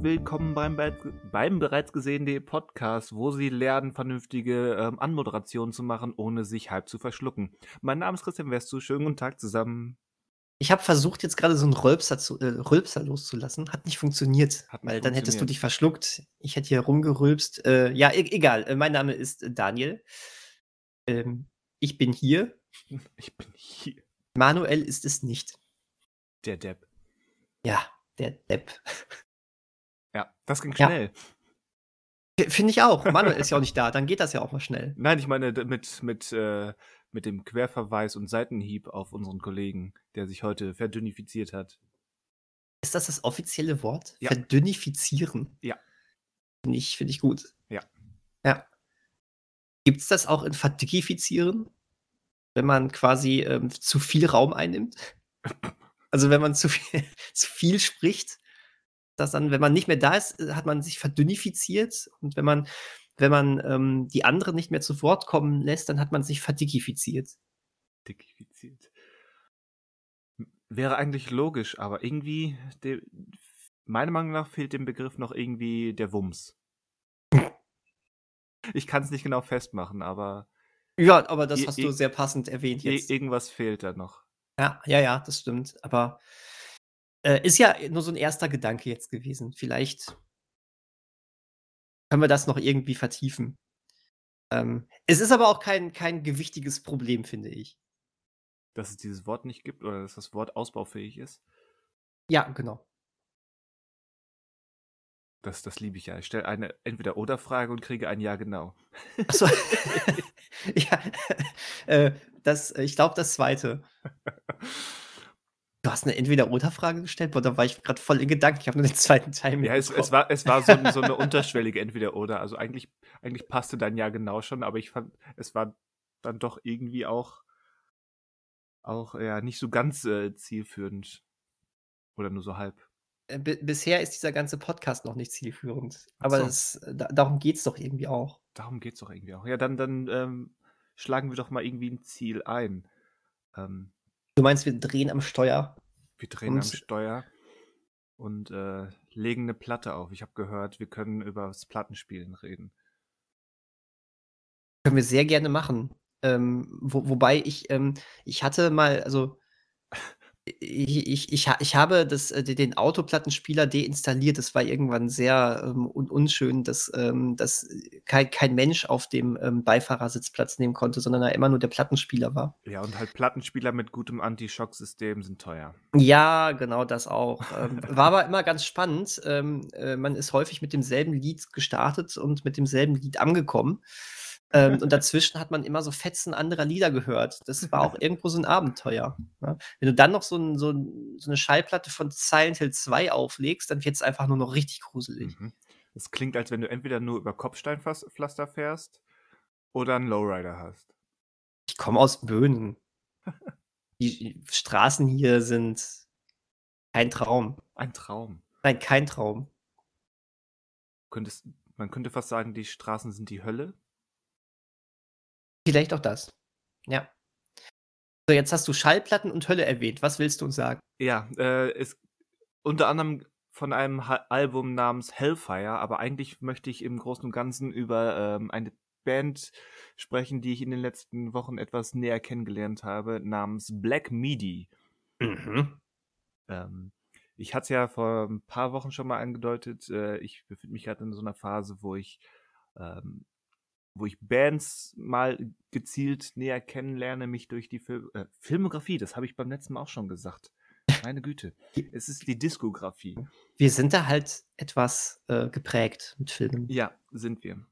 und willkommen beim, beim bereits gesehenen Podcast, wo Sie lernen, vernünftige ähm, Anmoderationen zu machen, ohne sich halb zu verschlucken. Mein Name ist Christian Westu, schönen guten Tag zusammen. Ich habe versucht, jetzt gerade so einen Rülpser, zu, äh, Rülpser loszulassen. Hat nicht funktioniert, Hat nicht weil dann hättest du funktioniert. dich verschluckt. Ich hätte hier rumgerülpst. Äh, ja, e egal. Äh, mein Name ist äh, Daniel. Ähm, ich bin hier. Ich bin hier, Manuel ist es nicht. der Depp. Ja, der Depp. Ja, das ging Ja. schnell. F Finde ich auch. Manuel ist ja auch nicht da. Dann geht das ja auch mal schnell. Nein, ich meine mit, mit, äh, mit dem Querverweis und Seitenhieb auf unseren Kollegen, der sich heute verdünnifiziert hat. Ist das das offizielle Wort? Ja. Verdünnifizieren. Ja. Finde ich, finde ich gut. Ja. Ja. Gibt es das auch in Verdigifizieren? Wenn man quasi ähm, zu viel Raum einnimmt? Also wenn man zu viel, zu viel spricht, dass dann, wenn man nicht mehr da ist, äh, hat man sich verdünnifiziert und wenn man, wenn man ähm, die anderen nicht mehr zu Wort kommen lässt, dann hat man sich verdigifiziert. Digifiziert. Wäre eigentlich logisch, aber irgendwie, de, meiner Meinung nach fehlt dem Begriff noch irgendwie der Wumms. Ich kann es nicht genau festmachen, aber Ja, aber das hast du sehr passend erwähnt jetzt. irgendwas fehlt da noch. Ja, ja, ja, das stimmt. Aber äh, ist ja nur so ein erster Gedanke jetzt gewesen. Vielleicht können wir das noch irgendwie vertiefen. Ähm, es ist aber auch kein, kein gewichtiges Problem, finde ich. Dass es dieses Wort nicht gibt oder dass das Wort ausbaufähig ist, Ja, genau. das, das liebe ich ja. Ich stelle eine Entweder-Oder-Frage und kriege ein Ja genau. Achso. ja, äh, das, ich glaube, das zweite. Du hast eine Entweder-Oder-Frage gestellt, boah, da war ich gerade voll in Gedanken. Ich habe nur den zweiten Teil Ja, es, es war, es war so, so eine unterschwellige Entweder-Oder. Also eigentlich, eigentlich passte dein Ja genau schon, aber ich fand, es war dann doch irgendwie auch, auch ja, nicht so ganz äh, zielführend. Oder nur so halb. Äh, bi- bisher ist dieser ganze Podcast noch nicht zielführend. Ach Aber so. das, da, darum geht es doch irgendwie auch. Darum geht's doch irgendwie auch. Ja, dann, dann ähm, schlagen wir doch mal irgendwie ein Ziel ein. Ähm, Du meinst, wir drehen am Steuer? wir drehen am Steuer und äh, legen eine Platte auf. Ich habe gehört, wir können über das Plattenspielen reden. Können wir sehr gerne machen. Ähm, wo, wobei ich, ähm, ich hatte mal, also ich, ich, ich, ha- ich habe das, äh, den Autoplattenspieler deinstalliert. Das war irgendwann sehr ähm, un unschön, dass, ähm, dass kein, kein Mensch auf dem ähm, Beifahrersitz Platz nehmen konnte, sondern da immer nur der Plattenspieler war. Ja, und halt Plattenspieler mit gutem Anti-Schock-System sind teuer. Ja, genau das auch. Ähm, war aber immer ganz spannend. Ähm, äh, man ist häufig mit demselben Lied gestartet und mit demselben Lied angekommen. Ähm, und dazwischen hat man immer so Fetzen anderer Lieder gehört. Das war auch irgendwo so ein Abenteuer. Ne? Wenn du dann noch so, ein, so, ein, so eine Schallplatte von Silent Hill 2 auflegst, dann wird es einfach nur noch richtig gruselig. Mhm. Das klingt, als wenn du entweder nur über Kopfsteinpflaster fährst oder einen Lowrider hast. Ich komme aus Böhnen. Die Straßen hier sind kein Traum. Ein Traum. Nein, kein Traum. Könntest, man könnte fast sagen, die Straßen sind die Hölle. Vielleicht auch das. Ja. So, jetzt hast du Schallplatten und Hölle erwähnt. Was willst du uns sagen? Ja, äh, ist unter anderem von einem ha Album namens Hellfire, aber eigentlich möchte ich im Großen und Ganzen über ähm, eine Band sprechen, die ich in den letzten Wochen etwas näher kennengelernt habe, namens Black Midi. Mhm. Ähm, ich hatte es ja vor ein paar Wochen schon mal angedeutet, äh, ich befinde mich gerade in so einer Phase, wo ich, ähm, wo ich Bands mal gezielt näher kennenlerne, mich durch die Fil äh, Filmografie, das habe ich beim letzten Mal auch schon gesagt. Meine Güte. Es ist die Diskografie. Wir sind da halt etwas äh, geprägt mit Filmen. Ja, sind wir.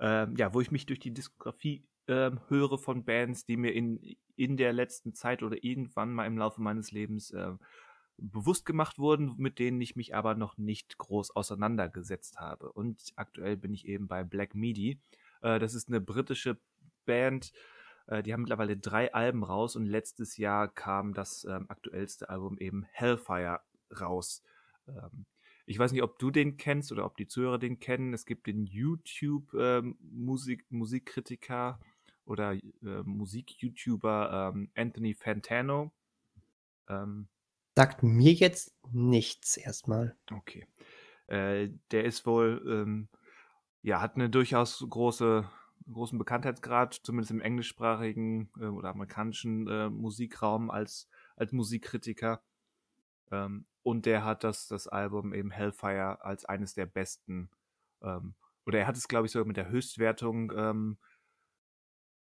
Ähm, ja, wo ich mich durch die Diskografie ähm, höre von Bands, die mir in, in der letzten Zeit oder irgendwann mal im Laufe meines Lebens äh, bewusst gemacht wurden, mit denen ich mich aber noch nicht groß auseinandergesetzt habe. Und aktuell bin ich eben bei Black Midi. Äh, das ist eine britische Band. Äh, die haben mittlerweile drei Alben raus und letztes Jahr kam das ähm, aktuellste Album eben Hellfire raus. Ähm, ich weiß nicht, ob du den kennst oder ob die Zuhörer den kennen. Es gibt den YouTube ähm, oder äh, Musik-YouTuber ähm, Anthony Fantano. Ähm, Sagt mir jetzt nichts erstmal. okay. Äh, der ist wohl, ähm, ja, hat eine durchaus große, großen Bekanntheitsgrad, zumindest im englischsprachigen äh, oder amerikanischen äh, Musikraum als, als Musikkritiker. Ähm, und der hat das, das Album eben Hellfire als eines der besten, ähm, oder er hat es, glaube ich, sogar mit der Höchstwertung ähm,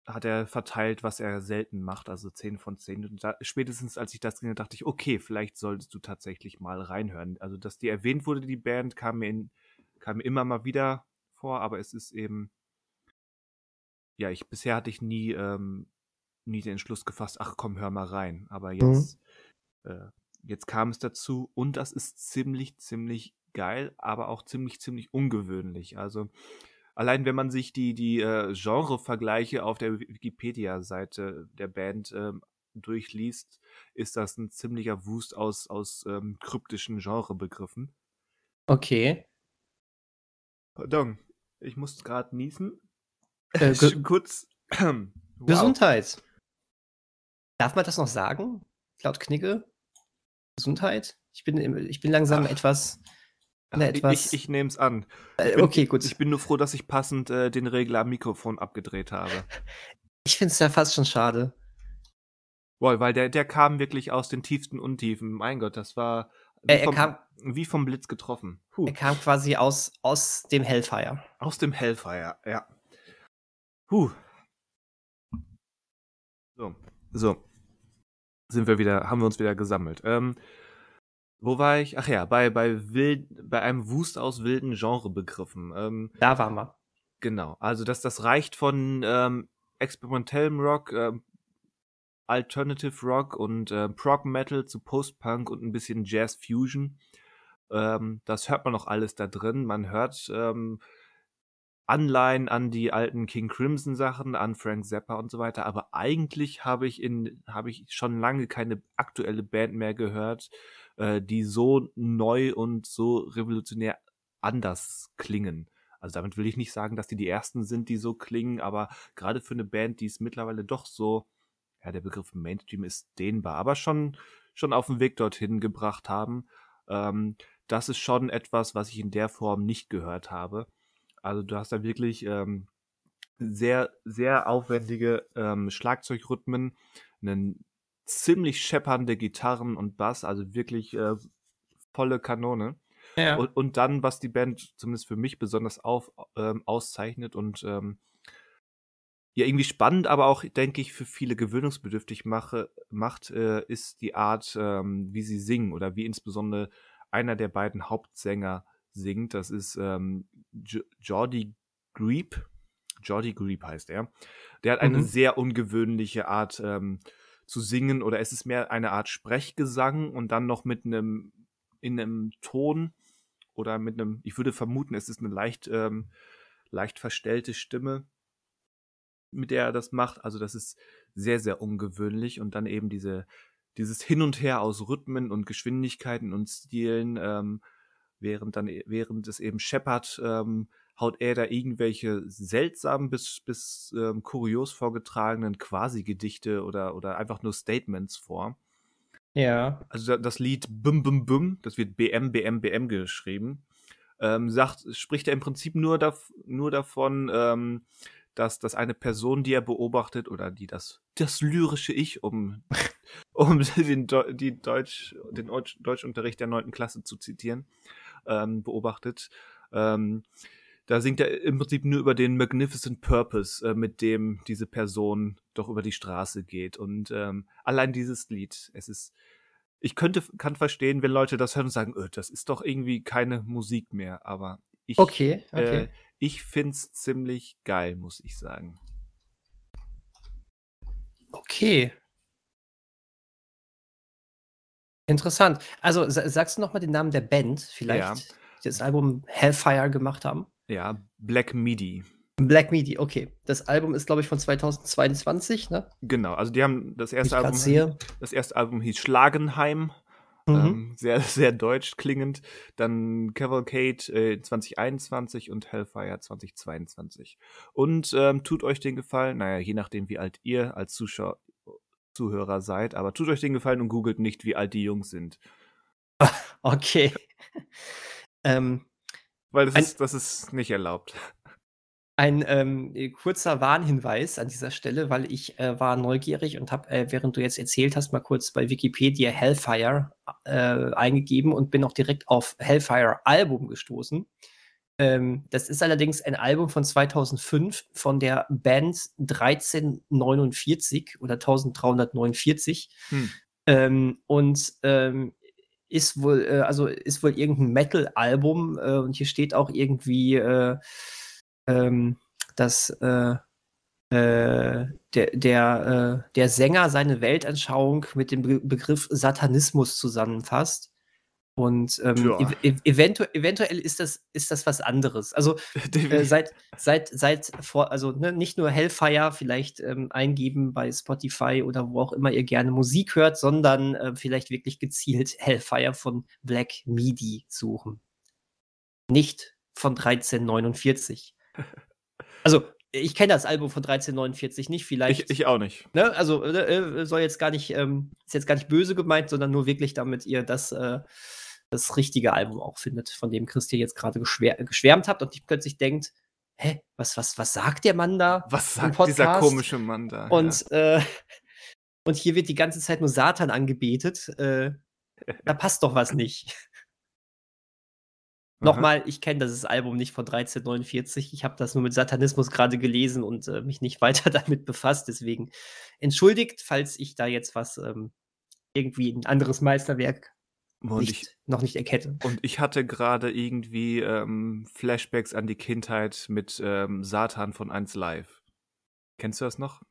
hat er verteilt, was er selten macht, also 10 von 10. Und da, spätestens als ich das gesehen dachte ich, okay, vielleicht solltest du tatsächlich mal reinhören. Also, dass die erwähnt wurde, die Band, kam mir, in, kam mir immer mal wieder vor, aber es ist eben, ja, ich, bisher hatte ich nie, ähm, nie den Entschluss gefasst, ach komm, hör mal rein. Aber mhm. jetzt, mhm. äh, jetzt kam es dazu und das ist ziemlich, ziemlich geil, aber auch ziemlich, ziemlich ungewöhnlich. Also, allein wenn man sich die, die äh, Genre-Vergleiche auf der Wikipedia-Seite der Band ähm, durchliest, ist das ein ziemlicher Wust aus, aus ähm, kryptischen Genrebegriffen. Okay. Pardon, ich muss gerade niesen. Äh, Kurz. wow. Gesundheit. Darf man das noch sagen? Laut Knigge? Gesundheit? Ich bin, ich bin langsam Ach. etwas na, etwas. Ich, ich nehme es an. Äh, bin, okay, gut. Ich bin nur froh, dass ich passend äh, den Regler am Mikrofon abgedreht habe. Ich finde es ja fast schon schade. Boah, weil der, der kam wirklich aus den tiefsten Untiefen. Mein Gott, das war wie, er, vom, kam, wie vom Blitz getroffen. Puh. Er kam quasi aus, aus dem Hellfire. Aus dem Hellfire, ja. Puh. So, so. Sind wir wieder, haben wir uns wieder gesammelt. Ähm, wo war ich? Ach ja, bei, bei, wild, bei einem Wust aus wilden Genrebegriffen. Ähm, da waren wir. Genau. Also, das, das reicht von ähm, experimentellem Rock, äh, Alternative Rock und äh, Prog Metal zu Post-Punk und ein bisschen Jazz Fusion. Ähm, das hört man noch alles da drin. Man hört ähm, Anleihen an die alten King Crimson Sachen, an Frank Zappa und so weiter. Aber eigentlich habe ich in, ich schon lange keine aktuelle Band mehr gehört, äh, die so neu und so revolutionär anders klingen. Also damit will ich nicht sagen, dass die die ersten sind, die so klingen, aber gerade für eine Band, die es mittlerweile doch so, ja, der Begriff Mainstream ist dehnbar, aber schon, schon auf den Weg dorthin gebracht haben. Ähm, das ist schon etwas, was ich in der Form nicht gehört habe. Also du hast da wirklich ähm, sehr, sehr aufwendige ähm, Schlagzeugrhythmen, einen ziemlich scheppernde Gitarren und Bass, also wirklich äh, volle Kanone. Ja. Und, und, dann, was die Band zumindest für mich besonders auf, ähm, auszeichnet und ähm, ja, irgendwie spannend, aber auch, denke ich, für viele gewöhnungsbedürftig mache, macht, äh, ist die Art, ähm, wie sie singen oder wie insbesondere einer der beiden Hauptsänger singt. Das ist ähm, Jordi Greep. Jordi Greep heißt er. Der hat eine mhm. sehr ungewöhnliche Art, ähm, zu singen oder es ist mehr eine Art Sprechgesang und dann noch mit einem in einem Ton oder mit einem, ich würde vermuten, es ist eine leicht, ähm, leicht verstellte Stimme, mit der er das macht. Also das ist sehr, sehr ungewöhnlich und dann eben diese, dieses Hin und Her aus Rhythmen und Geschwindigkeiten und Stilen, ähm, während dann, während es eben scheppert, ähm, haut er da irgendwelche seltsamen bis, bis ähm, kurios vorgetragenen Quasi-Gedichte oder, oder einfach nur Statements vor. Ja. Also das Lied Bum Bum Bum, das wird BM, BM, BM geschrieben, ähm, sagt, spricht er im Prinzip nur, dav nur davon, ähm, dass, dass eine Person, die er beobachtet, oder die das, das lyrische Ich, um, um den, die Deutsch, den Deutsch, Deutschunterricht der 9. Klasse zu zitieren, ähm, beobachtet, ähm, da singt er im Prinzip nur über den Magnificent Purpose, äh, mit dem diese Person doch über die Straße geht. Und ähm, allein dieses Lied, es ist, ich könnte, kann verstehen, wenn Leute das hören und sagen, öh, das ist doch irgendwie keine Musik mehr. Aber ich, okay, okay. Äh, ich find's ziemlich geil, muss ich sagen. Okay. Interessant. Also sagst du noch mal den Namen der Band, vielleicht, ja. die das Album Hellfire gemacht haben? Ja, Black Midi. Black Midi, okay. Das Album ist, glaube ich, von 2022, ne? Genau, also die haben das erste Album. Sehe. Das erste Album hieß Schlagenheim. Mhm. Ähm, sehr, sehr deutsch klingend. Dann Cavalcade äh, 2021 und Hellfire 2022. Und ähm, tut euch den Gefallen, naja, je nachdem, wie alt ihr als Zuschauer, Zuhörer seid, aber tut euch den Gefallen und googelt nicht, wie alt die Jungs sind. Okay. ähm, Weil das ist, das ist nicht erlaubt. Ein ähm, äh, kurzer Warnhinweis an dieser Stelle, weil ich äh, war neugierig und habe, äh, während du jetzt erzählt hast, mal kurz bei Wikipedia Hellfire äh, eingegeben und bin auch direkt auf Hellfire Album gestoßen. Ähm, das ist allerdings ein Album von 2005 von der Band 1349 oder 1349. Hm. Ähm, und ähm, ist wohl, äh, also ist wohl irgendein Metal-Album äh, und hier steht auch irgendwie, ähm, dass äh, äh, der, der, äh, der Sänger seine Weltanschauung mit dem Be Begriff Satanismus zusammenfasst. Und ähm, ev ev eventu eventuell ist das, ist das was anderes. Also äh, seit, seit, seit vor, also ne, nicht nur Hellfire vielleicht ähm, eingeben bei Spotify oder wo auch immer ihr gerne Musik hört, sondern äh, vielleicht wirklich gezielt Hellfire von Black Midi suchen. Nicht von 1349. Also, ich kenne das Album von 1349 nicht, vielleicht. ich, ich auch nicht. Ne? Also äh, äh, soll jetzt gar nicht, ähm, ist jetzt gar nicht böse gemeint, sondern nur wirklich, damit ihr das, äh, das richtige Album auch findet, von dem Christian jetzt gerade geschwär geschwärmt habt und ich plötzlich denkt, hä, was, was, was sagt der Mann da? Was sagt dieser komische Mann da? Und, äh, und hier wird die ganze Zeit nur Satan angebetet. Äh, da passt doch was nicht. Ja. Nochmal, ich kenne das Album nicht von 1349. Ich habe das nur mit Satanismus gerade gelesen und äh, mich nicht weiter damit befasst. Deswegen entschuldigt, falls ich da jetzt was ähm, irgendwie ein anderes Meisterwerk nicht, ich, noch nicht erkenne. und ich hatte gerade irgendwie ähm, Flashbacks an die Kindheit mit ähm, Satan von 1 Live. Kennst du das noch?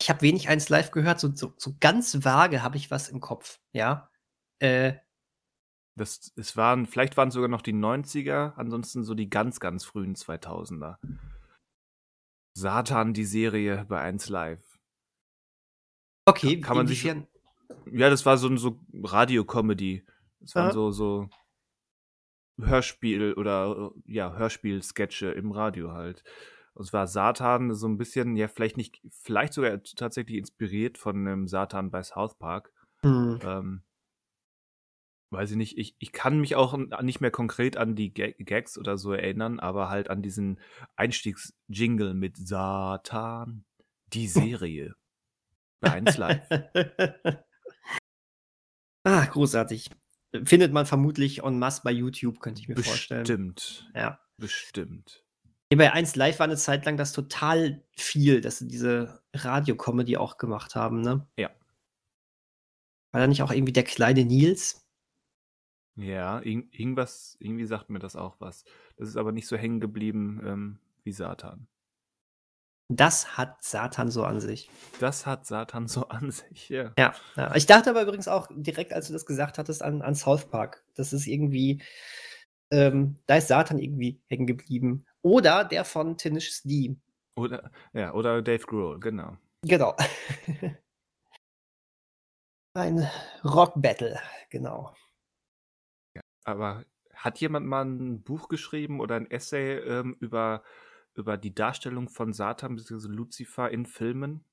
Ich habe wenig eins live gehört, so, so, so ganz vage habe ich was im Kopf, ja. Äh, Das, es waren, vielleicht waren es sogar noch die 90er, ansonsten so die ganz, ganz frühen 2000er. Satan, die Serie bei 1 Live. okay, Kann man sich- Ja, das war so ein so Radio-Comedy. Das waren Aha. so, so Hörspiel oder ja, Hörspiel-Sketche im Radio halt. Und es war Satan so ein bisschen, ja, vielleicht nicht, vielleicht sogar tatsächlich inspiriert von einem Satan bei South Park. Hm. Ähm, weiß ich nicht, ich, ich kann mich auch nicht mehr konkret an die Ga- Gags oder so erinnern, aber halt an diesen Einstiegsjingle mit Satan, die Serie. Bei 1 Live. ah, großartig. Findet man vermutlich en masse bei YouTube, könnte ich mir vorstellen. Bestimmt. Ja. Bestimmt. Ja, bei 1 Live war eine Zeit lang das total viel, dass sie diese Radio-Comedy auch gemacht haben, ne? Ja. War da nicht auch irgendwie der kleine Nils? Ja, irg irgendwas, irgendwie sagt mir das auch was. Das ist aber nicht so hängen geblieben ähm, wie Satan. Das hat Satan so an sich. Das hat Satan so an sich, ja. Ja, ja. Ich dachte aber übrigens auch direkt, als du das gesagt hattest, an, an South Park. Das ist irgendwie, ähm, da ist Satan irgendwie hängen geblieben. Oder der von Tenacious D. Oder, ja, oder Dave Grohl, genau. Genau. Ein Rock-Battle, genau. Aber hat jemand mal ein Buch geschrieben oder ein Essay ähm, über, über die Darstellung von Satan bzw. Lucifer in Filmen?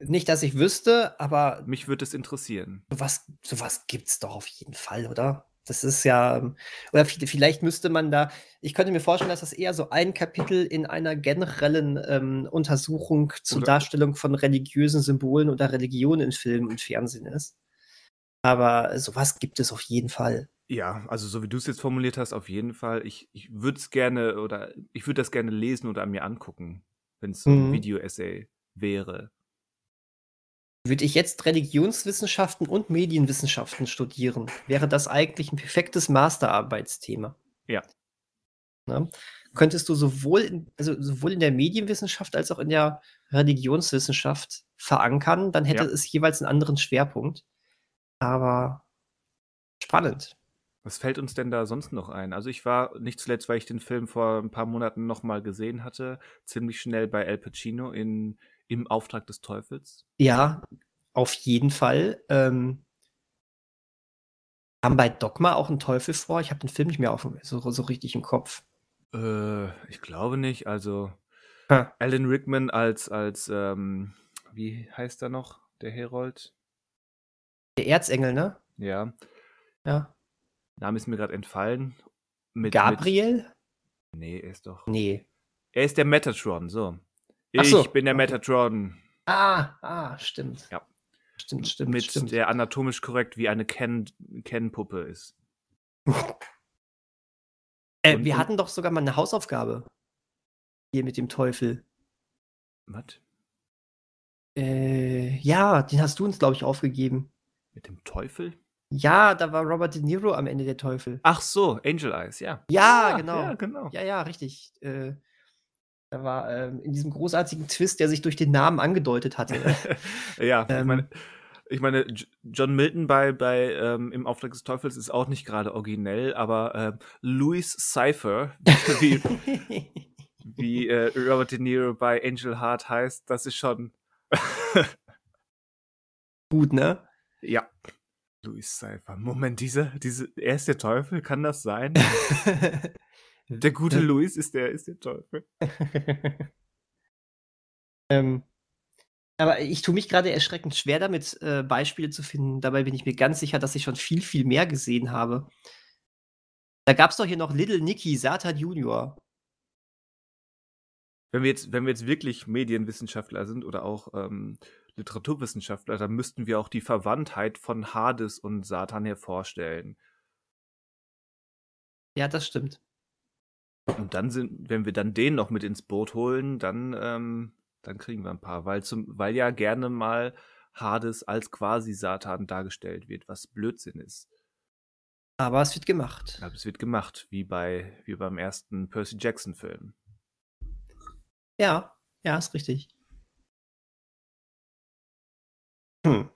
Nicht, dass ich wüsste, aber Mich würde es interessieren. sowas, sowas gibt's doch auf jeden Fall, oder? Das ist ja, ähm, oder vi- vielleicht müsste man da, ich könnte mir vorstellen, dass das eher so ein Kapitel in einer generellen ähm, Untersuchung zur Oder- Darstellung von religiösen Symbolen oder Religion in Film und Fernsehen ist. Aber sowas gibt es auf jeden Fall. Ja, also so wie du es jetzt formuliert hast, auf jeden Fall. Ich, ich würde es gerne oder ich würde das gerne lesen oder mir angucken, wenn es so ein Mhm. Video-Essay wäre. Würde ich jetzt Religionswissenschaften und Medienwissenschaften studieren, wäre das eigentlich ein perfektes Masterarbeitsthema. Ja. Ne? Könntest du sowohl in, also sowohl in der Medienwissenschaft als auch in der Religionswissenschaft verankern, dann hätte Ja. es jeweils einen anderen Schwerpunkt. Aber spannend. Was fällt uns denn da sonst noch ein? Also ich war nicht zuletzt, weil ich den Film vor ein paar Monaten nochmal gesehen hatte, ziemlich schnell bei Al Pacino in Im Auftrag des Teufels. Ja, auf jeden Fall. Ähm, kam bei Dogma auch ein Teufel vor? Ich habe den Film nicht mehr auf, so, so richtig im Kopf. Äh, ich glaube nicht. Also Ha. Alan Rickman als, als ähm, wie heißt er noch, der Herold? Der Erzengel, ne? Ja, Ja. Name ist mir gerade entfallen. Mit, Gabriel? Mit, nee, er ist doch. Nee. Er ist der Metatron, so. Ich so, bin der. Metatron. Ah, ah, stimmt. Ja. Stimmt, stimmt, mit stimmt. der anatomisch korrekt wie eine Ken- Ken-Puppe ist. Äh, Und- wir und- hatten doch sogar mal eine Hausaufgabe. Hier mit dem Teufel. Was? Äh, ja, den hast du uns, glaube ich, aufgegeben. Mit dem Teufel? Ja, da war Robert De Niro am Ende der Teufel. Ach so, Angel Eyes, ja. Ja, genau. Ja, genau. Ja, ja, richtig. Äh, da war ähm, in diesem großartigen Twist, der sich durch den Namen angedeutet hatte. ja, ich Ähm. meine, ich meine, John Milton bei, bei ähm, Im Auftrag des Teufels ist auch nicht gerade originell, aber äh, Louis Cypher, wie, wie äh, Robert De Niro bei Angel Heart heißt, das ist schon. Gut, ne? ja. Louis Cypher. Moment, diese, diese, er ist der Teufel? Kann das sein? Der gute Louis ist der, ist der Teufel. ähm, aber ich tue mich gerade erschreckend schwer damit, äh, Beispiele zu finden. Dabei bin ich mir ganz sicher, dass ich schon viel, viel mehr gesehen habe. Da gab es doch hier noch Little Nicky, Satan Junior. Wenn wir jetzt, wenn wir jetzt wirklich Medienwissenschaftler sind oder auch ähm, Literaturwissenschaftler, dann müssten wir auch die Verwandtheit von Hades und Satan hervorstellen. Ja, das stimmt. Und dann sind, wenn wir dann den noch mit ins Boot holen, dann, ähm, dann kriegen wir ein paar, weil zum, weil ja gerne mal Hades als quasi Satan dargestellt wird, was Blödsinn ist. Aber es wird gemacht. Aber es wird gemacht, wie bei, wie beim ersten Percy Jackson Film. Ja, ja, ist richtig. Hm.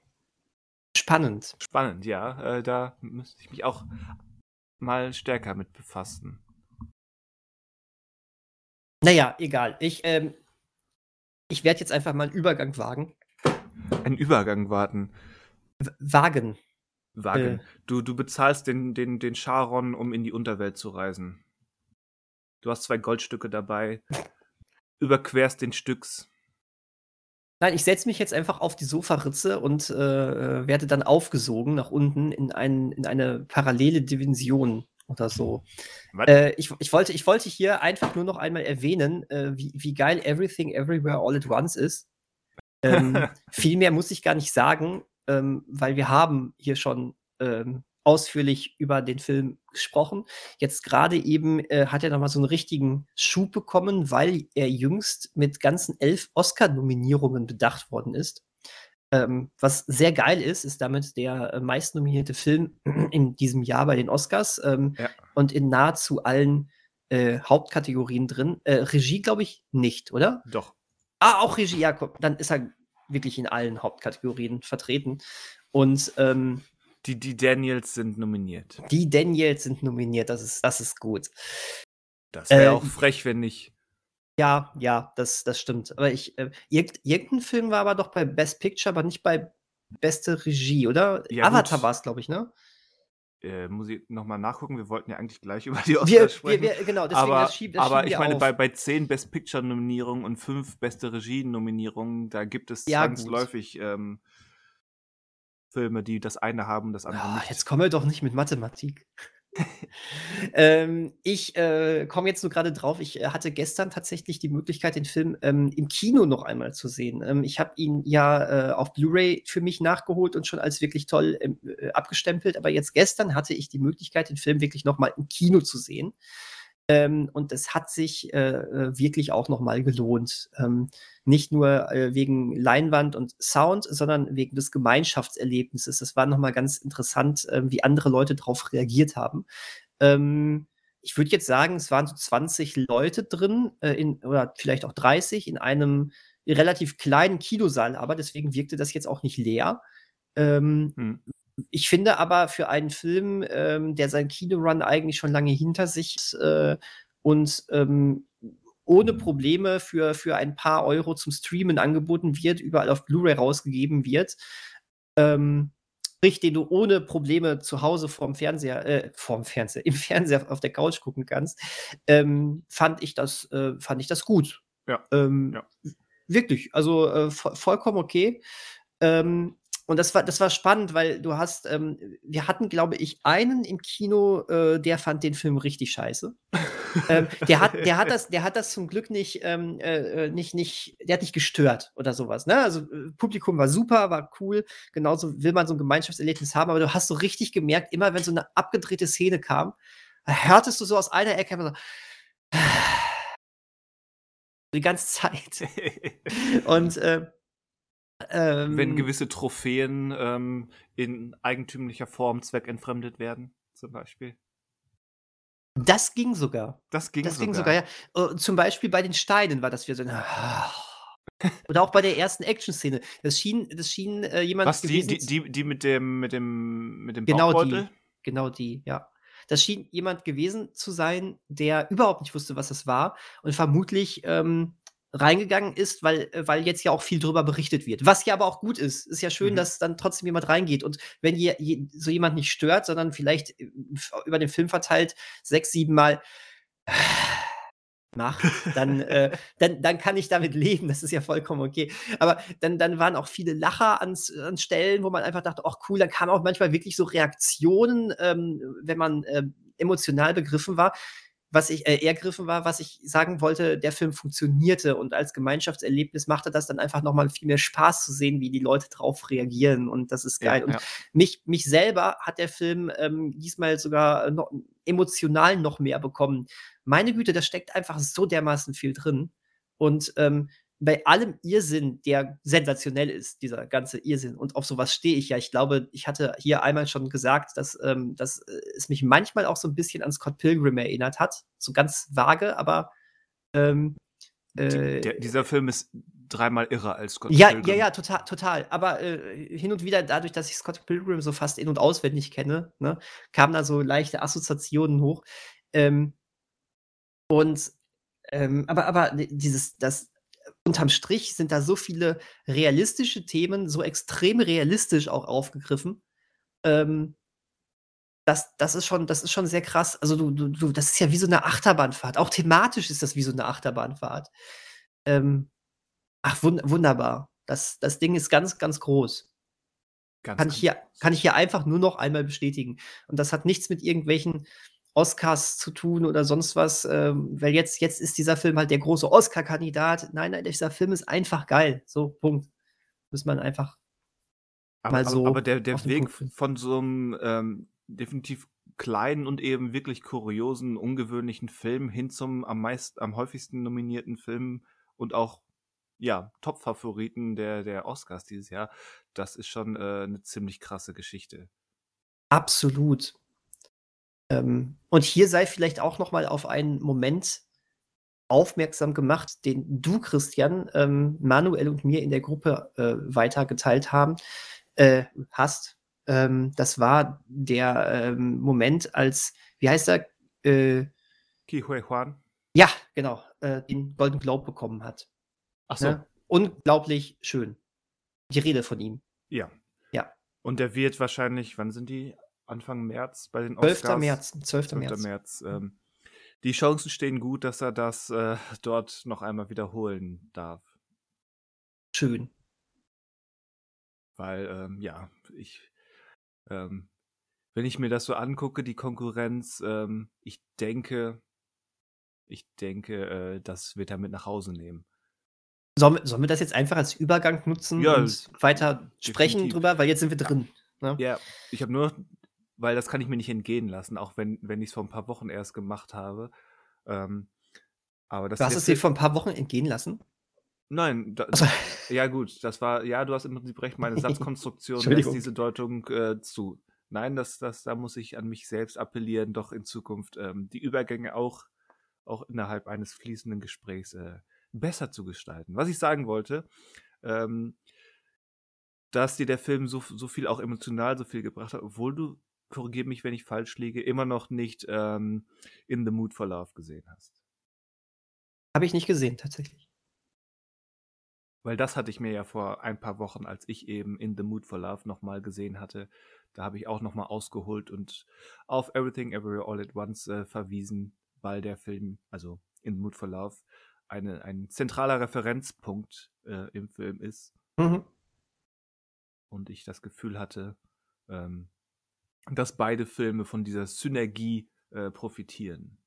Spannend. Spannend, ja. Äh, da müsste ich mich auch mal stärker mit befassen. Naja, egal. Ich, ähm, ich werde jetzt einfach mal einen Übergang wagen. Einen Übergang warten. W wagen. Wagen. Äh. Du, du bezahlst den, den, den Charon, um in die Unterwelt zu reisen. Du hast zwei Goldstücke dabei, überquerst den Stücks. Nein, ich setze mich jetzt einfach auf die Sofaritze und äh, werde dann aufgesogen nach unten in, ein, in eine parallele Dimension oder so. Äh, ich, ich, wollte, ich wollte hier einfach nur noch einmal erwähnen, äh, wie, wie geil Everything Everywhere All at Once ist. Ähm, viel mehr muss ich gar nicht sagen, ähm, weil wir haben hier schon ähm, ausführlich über den Film gesprochen. Jetzt gerade eben äh, hat er nochmal so einen richtigen Schub bekommen, weil er jüngst mit ganzen elf Oscar-Nominierungen bedacht worden ist. Ähm, was sehr geil ist, ist damit der äh, meistnominierte Film in diesem Jahr bei den Oscars ähm, Ja. und in nahezu allen äh, Hauptkategorien drin. Äh, Regie, glaube ich, nicht, oder? Doch. Ah, auch Regie, ja, komm, dann ist er wirklich in allen Hauptkategorien vertreten. Und ähm, Die, die Daniels sind nominiert. die Daniels sind nominiert, das ist, das ist gut. Das wäre Äh, auch frech, wenn nicht. Ja, ja, das, das stimmt. Aber ich, äh, irgend, irgendein Film war aber doch bei Best Picture, aber nicht bei beste Regie, oder? Ja, Avatar war es, glaube ich, ne? Äh, muss ich nochmal nachgucken. Wir wollten ja eigentlich gleich über die Oscars Wir, wir, sprechen. wir, genau, deswegen aber das schieb, das aber ich wir meine, auf. bei, bei zehn Best Picture-Nominierungen und fünf beste Regie-Nominierungen, da gibt es Ja, zwangsläufig ähm, Filme, die das eine haben, das andere Ah, nicht. jetzt kommen wir doch nicht mit Mathematik. ähm, ich äh, komme jetzt nur gerade drauf. Ich äh, hatte gestern tatsächlich die Möglichkeit, den Film ähm, im Kino noch einmal zu sehen. Ähm, ich habe ihn ja äh, auf Blu-ray für mich nachgeholt und schon als wirklich toll ähm, äh, abgestempelt. Aber jetzt gestern hatte ich die Möglichkeit, den Film wirklich noch mal im Kino zu sehen. Ähm, und es hat sich äh, äh, wirklich auch noch mal gelohnt. Ähm, nicht nur äh, wegen Leinwand und Sound, sondern wegen des Gemeinschaftserlebnisses. Das war noch mal ganz interessant, äh, wie andere Leute darauf reagiert haben. Ähm, ich würde jetzt sagen, es waren so 20 Leute drin, äh, in, oder vielleicht auch 30 in einem relativ kleinen Kinosaal, aber deswegen wirkte das jetzt auch nicht leer. Ähm, Hm. Ich finde aber für einen Film, ähm, der seinen Kinorun eigentlich schon lange hinter sich äh, und ähm, ohne Probleme für, für ein paar Euro zum Streamen angeboten wird, überall auf Blu-ray rausgegeben wird, ähm, sprich, den du ohne Probleme zu Hause vorm Fernseher, äh, vorm Fernseher, im Fernseher auf der Couch gucken kannst, ähm, fand ich das, äh, fand ich das gut. Ja, Ähm, ja. Wirklich, also äh, vo vollkommen okay. Ähm, und das war, das war spannend, weil du hast, ähm, wir hatten, glaube ich, einen im Kino, äh, der fand den Film richtig scheiße. ähm, der, hat, der, hat das, der hat das zum Glück nicht, ähm, äh, äh, nicht, nicht, der hat nicht gestört oder sowas. Ne? Also äh, Publikum war super, war cool. Genauso will man so ein Gemeinschaftserlebnis haben, aber du hast so richtig gemerkt, immer wenn so eine abgedrehte Szene kam, hörtest du so aus einer Ecke immer so, die ganze Zeit. Und äh, ähm, Wenn gewisse Trophäen ähm, in eigentümlicher Form zweckentfremdet werden, zum Beispiel. Das ging sogar. Das ging das sogar. Ging sogar ja. Uh, zum Beispiel bei den Steinen war das wieder so. Oder auch bei der ersten Action-Szene. Das schien, das schien äh, jemand. Was, die, die, die, die mit dem, mit dem, mit dem genau Bauchbeutel? Die, genau die, ja. Das schien jemand gewesen zu sein, der überhaupt nicht wusste, was das war und vermutlich ähm, reingegangen ist, weil, äh, weil jetzt ja auch viel drüber berichtet wird. Was ja aber auch gut ist. Ist ja schön, mhm. dass dann trotzdem jemand reingeht. Und wenn je, je, so jemand nicht stört, sondern vielleicht äh, über den Film verteilt sechs, sieben Mal macht, dann, äh, dann, dann kann ich damit leben. Das ist ja vollkommen okay. Aber dann, dann waren auch viele Lacher an, an Stellen, wo man einfach dachte, ach cool, dann kamen auch manchmal wirklich so Reaktionen, ähm, wenn man äh, emotional begriffen war was ich äh, ergriffen war, was ich sagen wollte, der Film funktionierte und als Gemeinschaftserlebnis machte das dann einfach nochmal viel mehr Spaß zu sehen, wie die Leute drauf reagieren und das ist geil. Ja, und ja. mich, mich selber hat der Film ähm, diesmal sogar noch, emotional noch mehr bekommen. Meine Güte, da steckt einfach so dermaßen viel drin und ähm, bei allem Irrsinn, der sensationell ist, dieser ganze Irrsinn, und auf sowas stehe ich ja. Ich glaube, ich hatte hier einmal schon gesagt, dass, ähm, dass äh, es mich manchmal auch so ein bisschen an Scott Pilgrim erinnert hat. So ganz vage, aber ähm, äh, der, dieser Film ist dreimal irrer als Scott ja, Pilgrim. Ja, ja, total, total. Aber äh, hin und wieder, dadurch, dass ich Scott Pilgrim so fast in- und auswendig kenne, ne, kamen da so leichte Assoziationen hoch. Ähm, und ähm, aber, aber dieses, das, unterm Strich sind da so viele realistische Themen, so extrem realistisch auch aufgegriffen. Ähm, das, das, ist schon, das ist schon sehr krass. Also, du, du, du, das ist ja wie so eine Achterbahnfahrt. Auch thematisch ist das wie so eine Achterbahnfahrt. Ähm, ach, wund wunderbar. Das, das Ding ist ganz, ganz groß. Ganz kann, ich hier, kann ich hier einfach nur noch einmal bestätigen. Und das hat nichts mit irgendwelchen Oscars zu tun oder sonst was, ähm, weil jetzt, jetzt ist dieser Film halt der große Oscar-Kandidat. Nein, nein, dieser Film ist einfach geil. So, Punkt. Muss man einfach aber, mal so. Aber, der, der Weg von so einem ähm, definitiv kleinen und eben wirklich kuriosen, ungewöhnlichen Film hin zum am meist, am häufigsten nominierten Film und auch ja, Top-Favoriten der, der Oscars dieses Jahr, das ist schon äh, eine ziemlich krasse Geschichte. Absolut. Ähm, und hier sei vielleicht auch noch mal auf einen Moment aufmerksam gemacht, den du, Christian, ähm, Manuel und mir in der Gruppe äh, weitergeteilt haben, äh, hast. Ähm, das war der ähm, Moment, als, wie heißt er? Äh, Ki Hui Huan. Ja, genau, äh, den Golden Globe bekommen hat. Ach so. Ne? Unglaublich schön. Die Rede von ihm. Ja. Ja. Und der wird wahrscheinlich, wann sind die? Anfang März bei den Oscars. 12. März. 12. 12. März. März ähm, die Chancen stehen gut, dass er das äh, dort noch einmal wiederholen darf. Schön. Weil, ähm, ja, ich, ähm, wenn ich mir das so angucke, die Konkurrenz, ähm, ich denke, ich denke, äh, das wird er mit nach Hause nehmen. Sollen, sollen wir das jetzt einfach als Übergang nutzen ja, und weiter definitiv. sprechen drüber? Weil jetzt sind wir drin. Ne? Ja, ich habe nur weil das kann ich mir nicht entgehen lassen, auch wenn, wenn ich es vor ein paar Wochen erst gemacht habe. Ähm, aber das du hast es dir vor ein paar Wochen entgehen lassen? Nein, da, also. ja gut, das war, ja, du hast im Prinzip recht, meine Satzkonstruktion lässt diese Deutung äh, zu. Nein, das, das, da muss ich an mich selbst appellieren, doch in Zukunft ähm, die Übergänge auch, auch innerhalb eines fließenden Gesprächs äh, besser zu gestalten. Was ich sagen wollte, ähm, dass dir der Film so, so viel auch emotional so viel gebracht hat, obwohl du korrigiere mich, wenn ich falsch liege, immer noch nicht ähm, In the Mood for Love gesehen hast. Habe ich nicht gesehen, tatsächlich. Weil das hatte ich mir ja vor ein paar Wochen, als ich eben In the Mood for Love nochmal gesehen hatte, da habe ich auch nochmal ausgeholt und auf Everything Everywhere All at Once äh, verwiesen, weil der Film, also In the Mood for Love, eine, ein zentraler Referenzpunkt äh, im Film ist. Mhm. und ich das Gefühl hatte, ähm, dass beide Filme von dieser Synergie äh, profitieren.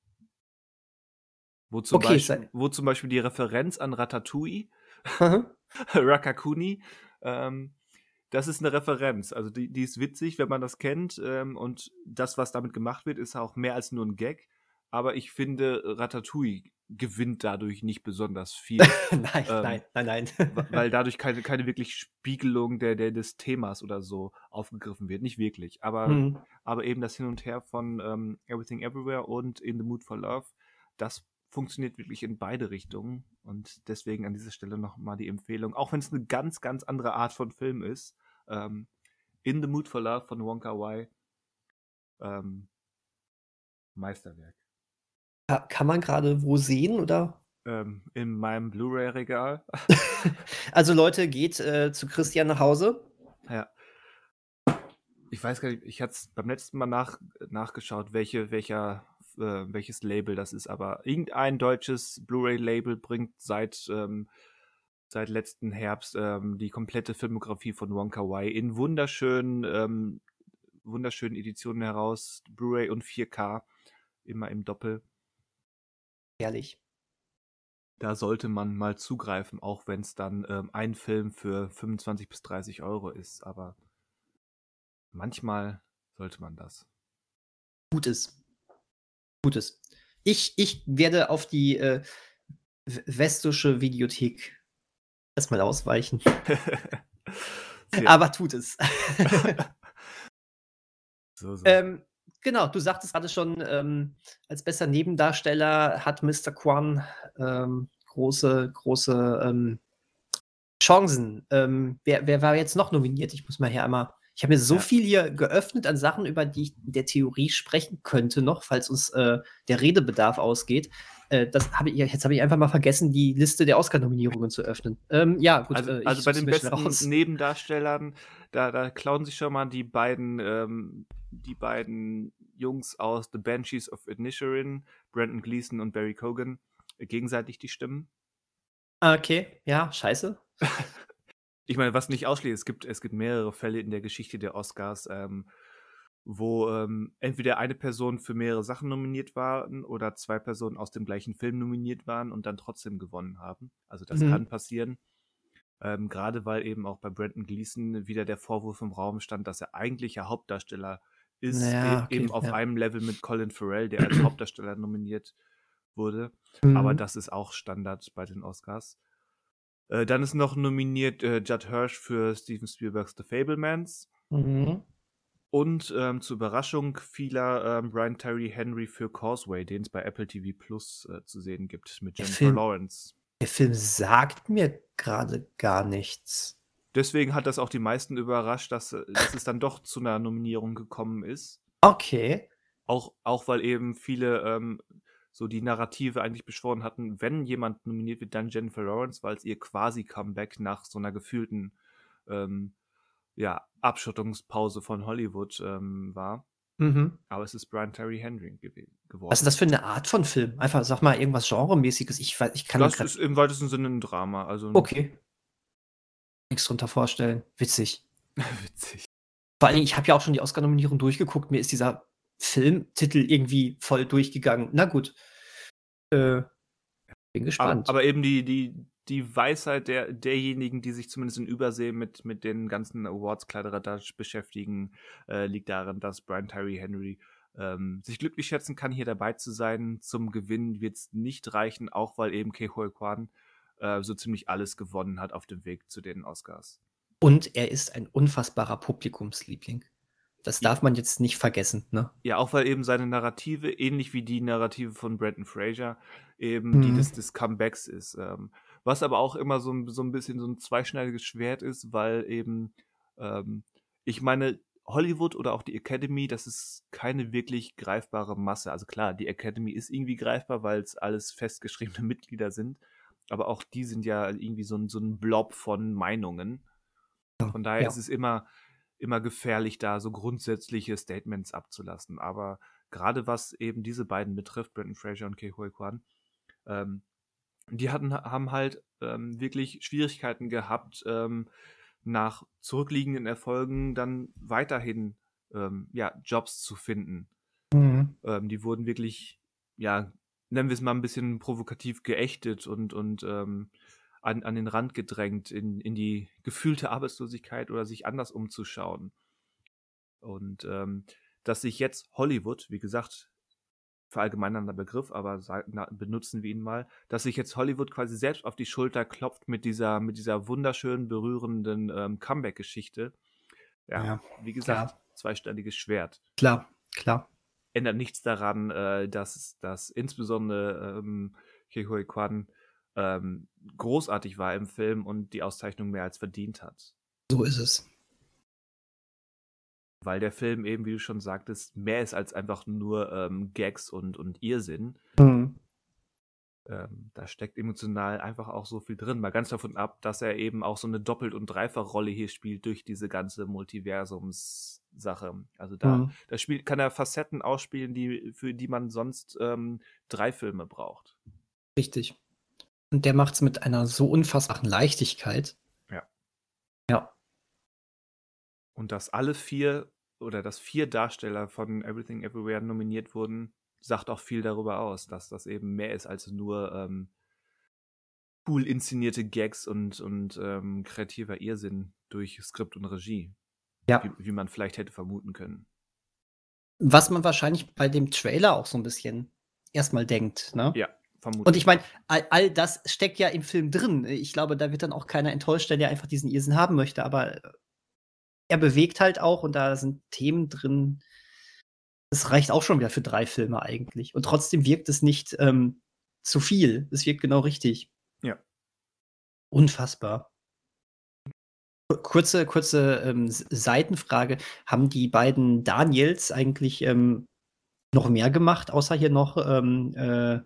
Wo zum, Okay, Beispiel, wo zum Beispiel die Referenz an Ratatouille. Rakakuni, ähm, das ist eine Referenz. Also die, die ist witzig, wenn man das kennt. Ähm, und das, was damit gemacht wird, ist auch mehr als nur ein Gag. Aber ich finde, Ratatouille gewinnt dadurch nicht besonders viel, Nein, ähm, nein, nein, nein. weil dadurch keine, keine wirklich Spiegelung der, der, des Themas oder so aufgegriffen wird. Nicht wirklich. Aber, Mhm. aber eben das Hin und Her von ähm, Everything Everywhere und In the Mood for Love, das funktioniert wirklich in beide Richtungen. Und deswegen an dieser Stelle nochmal die Empfehlung, auch wenn es eine ganz, ganz andere Art von Film ist. Ähm, In the Mood for Love von Wonka Wai. Ähm, Meisterwerk. Ka- Kann man gerade wo sehen oder? Ähm, in meinem Blu-ray-Regal. Also Leute, geht äh, zu Christian nach Hause. Ja. Ich weiß gar nicht, ich hatte beim letzten Mal nach, nachgeschaut, welche, welcher, äh, welches Label das ist, aber irgendein deutsches Blu-ray-Label bringt seit, ähm, seit letzten Herbst ähm, die komplette Filmografie von Wonka Wai in wunderschönen, ähm, wunderschönen Editionen heraus, Blu-ray und 4K, immer im Doppel. Ehrlich. Da sollte man mal zugreifen, auch wenn es dann ähm, ein Film für 25 bis 30 Euro ist, aber manchmal sollte man das. Gutes. Gutes. Ich, ich werde auf die äh, westische Videothek erstmal ausweichen. Aber tut es. so, so. ähm, genau, du sagtest gerade schon, ähm, als bester Nebendarsteller hat Mr. Kwan ähm, große, große ähm, Chancen. Ähm, wer, wer war jetzt noch nominiert? Ich muss mal hier einmal. Ich habe mir so Ja. viel hier geöffnet an Sachen, über die ich in der Theorie sprechen könnte, noch, falls uns äh, der Redebedarf ausgeht. Äh, das habe ich, jetzt habe ich einfach mal vergessen, die Liste der Oscar-Nominierungen zu öffnen. Ähm, ja, gut. also, äh, also bei den besten. Nebendarstellern, da, da klauen sich schon mal die beiden, ähm, die beiden Jungs aus The Banshees of Inisherin, Brandon Gleeson und Barry Cogan, äh, gegenseitig die Stimmen. Okay, ja, scheiße. Ich meine, was nicht ausschließt, es gibt, es gibt mehrere Fälle in der Geschichte der Oscars, ähm, wo ähm, entweder eine Person für mehrere Sachen nominiert waren oder zwei Personen aus dem gleichen Film nominiert waren und dann trotzdem gewonnen haben. Also das Mhm. kann passieren. Ähm, Gerade weil eben auch bei Brandon Gleeson wieder der Vorwurf im Raum stand, dass er eigentlich ja Hauptdarsteller ist, Ja, e- okay, eben auf ja. einem Level mit Colin Farrell, der als Hauptdarsteller nominiert wurde. Aber Mhm. das ist auch Standard bei den Oscars. Äh, dann ist noch nominiert äh, Judd Hirsch für Steven Spielbergs The Fablemans. Mhm. Und ähm, zur Überraschung vieler ähm, Brian Terry Henry für Causeway, den es bei Apple TV Plus äh, zu sehen gibt, mit Jennifer Lawrence. Der Film sagt mir gerade gar nichts. Deswegen hat das auch die meisten überrascht, dass, äh, dass es dann doch zu einer Nominierung gekommen ist. Okay. Auch, auch weil eben viele ähm, so die Narrative eigentlich beschworen hatten, wenn jemand nominiert wird, dann Jennifer Lawrence, weil es ihr quasi Comeback nach so einer gefühlten ähm, ja, Abschottungspause von Hollywood ähm, war. Mhm. Aber es ist Brian Terry Henry gew geworden. Was ist das für eine Art von Film? Einfach, sag mal, irgendwas Genremäßiges. Ich, weiß- ich kann das ist im weitesten Sinne ein Drama. Also Okay. Nichts drunter vorstellen. Witzig. witzig. Vor allem, ich habe ja auch schon die Oscar-Nominierung durchgeguckt. Mir ist dieser Filmtitel irgendwie voll durchgegangen. Na gut. Äh, bin Aber, gespannt. aber eben die, die, die Weisheit der, derjenigen, die sich zumindest in Übersee mit, mit den ganzen Awards-Kladderadatsch beschäftigen, äh, liegt darin, dass Brian Tyree Henry ähm, sich glücklich schätzen kann, hier dabei zu sein. Zum Gewinn wird es nicht reichen, auch weil eben Ke Huy Kwan äh, so ziemlich alles gewonnen hat auf dem Weg zu den Oscars. Und er ist ein unfassbarer Publikumsliebling. Das darf man jetzt nicht vergessen, ne? Ja, auch weil eben seine Narrative, ähnlich wie die Narrative von Brandon Fraser, eben die Mhm. des, des Comebacks ist. Ähm, was aber auch immer so, ein- so ein bisschen so ein zweischneidiges Schwert ist, weil eben, ähm, ich meine, Hollywood oder auch die Academy, das ist keine wirklich greifbare Masse. Also klar, die Academy ist irgendwie greifbar, weil es alles festgeschriebene Mitglieder sind. Aber auch die sind ja irgendwie so ein, so ein Blob von Meinungen. Von daher Ja. ist es immer, immer gefährlich, da so grundsätzliche Statements abzulassen. Aber gerade was eben diese beiden betrifft, Brendan Fraser und Ke Huy Kwan, ähm, die hatten, haben halt ähm, wirklich Schwierigkeiten gehabt, ähm, nach zurückliegenden Erfolgen dann weiterhin ähm, ja, Jobs zu finden. Mhm. Ähm, die wurden wirklich, ja, nennen wir es mal ein bisschen provokativ geächtet und, und ähm, an, an den Rand gedrängt in, in die gefühlte Arbeitslosigkeit oder sich anders umzuschauen. Und ähm, dass sich jetzt Hollywood, wie gesagt, verallgemeinernder Begriff, aber na, benutzen wir ihn mal, dass sich jetzt Hollywood quasi selbst auf die Schulter klopft mit dieser, mit dieser wunderschönen, berührenden ähm, Comeback-Geschichte. Ja, ja, wie gesagt, klar. zweistelliges Schwert. Klar, klar. Ändert nichts daran, äh, dass, dass insbesondere ähm, Kehoi Kwan ähm, großartig war im Film und die Auszeichnung mehr als verdient hat. So ist es weil der Film eben, wie du schon sagtest, mehr ist als einfach nur ähm, Gags und, und Irrsinn. Mhm. Ähm, da steckt emotional einfach auch so viel drin. Mal ganz davon ab, dass er eben auch so eine Doppelt- und Dreifachrolle hier spielt durch diese ganze Multiversums-Sache. Also da, mhm. da spielt, kann er Facetten ausspielen, die, für die man sonst ähm, drei Filme braucht. Richtig. Und der macht es mit einer so unfassbaren Leichtigkeit. Ja. Ja. Und dass alle vier oder dass vier Darsteller von Everything Everywhere nominiert wurden, sagt auch viel darüber aus, dass das eben mehr ist als nur ähm, cool inszenierte Gags und, und ähm, kreativer Irrsinn durch Skript und Regie. Ja. Wie, wie, man vielleicht hätte vermuten können. Was man wahrscheinlich bei dem Trailer auch so ein bisschen erstmal denkt, ne? Ja, vermutlich. Und ich meine, all, all, das steckt ja im Film drin. Ich glaube, da wird dann auch keiner enttäuscht, der einfach diesen Irrsinn haben möchte. Aber er bewegt halt auch und da sind Themen drin. Das reicht auch schon wieder für drei Filme eigentlich. Und trotzdem wirkt es nicht ähm, zu viel. Es wirkt genau richtig. Ja. Unfassbar. Kurze, kurze ähm, Seitenfrage. Haben die beiden Daniels eigentlich ähm, noch mehr gemacht, außer hier noch ähm, äh,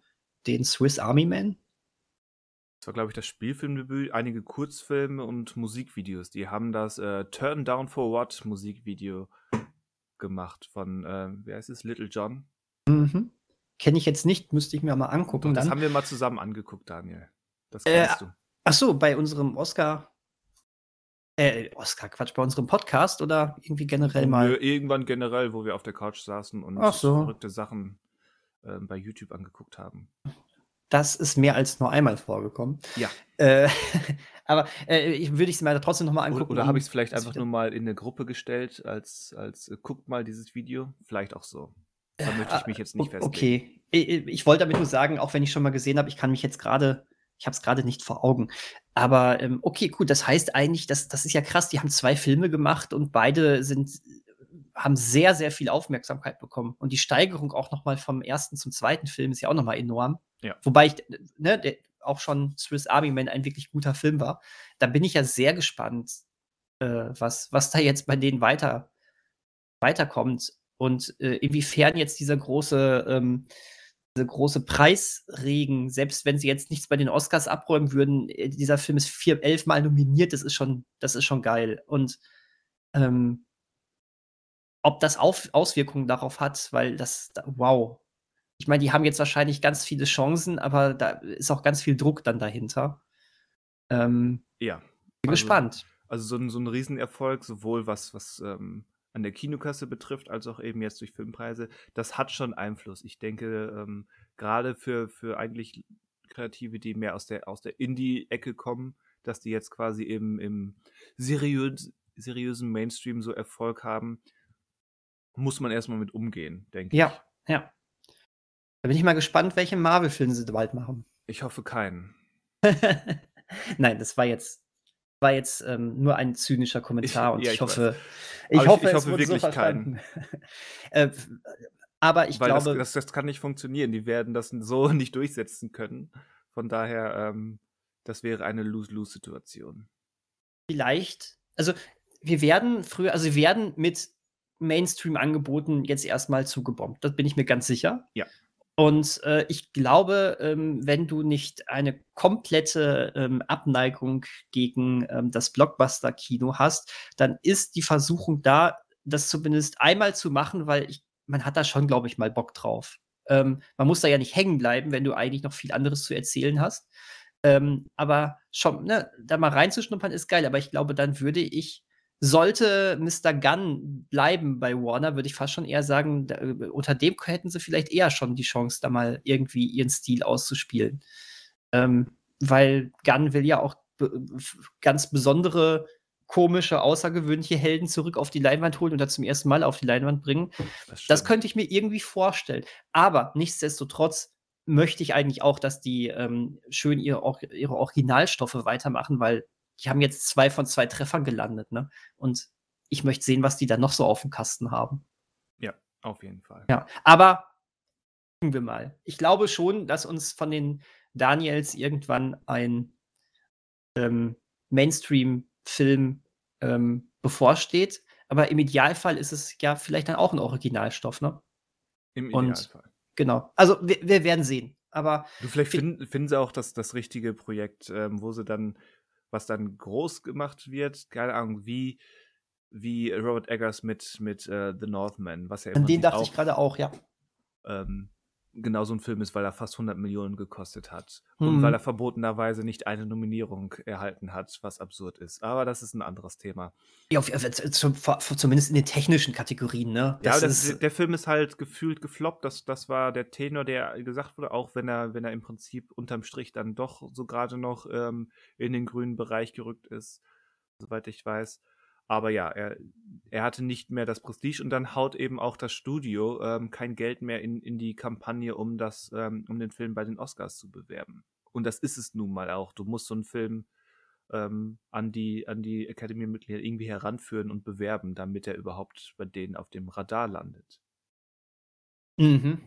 den Swiss Army Man? Das war, glaube ich, das Spielfilmdebüt, einige Kurzfilme und Musikvideos. Die haben das äh, Turn Down for What Musikvideo gemacht von, äh, wer heißt es, Little John. Mhm. Kenne ich jetzt nicht, müsste ich mir mal angucken. Doch, das haben wir mal zusammen angeguckt, Daniel. Das äh, kennst du. Ach so, bei unserem Oscar. Äh, Oscar, Quatsch, bei unserem Podcast oder irgendwie generell mal? Nö, irgendwann generell, wo wir auf der Couch saßen und so. verrückte Sachen äh, bei YouTube angeguckt haben. Das ist mehr als nur einmal vorgekommen. Ja. Äh, aber äh, ich würde ich es mir trotzdem nochmal angucken. Oder, oder habe ich es vielleicht einfach nur mal in eine Gruppe gestellt, als, als äh, guckt mal dieses Video? Vielleicht auch so. Da möchte ich mich jetzt nicht festlegen. Okay. Ich, ich wollte damit nur sagen, auch wenn ich schon mal gesehen habe, ich kann mich jetzt gerade, ich habe es gerade nicht vor Augen. Aber ähm, okay, gut, das heißt eigentlich, das, das ist ja krass, die haben zwei Filme gemacht und beide sind haben sehr, sehr viel Aufmerksamkeit bekommen. Und die Steigerung auch noch mal vom ersten zum zweiten Film ist ja auch noch mal enorm. Ja. Wobei ich, ne, der, auch schon Swiss Army Man ein wirklich guter Film war. Da bin ich ja sehr gespannt, äh, was, was da jetzt bei denen weiter, weiterkommt und äh, inwiefern jetzt dieser große, ähm, dieser große Preisregen, selbst wenn sie jetzt nichts bei den Oscars abräumen würden, äh, dieser Film ist vier, elfmal nominiert, das ist schon, das ist schon geil. Und ähm, ob das Auf Auswirkungen darauf hat, weil das, wow. Ich meine, die haben jetzt wahrscheinlich ganz viele Chancen, aber da ist auch ganz viel Druck dann dahinter. Ähm, ja. Bin also, gespannt. Also so ein, so ein Riesenerfolg, sowohl was, was ähm, an der Kinokasse betrifft, als auch eben jetzt durch Filmpreise, das hat schon Einfluss. Ich denke, ähm, gerade für, für eigentlich Kreative, die mehr aus der, aus der Indie-Ecke kommen, dass die jetzt quasi eben im seriös, seriösen Mainstream so Erfolg haben, muss man erstmal mit umgehen, denke ja, ich. Ja, ja. Da bin ich mal gespannt, welche Marvel-Filme sie bald machen. Ich hoffe keinen. Nein, das war jetzt, war jetzt ähm, nur ein zynischer Kommentar und ja, ich, ich, hoffe, ich, ich, hoffe, ich, hoffe wirklich so keinen. äh, aber ich Weil glaube. Das, das, das, kann nicht funktionieren. Die werden das so nicht durchsetzen können. Von daher, ähm, das wäre eine Lose-Lose-Situation. Vielleicht, also wir werden früher, also wir werden mit Mainstream-Angeboten jetzt erstmal zugebombt. Das bin ich mir ganz sicher. Ja. Und äh, ich glaube, ähm, wenn du nicht eine komplette ähm, Abneigung gegen ähm, das Blockbuster-Kino hast, dann ist die Versuchung da, das zumindest einmal zu machen, weil ich, man hat da schon, glaube ich, mal Bock drauf. Ähm, man muss da ja nicht hängen bleiben, wenn du eigentlich noch viel anderes zu erzählen hast. Ähm, aber schon, ne, da mal reinzuschnuppern ist geil, aber ich glaube, dann würde ich sollte Mr. Gunn bleiben bei Warner, würde ich fast schon eher sagen, da, äh, unter dem hätten sie vielleicht eher schon die Chance, da mal irgendwie ihren Stil auszuspielen. Ähm, weil Gunn will ja auch ganz besondere, komische, außergewöhnliche Helden zurück auf die Leinwand holen und da zum ersten Mal auf die Leinwand bringen. Das, das könnte ich mir irgendwie vorstellen. Aber nichtsdestotrotz möchte ich eigentlich auch, dass die ähm, schön ihre, ihre Originalstoffe weitermachen, weil die haben jetzt zwei von zwei Treffern gelandet, ne? Und ich möchte sehen, was die da noch so auf dem Kasten haben. Ja, auf jeden Fall. Ja, aber gucken wir mal. Ich glaube schon, dass uns von den Daniels irgendwann ein ähm, Mainstream-Film ähm, bevorsteht. Aber im Idealfall ist es ja vielleicht dann auch ein Originalstoff, ne? Im Idealfall. Und, genau. Also wir, wir, werden sehen. Aber du, vielleicht finden, finden sie auch das, das richtige Projekt, ähm, wo sie dann, was dann groß gemacht wird, keine Ahnung, wie, wie Robert Eggers mit, mit uh, The Northman, was ja An den dachte auch, ich gerade auch, ja. Ähm, genau so ein Film ist, weil er fast 100 Millionen gekostet hat. Mhm. Und weil er verbotenerweise nicht eine Nominierung erhalten hat, was absurd ist. Aber das ist ein anderes Thema. Ja, zumindest in den technischen Kategorien, ne? Das ja, das der Film ist halt gefühlt gefloppt. Das, das war der Tenor, der gesagt wurde, auch wenn er, wenn er im Prinzip unterm Strich dann doch so gerade noch ähm, in den grünen Bereich gerückt ist, soweit ich weiß. Aber ja, er, er hatte nicht mehr das Prestige und dann haut eben auch das Studio ähm, kein Geld mehr in, in die Kampagne, um das, ähm, um den Film bei den Oscars zu bewerben. Und das ist es nun mal auch. Du musst so einen Film ähm, an die, an die Academy-Mitglieder irgendwie heranführen und bewerben, damit er überhaupt bei denen auf dem Radar landet. Mhm.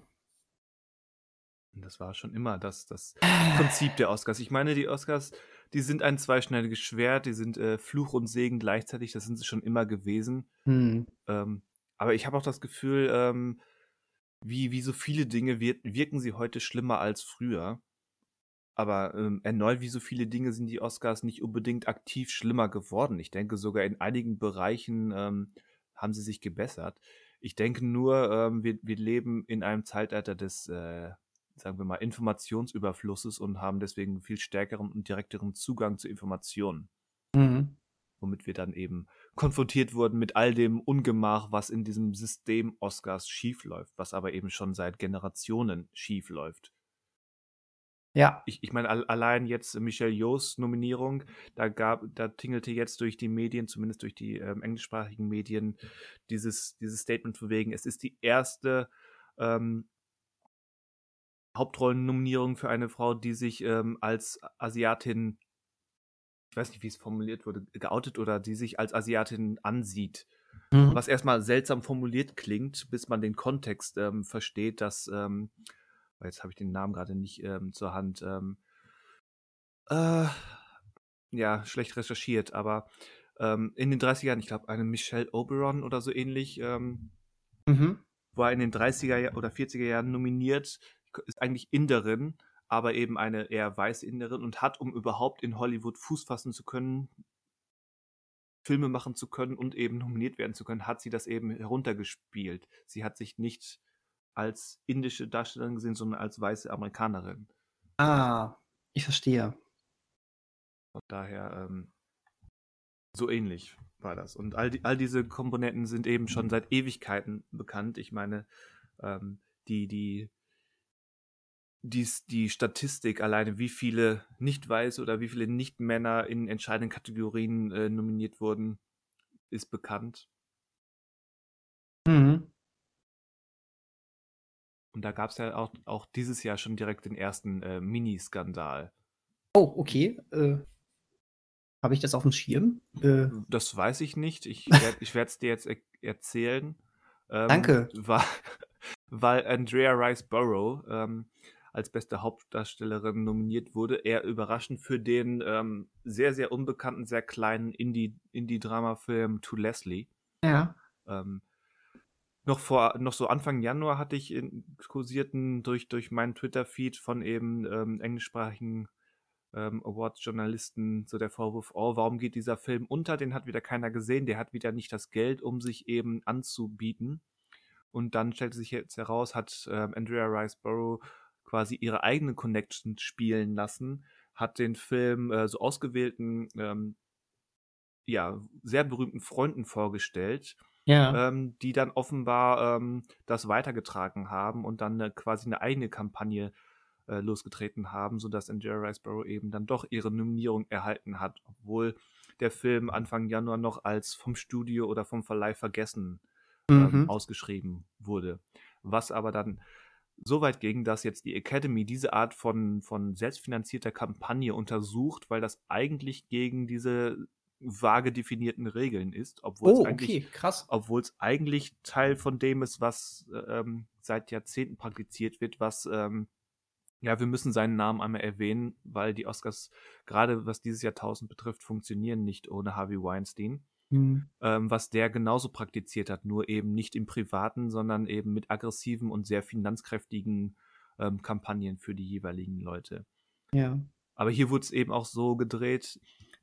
Und das war schon immer das, das Prinzip der Oscars. Ich meine, die Oscars die sind ein zweischneidiges Schwert, die sind äh, Fluch und Segen gleichzeitig, das sind sie schon immer gewesen. Mhm. Ähm, aber ich habe auch das Gefühl, ähm, wie, wie so viele Dinge wir wirken sie heute schlimmer als früher. Aber ähm, erneut, wie so viele Dinge sind die Oscars nicht unbedingt aktiv schlimmer geworden. Ich denke, sogar in einigen Bereichen ähm, haben sie sich gebessert. Ich denke nur, ähm, wir, wir leben in einem Zeitalter des äh, sagen wir mal, Informationsüberflusses und haben deswegen viel stärkeren und direkteren Zugang zu Informationen. Mhm. Womit wir dann eben konfrontiert wurden mit all dem Ungemach, was in diesem System Oscars schiefläuft, was aber eben schon seit Generationen schiefläuft. Ja. Ich, ich meine, allein jetzt Michelle Yeohs Nominierung, da gab, da tingelte jetzt durch die Medien, zumindest durch die ähm, englischsprachigen Medien, dieses, dieses Statement von wegen, es ist die erste ähm, Hauptrollennominierung für eine Frau, die sich ähm, als Asiatin, ich weiß nicht, wie es formuliert wurde, geoutet oder die sich als Asiatin ansieht. Mhm. Was erstmal seltsam formuliert klingt, bis man den Kontext ähm, versteht, dass, ähm, jetzt habe ich den Namen gerade nicht ähm, zur Hand, ähm, äh, ja, schlecht recherchiert, aber ähm, in den 30ern, ich glaube, eine Michelle Oberon oder so ähnlich, mhm. war in den 30er oder 40er Jahren nominiert ist eigentlich Inderin, aber eben eine eher weiße Inderin und hat, um überhaupt in Hollywood Fuß fassen zu können, Filme machen zu können und eben nominiert werden zu können, hat sie das eben heruntergespielt. Sie hat sich nicht als indische Darstellerin gesehen, sondern als weiße Amerikanerin. Ah, ich verstehe. Von daher ähm, so ähnlich war das. Und all, die, all diese Komponenten sind eben schon seit Ewigkeiten bekannt. Ich meine, ähm, die, die dies, die Statistik alleine, wie viele Nicht-Weiße oder wie viele Nicht-Männer in entscheidenden Kategorien äh, nominiert wurden, ist bekannt. Mhm. Und da gab es ja auch, auch dieses Jahr schon direkt den ersten äh, Mini-Skandal. Oh, okay. Äh, Habe ich das auf dem Schirm? Äh. Das weiß ich nicht. Ich, ich werde es dir jetzt er erzählen. Ähm, Danke. War, weil Andrea Rice Burrow ähm, als beste Hauptdarstellerin nominiert wurde. Eher überraschend für den ähm, sehr, sehr unbekannten, sehr kleinen Indie-Drama-Film Indie To Leslie. Ja. Ähm, noch vor, noch so Anfang Januar hatte ich in, kursierten durch, durch meinen Twitter-Feed von eben ähm, englischsprachigen ähm, Awards-Journalisten so der Vorwurf, oh, warum geht dieser Film unter? Den hat wieder keiner gesehen, der hat wieder nicht das Geld, um sich eben anzubieten. Und dann stellte sich jetzt heraus, hat ähm, Andrea Riceborough quasi ihre eigenen Connections spielen lassen, hat den Film äh, so ausgewählten, ähm, ja, sehr berühmten Freunden vorgestellt, Ja. ähm, die dann offenbar ähm, das weitergetragen haben und dann äh, quasi eine eigene Kampagne äh, losgetreten haben, sodass Angela Riceborough eben dann doch ihre Nominierung erhalten hat, obwohl der Film Anfang Januar noch als vom Studio oder vom Verleih vergessen ähm, Mhm. ausgeschrieben wurde. Was aber dann so weit ging, dass jetzt die Academy diese Art von, von selbstfinanzierter Kampagne untersucht, weil das eigentlich gegen diese vage definierten Regeln ist, obwohl es Oh, eigentlich okay, krass. obwohl es eigentlich Teil von dem ist, was ähm, seit Jahrzehnten praktiziert wird, was ähm, ja, wir müssen seinen Namen einmal erwähnen, weil die Oscars, gerade was dieses Jahrtausend betrifft, funktionieren nicht ohne Harvey Weinstein. Mhm. Ähm, was der genauso praktiziert hat, nur eben nicht im Privaten, sondern eben mit aggressiven und sehr finanzkräftigen ähm, Kampagnen für die jeweiligen Leute. Ja. Aber hier wurde es eben auch so gedreht,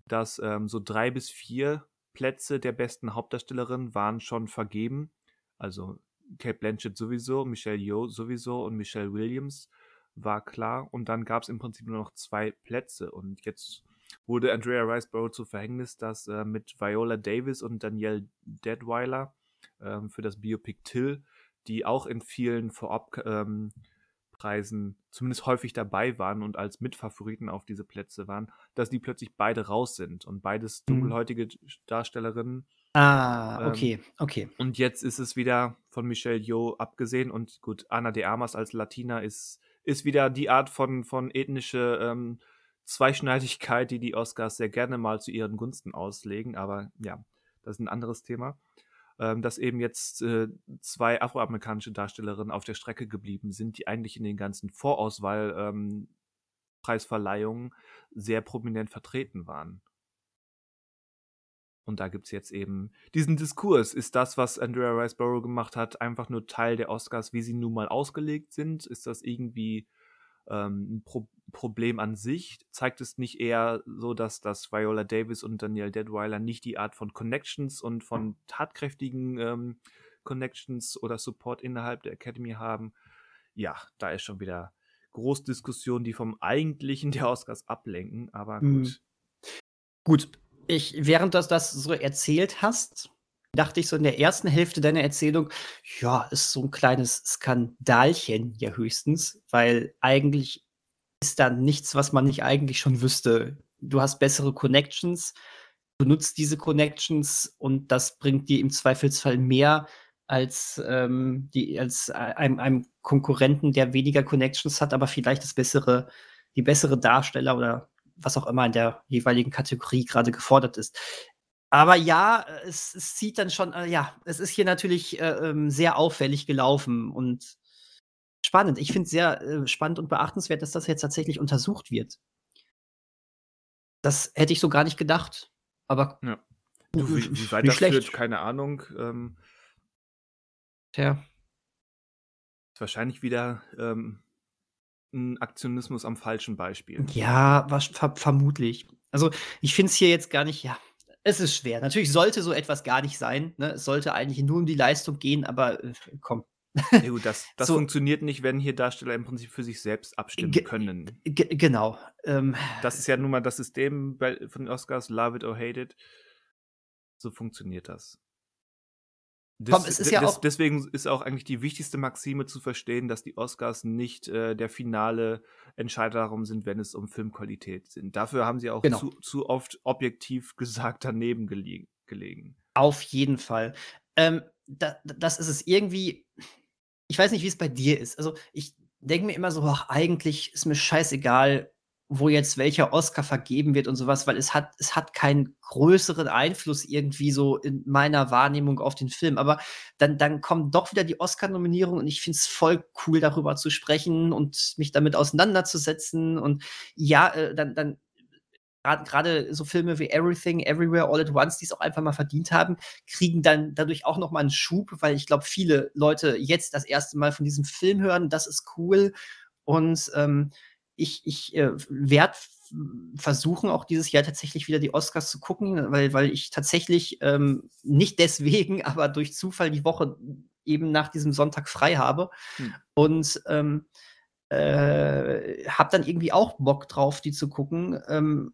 dass ähm, so drei bis vier Plätze der besten Hauptdarstellerin waren schon vergeben. Also Kate Blanchett sowieso, Michelle Yeoh sowieso und Michelle Williams war klar. Und dann gab es im Prinzip nur noch zwei Plätze. Und jetzt wurde Andrea Riceborough zu Verhängnis, dass äh, mit Viola Davis und Danielle Deadweiler ähm, für das Biopic Till, die auch in vielen Vorab ähm, zumindest häufig dabei waren und als Mitfavoriten auf diese Plätze waren, dass die plötzlich beide raus sind und beides Mhm. dunkelhäutige Darstellerinnen. Ah, Ähm, okay, okay. Und jetzt ist es wieder von Michelle Yeoh abgesehen und gut, Ana de Armas als Latina ist, ist wieder die Art von, von ethnische ähm, Zweischneidigkeit, die die Oscars sehr gerne mal zu ihren Gunsten auslegen, aber ja, das ist ein anderes Thema. Ähm, dass eben jetzt äh, zwei afroamerikanische Darstellerinnen auf der Strecke geblieben sind, die eigentlich in den ganzen Vorauswahl ähm, sehr prominent vertreten waren. Und da gibt es jetzt eben diesen Diskurs. Ist das, was Andrea Riceborough gemacht hat, einfach nur Teil der Oscars, wie sie nun mal ausgelegt sind? Ist das irgendwie ähm, ein Pro Problem an sich? Zeigt es nicht eher so, dass, dass Viola Davis und Danielle Deadweiler nicht die Art von Connections und von tatkräftigen ähm, Connections oder Support innerhalb der Academy haben? Ja, da ist schon wieder Großdiskussion, die vom Eigentlichen der Oscars ablenken, aber Mhm. gut. Gut, ich, während du das so erzählt hast, dachte ich so in der ersten Hälfte deiner Erzählung, ja, ist so ein kleines Skandalchen ja höchstens, weil eigentlich ist da nichts, was man nicht eigentlich schon wüsste. Du hast bessere Connections, du nutzt diese Connections und das bringt dir im Zweifelsfall mehr als, ähm, die, als einem, einem Konkurrenten, der weniger Connections hat, aber vielleicht das bessere, die bessere Darsteller oder was auch immer in der jeweiligen Kategorie gerade gefordert ist. Aber ja, es, es sieht dann schon, äh, ja, es ist hier natürlich äh, ähm, sehr auffällig gelaufen und spannend. Ich finde es sehr äh, spannend und beachtenswert, dass das jetzt tatsächlich untersucht wird. Das hätte ich so gar nicht gedacht. Aber Ja. Du, wie, wie weit das schlecht. führt, keine Ahnung. Ähm, Tja. ist wahrscheinlich wieder ähm, ein Aktionismus am falschen Beispiel. Ja, was, ver vermutlich. Also, ich finde es hier jetzt gar nicht, ja, es ist schwer. Natürlich sollte so etwas gar nicht sein. Ne? Es sollte eigentlich nur um die Leistung gehen, aber äh, komm. Ja, gut, das, das So. funktioniert nicht, wenn hier Darsteller im Prinzip für sich selbst abstimmen können. Genau. Ähm, Das ist ja nun mal das System bei, von den Oscars, love it or hate it. So funktioniert das. Komm, es ist ja auch- deswegen ist auch eigentlich die wichtigste Maxime zu verstehen, dass die Oscars nicht äh, der finale Entscheider darum sind, wenn es um Filmqualität sind. Dafür haben sie auch Genau. zu, zu oft objektiv gesagt daneben gelie gelegen. Auf jeden Fall. Ähm, da, das ist es irgendwie. Ich weiß nicht, wie es bei dir ist. Also, ich denke mir immer so, ach, eigentlich ist mir scheißegal, wo jetzt welcher Oscar vergeben wird und sowas, weil es hat, es hat keinen größeren Einfluss irgendwie so in meiner Wahrnehmung auf den Film. Aber dann, dann kommt doch wieder die Oscar-Nominierung und ich finde es voll cool, darüber zu sprechen und mich damit auseinanderzusetzen. Und ja, äh, dann, dann gerade so Filme wie Everything, Everywhere, All at Once, die es auch einfach mal verdient haben, kriegen dann dadurch auch noch mal einen Schub, weil ich glaube, viele Leute jetzt das erste Mal von diesem Film hören. Das ist cool. Und ähm, ich, ich äh, werde versuchen, auch dieses Jahr tatsächlich wieder die Oscars zu gucken, weil, weil ich tatsächlich ähm, nicht deswegen, aber durch Zufall die Woche eben nach diesem Sonntag frei habe. Hm. Und ähm, äh, habe dann irgendwie auch Bock drauf, die zu gucken. Ähm,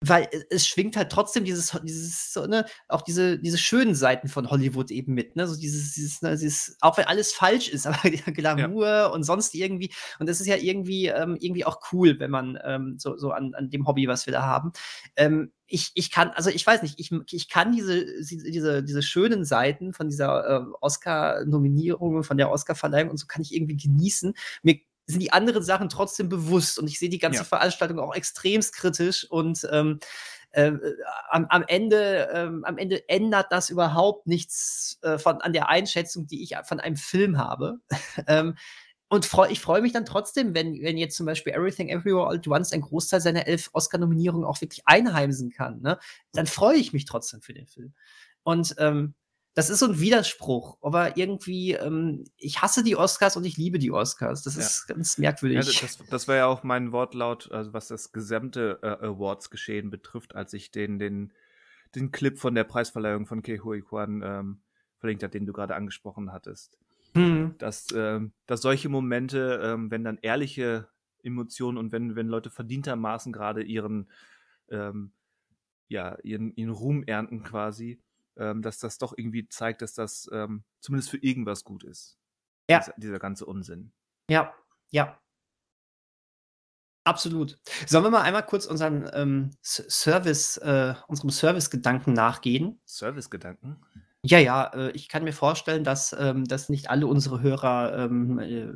weil es schwingt halt trotzdem dieses, dieses so, ne, auch diese, diese schönen Seiten von Hollywood eben mit, ne, so dieses, dieses, ne, dieses auch wenn alles falsch ist, aber Glamour ja. und sonst irgendwie, und das ist ja irgendwie, ähm, irgendwie auch cool, wenn man ähm, so, so an, an dem Hobby, was wir da haben. Ähm, ich, ich kann, also ich weiß nicht, ich, ich kann diese, diese, diese schönen Seiten von dieser äh, Oscar-Nominierung, von der Oscar-Verleihung und so kann ich irgendwie genießen. Mir sind die anderen Sachen trotzdem bewusst und ich sehe die ganze ja. Veranstaltung auch extremst kritisch und ähm, äh, am, am, Ende, ähm, am Ende ändert das überhaupt nichts äh, von, an der Einschätzung, die ich von einem Film habe. ähm, und freu, ich freue mich dann trotzdem, wenn, wenn jetzt zum Beispiel Everything Everywhere All at Once einen Großteil seiner elf Oscar-Nominierungen auch wirklich einheimsen kann. Ne? Dann freue ich mich trotzdem für den Film. Und ähm, das ist so ein Widerspruch, aber irgendwie, ähm, ich hasse die Oscars und ich liebe die Oscars. Das ist ganz merkwürdig. Ja, das, das war ja auch mein Wortlaut, also was das gesamte äh, Awards-Geschehen betrifft, als ich den, den, den Clip von der Preisverleihung von Ke Hui Kwan ähm, verlinkt hat, den du gerade angesprochen hattest. Hm. Dass, ähm, dass solche Momente, ähm, wenn dann ehrliche Emotionen und wenn, wenn Leute verdientermaßen gerade ihren, ähm, ja, ihren, ihren Ruhm ernten quasi, ähm, dass das doch irgendwie zeigt, dass das ähm, zumindest für irgendwas gut ist. Ja. Dieser, dieser ganze Unsinn. Ja, ja. Absolut. Sollen wir mal einmal kurz unseren ähm, Service, äh, unserem Service-Gedanken nachgehen? Service-Gedanken? Ja, ja, äh, ich kann mir vorstellen, dass, ähm, dass nicht alle unsere Hörer ähm, äh,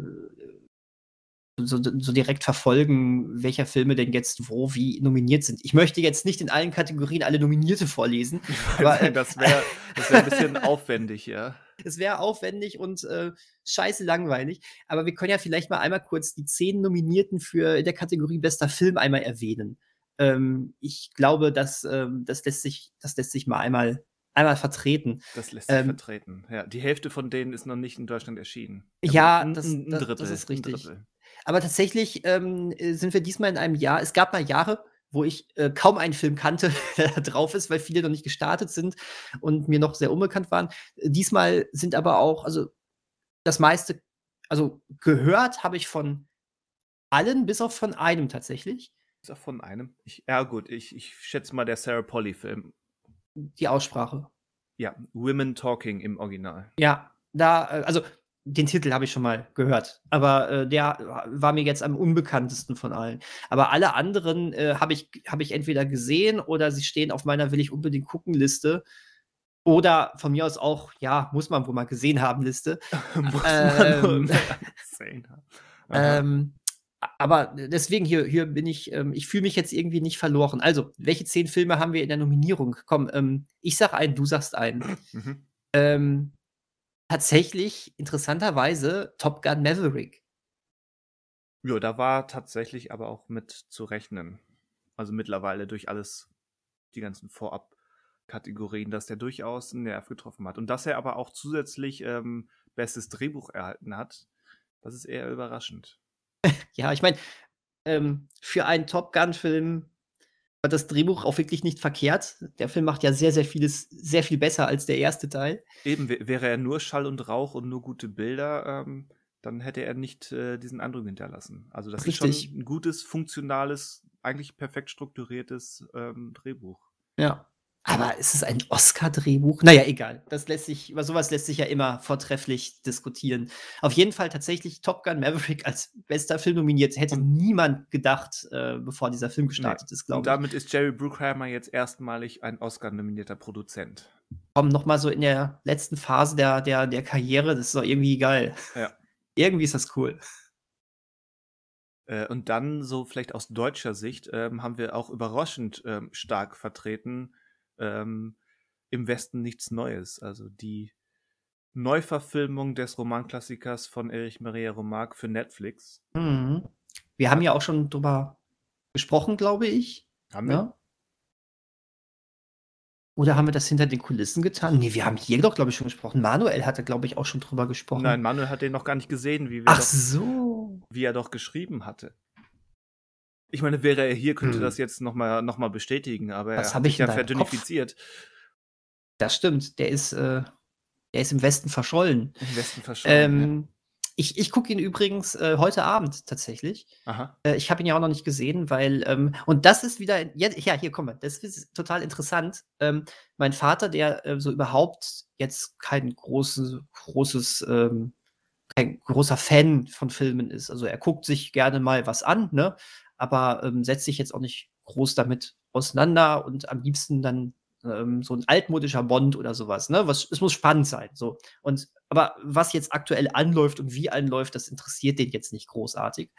so, so direkt verfolgen, welcher Filme denn jetzt wo wie nominiert sind. Ich möchte jetzt nicht in allen Kategorien alle Nominierte vorlesen. Aber, äh, das wäre das wär ein bisschen aufwendig, ja. Es wäre aufwendig und äh, scheiße langweilig. Aber wir können ja vielleicht mal einmal kurz die zehn Nominierten für in der Kategorie bester Film einmal erwähnen. Ähm, ich glaube, dass, ähm, das, lässt sich, das lässt sich mal einmal einmal vertreten. Das lässt sich ähm, vertreten. Ja, die Hälfte von denen ist noch nicht in Deutschland erschienen. Ja, das, Drittel, das, ist richtig. Aber tatsächlich ähm, äh, sind wir diesmal in einem Jahr. Es gab mal Jahre, wo ich äh, kaum einen Film kannte, der da drauf ist, weil viele noch nicht gestartet sind und mir noch sehr unbekannt waren. Diesmal sind aber auch, also das meiste, also gehört habe ich von allen, bis auf von einem tatsächlich. Bis auf von einem? Ich, ja, gut, ich, ich schätze mal der Sarah Polly-Film. Die Aussprache. Ja, Women Talking im Original. Ja, da, äh, also den Titel habe ich schon mal gehört, aber äh, der war mir jetzt am unbekanntesten von allen. Aber alle anderen äh, habe ich, hab ich entweder gesehen oder sie stehen auf meiner Will ich unbedingt gucken Liste. Oder von mir aus auch, ja, muss man wohl mal gesehen haben, Liste. muss ähm, man gesehen haben. Ähm, aber deswegen hier, hier bin ich, ähm, ich fühle mich jetzt irgendwie nicht verloren. Also, welche zehn Filme haben wir in der Nominierung? Komm, ähm, ich sag einen, du sagst einen. Mhm. Tatsächlich interessanterweise Top Gun Maverick. Ja, da war tatsächlich aber auch mit zu rechnen. Also mittlerweile durch alles, die ganzen Vorab-Kategorien, dass der durchaus einen Nerv getroffen hat. Und dass er aber auch zusätzlich ähm, bestes Drehbuch erhalten hat, das ist eher überraschend. ja, ich meine, ähm, für einen Top Gun-Film das Drehbuch auch wirklich nicht verkehrt. Der Film macht ja sehr, sehr vieles sehr viel besser als der erste Teil. Eben, wäre er nur Schall und Rauch und nur gute Bilder, ähm, dann hätte er nicht äh, diesen Eindruck hinterlassen. Also das Richtig. ist schon ein gutes, funktionales, eigentlich perfekt strukturiertes ähm, Drehbuch. Ja. Aber ist es ein Oscar-Drehbuch? Naja, egal. Das lässt sich, über sowas lässt sich ja immer vortrefflich diskutieren. Auf jeden Fall tatsächlich Top Gun Maverick als bester Film nominiert. Hätte niemand gedacht, äh, bevor dieser Film gestartet nee. ist, glaube ich. Und damit ist Jerry Bruckheimer jetzt erstmalig ein Oscar-nominierter Produzent. Komm, nochmal so in der letzten Phase der, der, der Karriere, das ist doch irgendwie geil. Ja. irgendwie ist das cool. Äh, und dann, so vielleicht aus deutscher Sicht, ähm, haben wir auch überraschend ähm, stark vertreten ähm, im Westen nichts Neues. Also die Neuverfilmung des Romanklassikers von Erich Maria Remarque für Netflix. Mhm. Wir haben ja auch schon drüber gesprochen, glaube ich. Haben wir? Ja? Oder haben wir das hinter den Kulissen getan? Nee, wir haben hier doch, glaube ich, schon gesprochen. Manuel hatte, glaube ich, auch schon drüber gesprochen. Nein, Manuel hat den noch gar nicht gesehen, wie, Ach doch, so. wie er doch geschrieben hatte. Ich meine, wäre er hier, könnte hm. das jetzt nochmal noch mal bestätigen, aber Was er hat sich ja verdünifiziert. Das stimmt, der ist, äh, der ist im Westen verschollen. Im Westen verschollen. Ähm, ja. Ich ich gucke ihn übrigens, äh, heute Abend tatsächlich. Aha. Äh, ich habe ihn ja auch noch nicht gesehen, weil, ähm und das ist wieder jet ja, hier, guck mal, das ist total interessant. Ähm, mein Vater, der, äh, so überhaupt jetzt kein große großes, ähm kein großer Fan von Filmen ist. Also, er guckt sich gerne mal was an, ne, aber, ähm, setzt sich jetzt auch nicht groß damit auseinander und am liebsten dann ähm, so ein altmodischer Bond oder sowas, ne? Was es muss spannend sein, so. Und aber was jetzt aktuell anläuft und wie anläuft, das interessiert den jetzt nicht großartig.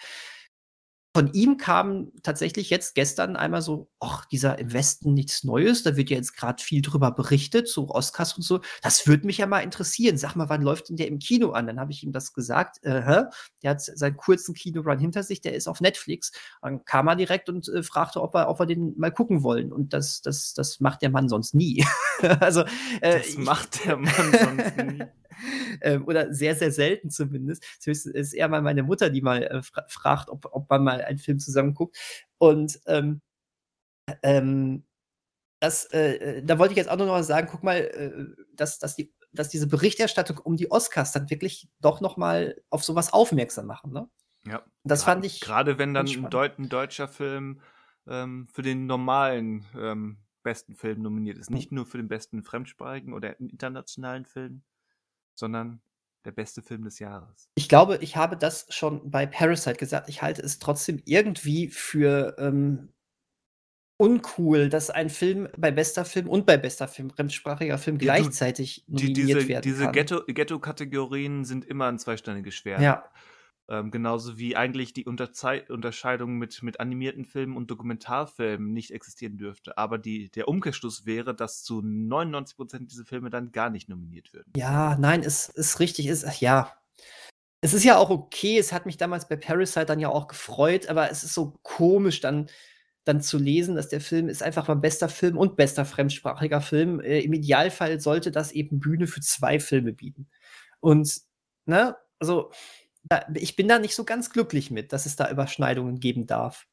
Von ihm kam tatsächlich jetzt gestern einmal so: „Och, dieser im Westen nichts Neues, da wird ja jetzt gerade viel drüber berichtet, so Oscars und so. Das würde mich ja mal interessieren. Sag mal, wann läuft denn der im Kino an?“ Dann habe ich ihm das gesagt. Äh, hä? Der hat seinen kurzen Kinorun hinter sich, der ist auf Netflix. Dann kam er direkt und, äh, fragte, ob wir ob wir den mal gucken wollen. Und das das das macht der Mann sonst nie. Also, äh, Das macht der Mann sonst nie. Ähm, oder sehr, sehr selten zumindest. Es ist eher mal meine Mutter, die mal äh, fra fragt, ob, ob man mal einen Film zusammen guckt. Und ähm, ähm, das, äh, äh, da wollte ich jetzt auch nur noch mal sagen, guck mal, äh, dass, dass, die, dass diese Berichterstattung um die Oscars dann wirklich doch noch mal auf sowas aufmerksam machen. Ne? Ja. Das gra- fand ich Gerade wenn dann ein. Deut ein deutscher Film ähm, für den normalen ähm, besten Film nominiert ist. Nicht nur für den besten fremdsprachigen oder internationalen Film, sondern der beste Film des Jahres. Ich glaube, ich habe das schon bei Parasite gesagt. Ich halte es trotzdem irgendwie für ähm, uncool, dass ein Film bei bester Film und bei bester Film, fremdsprachiger Film Ja, gleichzeitig die, nominiert diese werden diese kann. Ghetto- Ghetto-Kategorien sind immer ein zweischneidiges Schwert. Ja. Ähm, genauso wie eigentlich die Unterzei Unterscheidung mit, mit animierten Filmen und Dokumentarfilmen nicht existieren dürfte. Aber die, der Umkehrschluss wäre, dass zu 99% diese Filme dann gar nicht nominiert würden. Ja, nein, es ist richtig, ist ja. Es ist ja auch okay, es hat mich damals bei Parasite dann ja auch gefreut, aber es ist so komisch dann dann zu lesen, dass der Film ist einfach mal bester Film und bester fremdsprachiger Film. Äh, Im Idealfall sollte das eben Bühne für 2 Filme bieten. Und, ne, also, ich bin da nicht so ganz glücklich mit, dass es da Überschneidungen geben darf.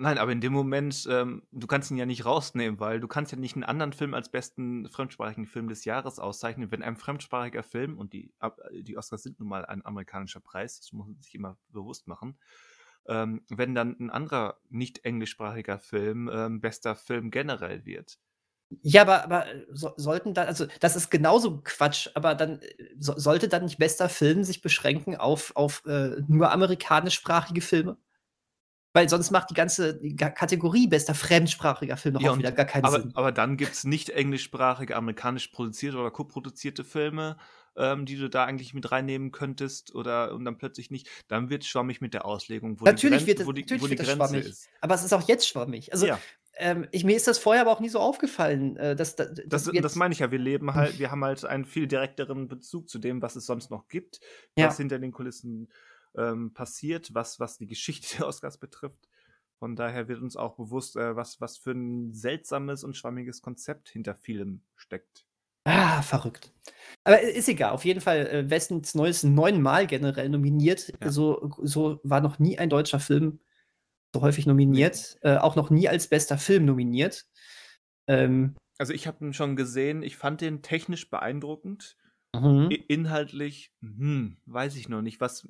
Nein, aber in dem Moment, ähm, du kannst ihn ja nicht rausnehmen, weil du kannst ja nicht einen anderen Film als besten fremdsprachigen Film des Jahres auszeichnen, wenn ein fremdsprachiger Film, und die, die Oscars sind nun mal ein amerikanischer Preis, das muss man sich immer bewusst machen, ähm, wenn dann ein anderer nicht englischsprachiger Film ähm, bester Film generell wird. Ja, aber aber so sollten dann also, das ist genauso Quatsch, aber dann, äh, so sollte dann nicht bester Film sich beschränken auf auf, äh, nur amerikanischsprachige Filme? Weil sonst macht die ganze Kategorie bester fremdsprachiger Film doch Ja, auch wieder gar keinen aber, Sinn. aber dann gibt es nicht englischsprachige, amerikanisch produzierte oder koproduzierte Filme, ähm, die du da eigentlich mit reinnehmen könntest oder und dann plötzlich nicht. Dann wird es schwammig mit der Auslegung, wo Natürlich die, wird Grenze, es wo die, natürlich wo die wird das Grenze schwammig, ist. aber es ist auch jetzt schwammig. Also, Ja. Ähm, ich mir ist das vorher aber auch nie so aufgefallen, äh, dass da Das, dass das jetzt meine ich ja. Wir leben halt, wir haben halt einen viel direkteren Bezug zu dem, was es sonst noch gibt, Ja. was hinter den Kulissen ähm, passiert, was, was die Geschichte der Oscars betrifft. Von daher wird uns auch bewusst, äh, was, was für ein seltsames und schwammiges Konzept hinter vielem steckt. Ah, verrückt. Aber i ist egal. Auf jeden Fall, äh, Westens Neues neunmal generell nominiert. Ja. So so war noch nie ein deutscher Film so häufig nominiert, äh, auch noch nie als bester Film nominiert. Ähm Also ich habe ihn schon gesehen, ich fand den technisch beeindruckend. Mhm. Inhaltlich, hm, weiß ich noch nicht, was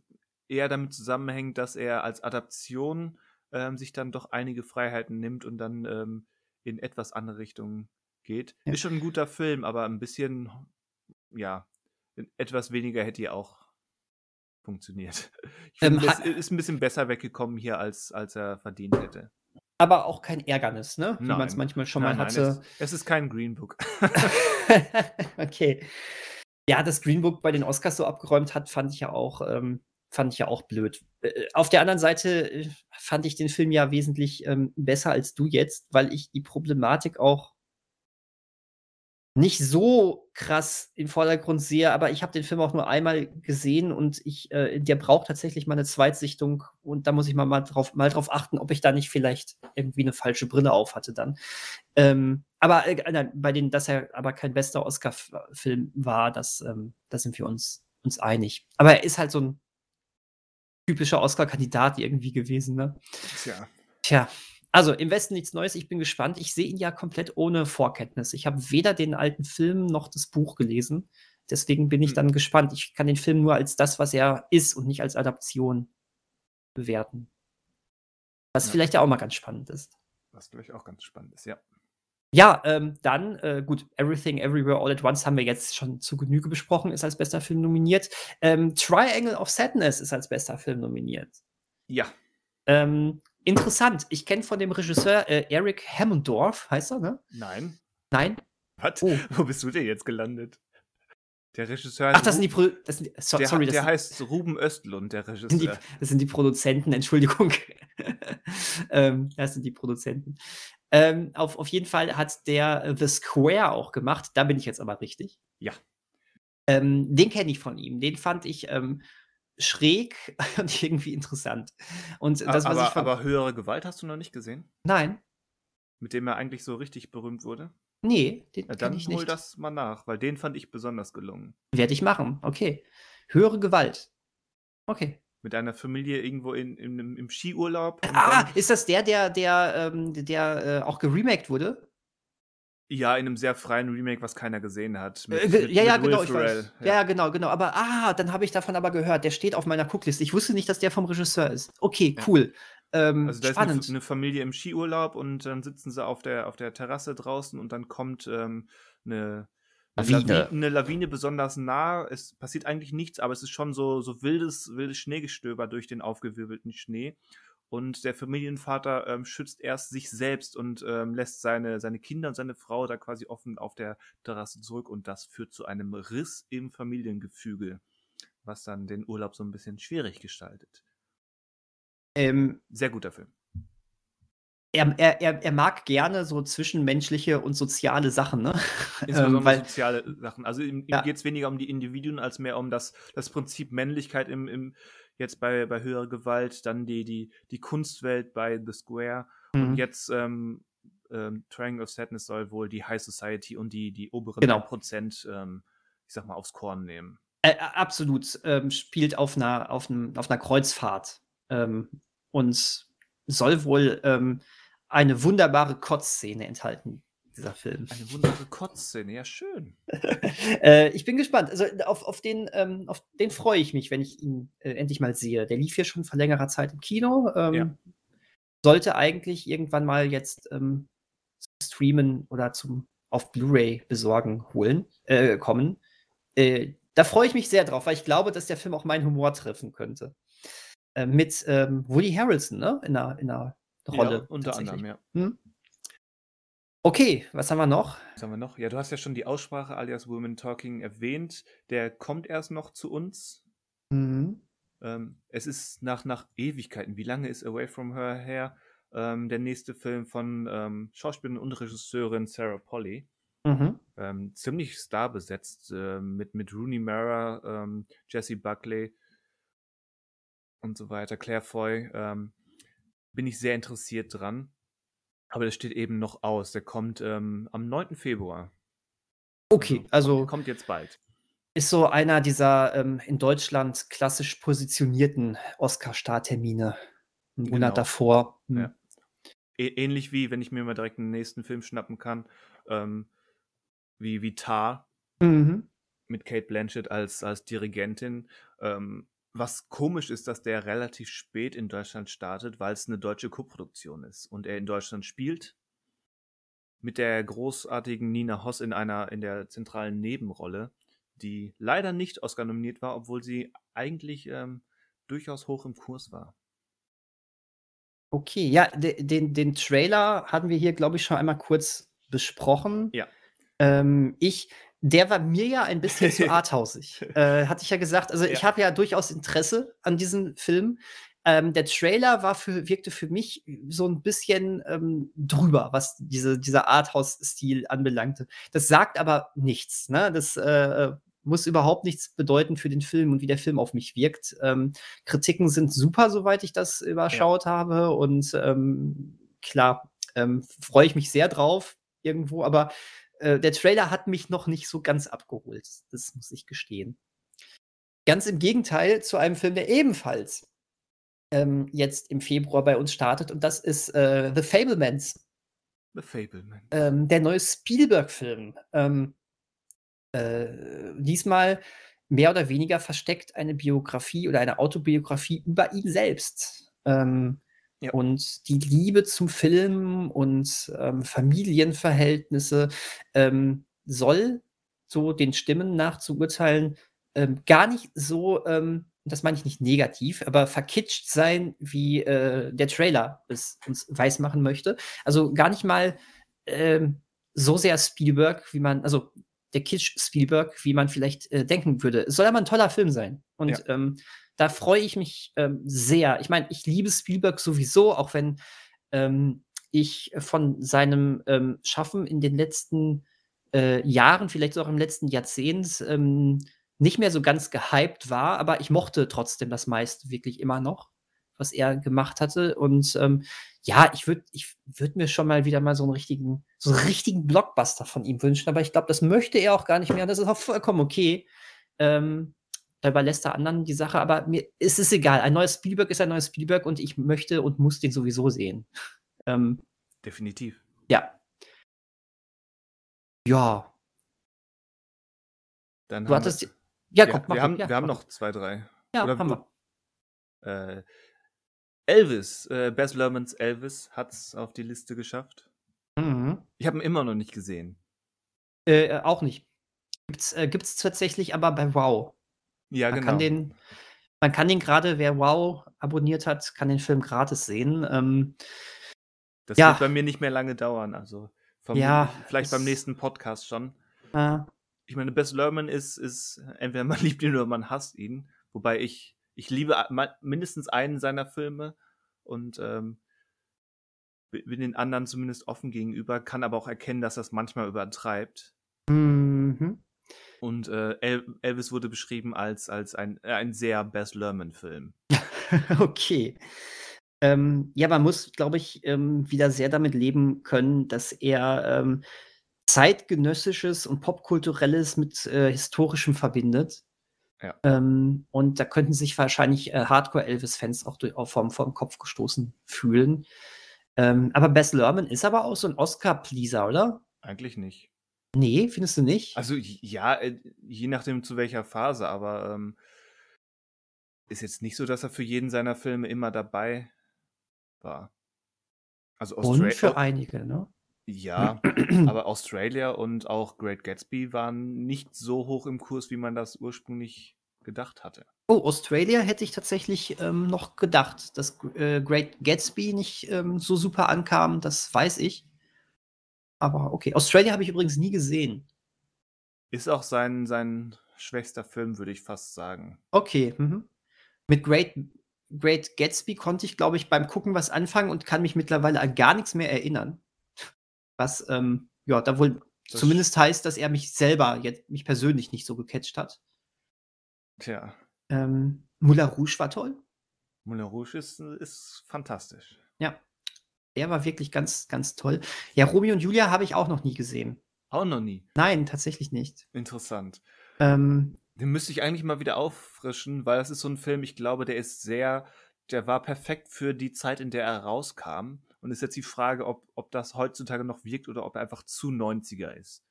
eher damit zusammenhängt, dass er als Adaption ähm, sich dann doch einige Freiheiten nimmt und dann ähm, in etwas andere Richtungen geht. Ja. Ist schon ein guter Film, aber ein bisschen, ja, etwas weniger hätte ja auch funktioniert. Ich Ähm, finde, es ist ein bisschen besser weggekommen hier, als, als er verdient hätte. Aber auch kein Ärgernis, ne? Wie man's Nein. manchmal schon Nein, mal nein, hatte. es, es ist kein Green Book. Okay. Ja, dass Green Book bei den Oscars so abgeräumt hat, fand ich ja auch ähm, fand ich ja auch blöd. Äh, auf der anderen Seite, äh, fand ich den Film ja wesentlich, ähm, besser als du jetzt, weil ich die Problematik auch nicht so krass im Vordergrund sehe, aber ich habe den Film auch nur einmal gesehen und ich äh, der braucht tatsächlich mal 'ne Zweitsichtung und da muss ich mal mal drauf mal drauf achten, ob ich da nicht vielleicht irgendwie 'ne falsche Brille auf hatte dann. Ähm, aber, äh, nein, bei den dass er aber kein bester Oscar F Film war, das ähm, da sind wir uns uns einig. Aber er ist halt so 'n typischer Oscar-Kandidat irgendwie gewesen, ne? Tja. Tja, also im Westen nichts Neues. Ich bin gespannt. Ich sehe ihn ja komplett ohne Vorkenntnis. Ich habe weder den alten Film noch das Buch gelesen. Deswegen bin ich Hm. dann gespannt. Ich kann den Film nur als das, was er ist und nicht als Adaption bewerten. Was Ja. vielleicht ja auch mal ganz spannend ist. Was glaube ich auch ganz spannend ist, ja. Ja, ähm, dann, äh, gut, Everything Everywhere All at Once haben wir jetzt schon zu Genüge besprochen, ist als bester Film nominiert. Ähm, Triangle of Sadness ist als bester Film nominiert. Ja. Ähm, interessant, ich kenne von dem Regisseur äh, Eric Hammondorf, heißt er, ne? Nein. Nein? Was? Oh. Wo bist du denn jetzt gelandet? Der Regisseur Ach, das sind die Pro das sind, so, der, sorry, der heißt Ruben Östlund, der das sind die, Regisseur. das sind die Produzenten, Entschuldigung. ähm, das sind die Produzenten. Ähm, auf, auf jeden Fall hat der äh, The Square auch gemacht. Da bin ich jetzt aber richtig. Ja. Ähm, den kenne ich von ihm. Den fand ich ähm, schräg und irgendwie interessant. Und das, was aber, ich von. aber höhere Gewalt hast du noch nicht gesehen? nein, Mit dem er eigentlich so richtig berühmt wurde? nee, den Ja, dann ich hol nicht. das mal nach, weil den fand ich besonders gelungen. Werde ich machen. Okay. Höhere Gewalt. Okay. Mit einer Familie irgendwo in, in, im- Skiurlaub. Ah, ist das der, der, der, ähm, der äh, auch geremaked wurde? Ja, in einem sehr freien Remake, was keiner gesehen hat. Äh, ge- ja, ja, Will genau, ich weiß. Ja. ja, genau, genau. Aber ah, dann habe ich davon aber gehört. Der steht auf meiner Cookliste. Ich wusste nicht, dass der vom Regisseur ist. Okay, Ja. cool. Ähm, Also da ist eine, spannend. eine Familie im Skiurlaub und dann sitzen sie auf der, auf der Terrasse draußen und dann kommt ähm, eine, eine, Lawine. Lawine. eine Lawine besonders nah. Es passiert eigentlich nichts, aber es ist schon so, so wildes, wildes Schneegestöber durch den aufgewirbelten Schnee. Und der Familienvater ähm, schützt erst sich selbst und ähm, lässt seine, seine Kinder und seine Frau da quasi offen auf der Terrasse zurück. Und das führt zu einem Riss im Familiengefüge, was dann den Urlaub so ein bisschen schwierig gestaltet. ähm, Sehr guter Film. er, er, er, mag gerne so zwischenmenschliche und soziale Sachen, ne? Insbesondere ähm, weil, soziale Sachen. Also ihm, ihm Ja. geht es weniger um die Individuen als mehr um das, das Prinzip Männlichkeit im, im jetzt bei, bei höherer Gewalt, dann die, die, die Kunstwelt bei The Square und Mhm. jetzt ähm, ähm, Triangle of Sadness soll wohl die High Society und die, die oberen Genau. Prozent, ähm, ich sag mal, aufs Korn nehmen. Äh, absolut. Ähm, spielt auf einer, auf, einem, auf einer Kreuzfahrt. Ähm, und soll wohl ähm, eine wunderbare Kotzszene enthalten, dieser Film. Eine wunderbare Kotzszene, ja schön. äh, ich bin gespannt. Also auf, auf den, ähm, auf den freue ich mich, wenn ich ihn äh, endlich mal sehe. Der lief hier schon vor längerer Zeit im Kino. Ähm, Ja. Sollte eigentlich irgendwann mal jetzt ähm, zum streamen oder zum auf Blu-ray besorgen holen äh, kommen. Äh, da freue ich mich sehr drauf, weil ich glaube, dass der Film auch meinen Humor treffen könnte. Äh, mit ähm, Woody Harrelson, ne? In einer, in einer Rolle. Ja, unter anderem, ja. Hm? Okay, was haben wir noch? Was haben wir noch? Ja, du hast ja schon die Aussprache alias Women Talking erwähnt. Der kommt erst noch zu uns. Mhm. Ähm, es ist nach, nach Ewigkeiten. Wie lange ist Away from Her her? Ähm, der nächste Film von ähm, Schauspielerin und Regisseurin Sarah Polly. Mhm. Ähm, ziemlich starbesetzt äh, mit, mit Rooney Mara, ähm, Jesse Buckley und so weiter, Claire Foy. Ähm, bin ich sehr interessiert dran. Aber das steht eben noch aus. Der kommt ähm, am 9. Februar. Okay, also kommt jetzt bald. ist so einer dieser ähm, in Deutschland klassisch positionierten Oscar-Starttermine. Einen Monat Genau. davor. Hm. Ja. Ähnlich wie, wenn ich mir mal direkt einen nächsten Film schnappen kann, ähm, wie, wie Tar Mhm. mit Kate Blanchett als, als Dirigentin. Ähm, was komisch ist, dass der relativ spät in Deutschland startet, weil es eine deutsche Koproduktion ist und er in Deutschland spielt. Mit der großartigen Nina Hoss in einer in der zentralen Nebenrolle, die leider nicht Oscar nominiert war, obwohl sie eigentlich ähm, durchaus hoch im Kurs war. Okay, ja, de, den, den Trailer hatten wir hier, glaube ich, schon einmal kurz besprochen. Ja. Ähm, ich, der war mir ja ein bisschen zu arthausig. äh, hatte ich ja gesagt. Also ich Ja. habe ja durchaus Interesse an diesem Film. Ähm, der Trailer war für, wirkte für mich so ein bisschen ähm, drüber, was diese, dieser Arthouse-Stil anbelangte. Das sagt aber nichts. Ne? Das äh, muss überhaupt nichts bedeuten für den Film und wie der Film auf mich wirkt. Ähm, Kritiken sind super, soweit ich das überschaut habe. Und ähm, klar, ähm, freue ich mich sehr drauf irgendwo, aber äh, der Trailer hat mich noch nicht so ganz abgeholt. Das muss ich gestehen. Ganz im Gegenteil zu einem Film, der ebenfalls ähm, jetzt im Februar bei uns startet, und das ist äh, The Fablemans, The Fableman. ähm, der neue Spielberg-Film. Ähm, äh, diesmal mehr oder weniger versteckt eine Biografie oder eine Autobiografie über ihn selbst. Ähm, ja. Und die Liebe zum Film und ähm, Familienverhältnisse ähm, soll, so den Stimmen nach zu urteilen, ähm, gar nicht so, ähm, das meine ich nicht negativ, aber verkitscht sein, wie äh, der Trailer es uns weismachen möchte. Also gar nicht mal ähm, so sehr Spielberg, wie man, also der Kitsch Spielberg, wie man vielleicht äh, denken würde. Es soll aber ein toller Film sein. Und ja. ähm, da freue ich mich ähm, sehr. Ich meine, ich liebe Spielberg sowieso, auch wenn ähm, ich von seinem ähm, Schaffen in den letzten äh, Jahren, vielleicht auch im letzten Jahrzehnt, ähm, nicht mehr so ganz gehypt war, aber ich mochte trotzdem das meiste wirklich immer noch, was er gemacht hatte. Und ähm, ja, ich würde ich würd mir schon mal wieder mal so einen richtigen, so einen richtigen Blockbuster von ihm wünschen, aber ich glaube, das möchte er auch gar nicht mehr. Und das ist auch vollkommen okay. Ähm, da überlässt er anderen die Sache, aber mir ist es egal. Ein neues Spielberg ist ein neues Spielberg und ich möchte und muss den sowieso sehen. Ähm, Definitiv. Ja. Ja. Dann du hattest. Wir, ja, komm, ja, wir, haben, wir haben noch zwei, drei. Ja, Oder, haben wir. Äh, Elvis, äh, Bess Lermans Elvis hat es auf die Liste geschafft. Mhm. Ich habe ihn immer noch nicht gesehen. Äh, äh auch nicht. Gibt's, äh, gibt's tatsächlich aber bei Wow. Ja, man genau. Kann den, man kann den gerade, wer Wow abonniert hat, kann den Film gratis sehen. Ähm, das ja. wird bei mir nicht mehr lange dauern. Also ja, vielleicht beim nächsten Podcast schon. Äh, ich meine, Bess Lerman ist, ist entweder man liebt ihn oder man hasst ihn. Wobei ich, ich liebe mindestens einen seiner Filme und ähm, bin den anderen zumindest offen gegenüber, kann aber auch erkennen, dass das manchmal übertreibt. Mhm. Und äh, Elvis wurde beschrieben als, als ein, äh, ein sehr Bess Lerman-Film. okay. Ähm, ja, man muss, glaube ich, ähm, wieder sehr damit leben können, dass er ähm, zeitgenössisches und popkulturelles mit äh, historischem verbindet. Ja. Ähm, und da könnten sich wahrscheinlich äh, Hardcore-Elvis-Fans auch, durch, auch vom, vom Kopf gestoßen fühlen. Ähm, aber Bess Lerman ist aber auch so ein Oscar-Pleaser, oder? Eigentlich nicht. Nee, findest du nicht? Also ja, äh, je nachdem zu welcher Phase, aber ähm, ist jetzt nicht so, dass er für jeden seiner Filme immer dabei war. Also Australia. Und für einige, ne? Ja, aber Australia und auch Great Gatsby waren nicht so hoch im Kurs, wie man das ursprünglich gedacht hatte. Oh, Australia hätte ich tatsächlich ähm, noch gedacht, dass äh, Great Gatsby nicht ähm, so super ankam, das weiß ich. Aber okay, Australia habe ich übrigens nie gesehen. Ist auch sein, sein schwächster Film, würde ich fast sagen. Okay. Mhm. Mit Great, Great Gatsby konnte ich, glaube ich, beim Gucken was anfangen und kann mich mittlerweile an gar nichts mehr erinnern. Was, ähm, ja, da wohl das zumindest heißt, dass er mich selber, jetzt, mich persönlich nicht so gecatcht hat. Tja. Ähm, Moulin Rouge war toll. Moulin Rouge ist, ist fantastisch. Ja. Der war wirklich ganz, ganz toll. Ja, Romeo und Julia habe ich auch noch nie gesehen. Auch noch nie? Nein, tatsächlich nicht. Interessant. Ähm, Den müsste ich eigentlich mal wieder auffrischen, weil das ist so ein Film, ich glaube, der ist sehr, der war perfekt für die Zeit, in der er rauskam. Und ist jetzt die Frage, ob, ob das heutzutage noch wirkt oder ob er einfach zu 90er ist.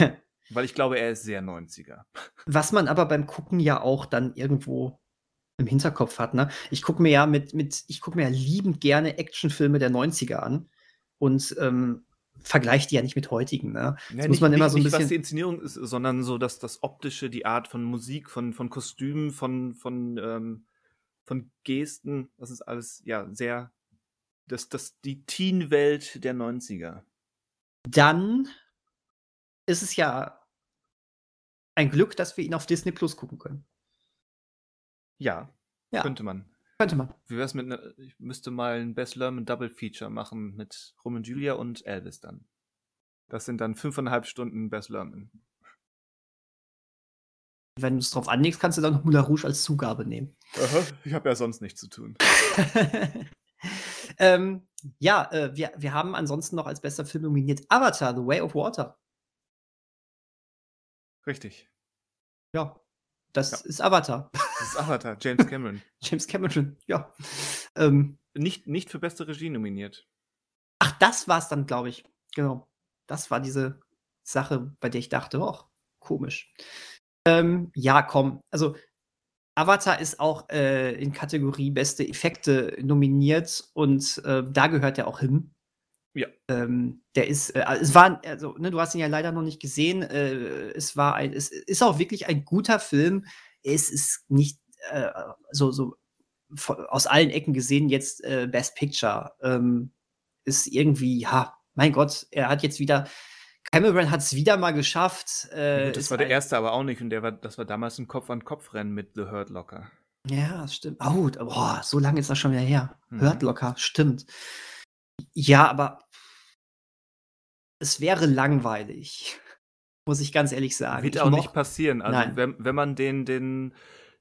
weil ich glaube, er ist sehr 90er. Was man aber beim Gucken ja auch dann irgendwo im Hinterkopf hat. Ne? Ich gucke mir ja mit, mit, ich gucke mir ja liebend gerne Actionfilme der 90er an und ähm, vergleiche die ja nicht mit heutigen. Ne? Das ja, muss nicht, man immer nicht, so ein bisschen. was die Inszenierung ist, sondern so dass das optische, die Art von Musik, von, von Kostümen, von, von, ähm, von Gesten, das ist alles ja sehr. Das, das, die Teen-Welt der 90er. Dann ist es ja ein Glück, dass wir ihn auf Disney Plus gucken können. Ja, ja. könnte man. Könnte man. Wie wär's mit ne, ich müsste mal ein Best Lerman Double Feature machen mit Roman Julia und Elvis dann. Das sind dann fünfeinhalb Stunden Best Lerman. Wenn du es drauf anlegst, kannst du dann noch Moulin Rouge als Zugabe nehmen. Aha, ich habe ja sonst nichts zu tun. ähm, ja, äh, wir, wir haben ansonsten noch als bester Film nominiert Avatar, The Way of Water. Richtig. Ja, das ja. ist Avatar. Das ist Avatar, James Cameron. James Cameron, ja. Ähm, nicht, nicht für beste Regie nominiert. Ach, das war es dann, glaube ich. Genau. Das war diese Sache, bei der ich dachte, och, komisch. Ähm, ja, komm. Also, Avatar ist auch äh, in Kategorie beste Effekte nominiert und äh, da gehört er auch hin. Ja. Ähm, der ist, äh, es war, also, ne, du hast ihn ja leider noch nicht gesehen. Äh, es war ein, es ist auch wirklich ein guter Film. Es ist nicht äh, so, so aus allen Ecken gesehen jetzt äh, Best Picture. Ähm, ist irgendwie, ja, mein Gott, er hat jetzt wieder, Cameron hat es wieder mal geschafft. Äh, das war der erste aber auch nicht und der war, das war damals ein Kopf-an-Kopf-Rennen mit The Hurt Locker. Ja, stimmt. Oh, boah, so lange ist das schon wieder her. Mhm. Hurt Locker, stimmt. Ja, aber es wäre langweilig, muss ich ganz ehrlich sagen. Wird ich auch nicht passieren. Also, wenn, wenn man den, den,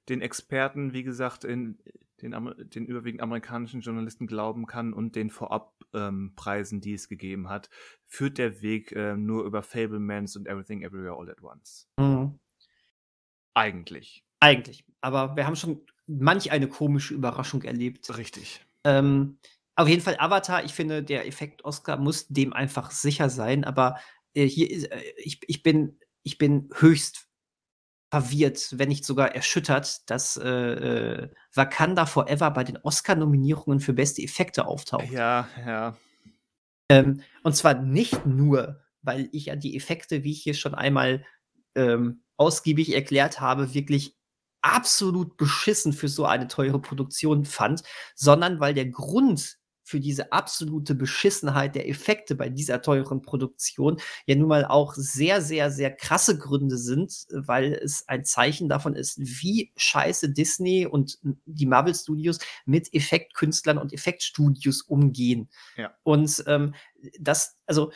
den Experten, wie gesagt, in, den, den überwiegend amerikanischen Journalisten glauben kann und den Vorabpreisen, ähm, die es gegeben hat, führt der Weg äh, nur über Fablemans und Everything Everywhere All at Once. Mhm. Eigentlich. Eigentlich. Aber wir haben schon manch eine komische Überraschung erlebt. Richtig. Ähm, auf jeden Fall Avatar, ich finde, der Effekt Oscar muss dem einfach sicher sein, aber äh, hier ist, äh, ich, ich, bin, ich bin höchst verwirrt, wenn nicht sogar erschüttert, dass äh, äh, Wakanda Forever bei den Oscar-Nominierungen für beste Effekte auftaucht. Ja, ja. Ähm, und zwar nicht nur, weil ich ja die Effekte, wie ich hier schon einmal ähm, ausgiebig erklärt habe, wirklich absolut beschissen für so eine teure Produktion fand, sondern weil der Grund für diese absolute Beschissenheit der Effekte bei dieser teuren Produktion ja nun mal auch sehr, sehr, sehr krasse Gründe sind, weil es ein Zeichen davon ist, wie scheiße Disney und die Marvel Studios mit Effektkünstlern und Effektstudios umgehen. Ja. Und ähm, das, also,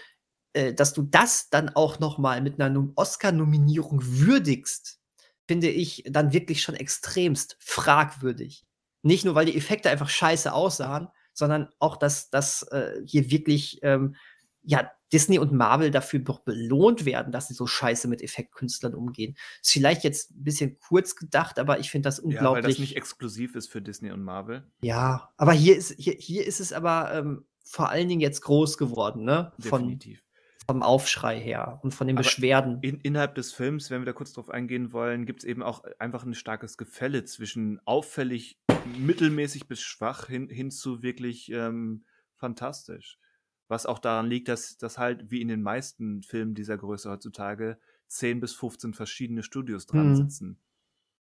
äh, dass du das dann auch noch mal mit einer Oscar-Nominierung würdigst, finde ich dann wirklich schon extremst fragwürdig. Nicht nur, weil die Effekte einfach scheiße aussahen, sondern auch, dass, dass äh, hier wirklich ähm, ja, Disney und Marvel dafür doch belohnt werden, dass sie so scheiße mit Effektkünstlern umgehen. Ist vielleicht jetzt ein bisschen kurz gedacht, aber ich finde das unglaublich. Ja, weil das nicht exklusiv ist für Disney und Marvel. Ja, aber hier ist, hier, hier ist es aber ähm, vor allen Dingen jetzt groß geworden, ne? Definitiv. Von, vom Aufschrei her und von den aber Beschwerden. In, innerhalb des Films, wenn wir da kurz drauf eingehen wollen, gibt es eben auch einfach ein starkes Gefälle zwischen auffällig mittelmäßig bis schwach hin, hin zu wirklich ähm, fantastisch. Was auch daran liegt, dass das halt wie in den meisten Filmen dieser Größe heutzutage 10 bis 15 verschiedene Studios dran mhm. sitzen.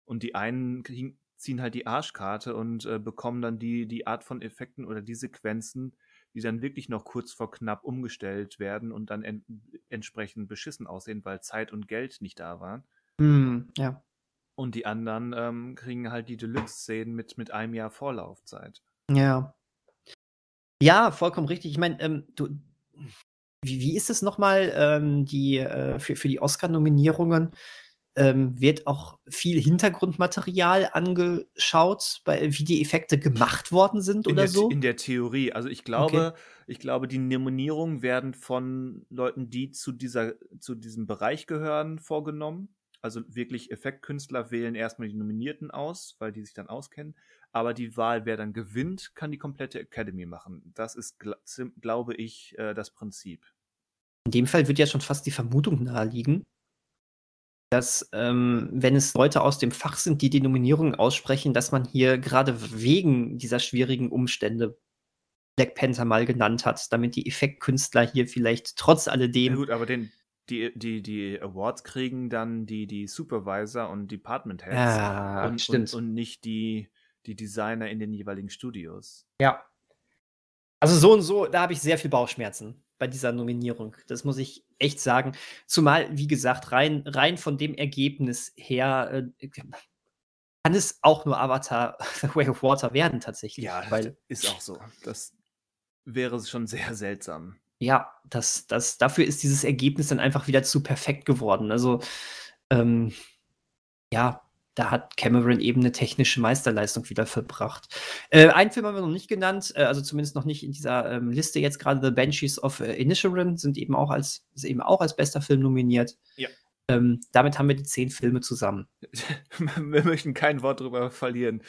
Und die einen ziehen halt die Arschkarte und äh, bekommen dann die, die Art von Effekten oder die Sequenzen, die dann wirklich noch kurz vor knapp umgestellt werden und dann en entsprechend beschissen aussehen, weil Zeit und Geld nicht da waren. Mhm, ja. Und die anderen ähm, kriegen halt die Deluxe-Szenen mit, mit einem Jahr Vorlaufzeit. Ja. Ja, vollkommen richtig. Ich meine, ähm, du, wie, wie ist es nochmal, ähm, die, äh, für, für die Oscar-Nominierungen? Ähm, wird auch viel Hintergrundmaterial angeschaut, bei, wie die Effekte gemacht worden sind in oder der, so? In der Theorie. Also ich glaube, okay. ich glaube, die Nominierungen werden von Leuten, die zu dieser, zu diesem Bereich gehören, vorgenommen. Also wirklich Effektkünstler wählen erstmal die Nominierten aus, weil die sich dann auskennen. Aber die Wahl, wer dann gewinnt, kann die komplette Academy machen. Das ist, glaube ich, äh, das Prinzip. In dem Fall wird ja schon fast die Vermutung naheliegen, dass, ähm, wenn es Leute aus dem Fach sind, die die Nominierungen aussprechen, dass man hier gerade wegen dieser schwierigen Umstände Black Panther mal genannt hat, damit die Effektkünstler hier vielleicht trotz alledem. Ja gut, aber den, die, die, die Awards kriegen dann die, die Supervisor und Department Heads ja, und, stimmt. Und, und nicht die, die Designer in den jeweiligen Studios. Ja. Also so und so, da habe ich sehr viel Bauchschmerzen bei dieser Nominierung. Das muss ich echt sagen. Zumal, wie gesagt, rein, rein von dem Ergebnis her äh, kann es auch nur Avatar The Way of Water werden tatsächlich. Ja, weil ist auch so. Das wäre schon sehr seltsam ja, das, das, dafür ist dieses Ergebnis dann einfach wieder zu perfekt geworden. Also, ähm, ja, da hat Cameron eben eine technische Meisterleistung wieder verbracht. Äh, einen Film haben wir noch nicht genannt, äh, also zumindest noch nicht in dieser ähm, Liste jetzt gerade. The Banshees of äh, Inisherin sind eben auch als, ist eben auch als bester Film nominiert. Ja. Ähm, damit haben wir die zehn Filme zusammen. wir möchten kein Wort darüber verlieren,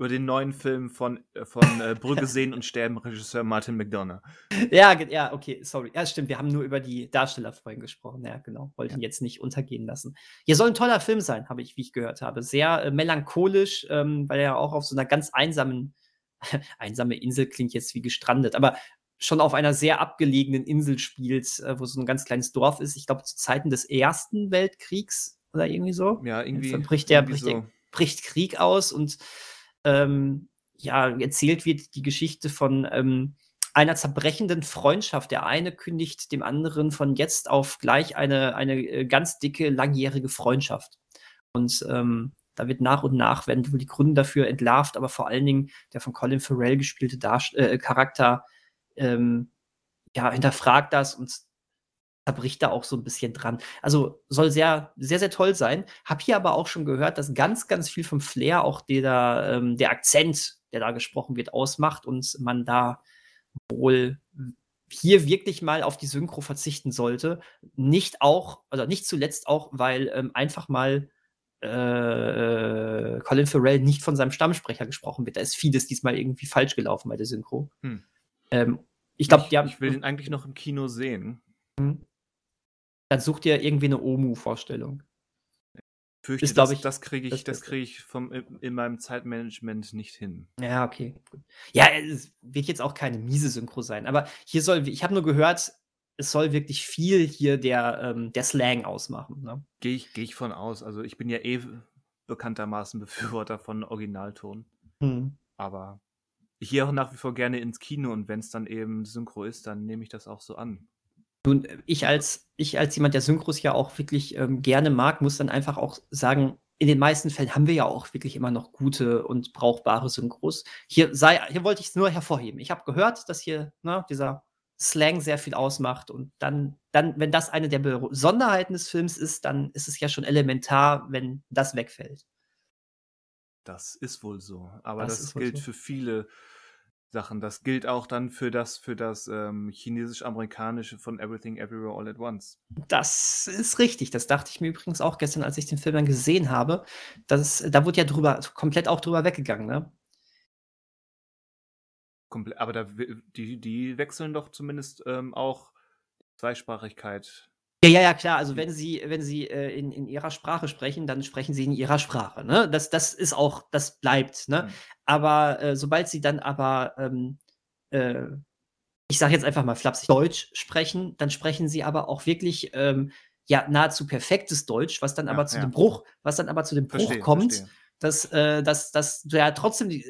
über den neuen Film von, äh, von äh, Brügge sehen und sterben, Regisseur Martin McDonough. Ja, ja, okay, sorry. Ja, stimmt, wir haben nur über die Darsteller vorhin gesprochen. Ja, genau. Wollten ja. jetzt nicht untergehen lassen. Hier soll ein toller Film sein, habe ich, wie ich gehört habe. Sehr äh, melancholisch, ähm, weil er auch auf so einer ganz einsamen, einsame Insel klingt jetzt wie gestrandet, aber schon auf einer sehr abgelegenen Insel spielt, äh, wo so ein ganz kleines Dorf ist. Ich glaube, zu Zeiten des Ersten Weltkriegs oder irgendwie so. Ja, irgendwie. Dann bricht der, bricht, so. der, bricht Krieg aus und ähm, ja, erzählt wird die Geschichte von ähm, einer zerbrechenden Freundschaft. Der eine kündigt dem anderen von jetzt auf gleich eine, eine äh, ganz dicke, langjährige Freundschaft. Und ähm, da wird nach und nach werden wohl die Gründe dafür entlarvt, aber vor allen Dingen der von Colin Farrell gespielte Darst äh, Charakter ähm, ja, hinterfragt das und zerbricht da auch so ein bisschen dran. Also soll sehr, sehr, sehr toll sein. Hab hier aber auch schon gehört, dass ganz, ganz viel vom Flair auch der, ähm, der Akzent, der da gesprochen wird, ausmacht und man da wohl hier wirklich mal auf die Synchro verzichten sollte. Nicht auch, oder nicht zuletzt auch, weil ähm, einfach mal äh, Colin Farrell nicht von seinem Stammsprecher gesprochen wird. Da ist vieles diesmal irgendwie falsch gelaufen bei der Synchro. Hm. Ähm, ich glaube, ich, ich will den eigentlich noch im Kino sehen. Hm. Dann such dir irgendwie eine Omu-Vorstellung. Fürchte, ist, das, ich, das kriege ich, das krieg ich vom, in meinem Zeitmanagement nicht hin. Ja, okay. Ja, es wird jetzt auch keine miese Synchro sein, aber hier soll, ich habe nur gehört, es soll wirklich viel hier der, ähm, der Slang ausmachen. Ne? Gehe ich, geh ich von aus. Also ich bin ja eh bekanntermaßen Befürworter von Originalton. Hm. Aber ich gehe auch nach wie vor gerne ins Kino und wenn es dann eben Synchro ist, dann nehme ich das auch so an. Nun, ich als, ich als jemand, der Synchros ja auch wirklich ähm, gerne mag, muss dann einfach auch sagen, in den meisten Fällen haben wir ja auch wirklich immer noch gute und brauchbare Synchros. Hier, sei, hier wollte ich es nur hervorheben. Ich habe gehört, dass hier ne, dieser Slang sehr viel ausmacht. Und dann, dann, wenn das eine der Besonderheiten des Films ist, dann ist es ja schon elementar, wenn das wegfällt. Das ist wohl so. Aber das, das gilt so. für viele Sachen. Das gilt auch dann für das, für das ähm, chinesisch-amerikanische von Everything Everywhere All at Once. Das ist richtig. Das dachte ich mir übrigens auch gestern, als ich den Film dann gesehen habe. Das, da wurde ja drüber, komplett auch drüber weggegangen, ne? Komple aber da, die, die wechseln doch zumindest ähm, auch Zweisprachigkeit ja, ja, ja, klar. Also wenn sie, wenn sie äh, in, in ihrer Sprache sprechen, dann sprechen sie in ihrer Sprache. Ne? Das, das ist auch, das bleibt. Ne? Mhm. Aber äh, sobald sie dann aber, ähm, äh, ich sage jetzt einfach mal flapsig, Deutsch sprechen, dann sprechen sie aber auch wirklich ähm, ja nahezu perfektes Deutsch, was dann ja, aber zu ja. dem Bruch, was dann aber zu dem Bruch verstehe, kommt. Verstehe dass, äh, dass, dass du ja trotzdem äh,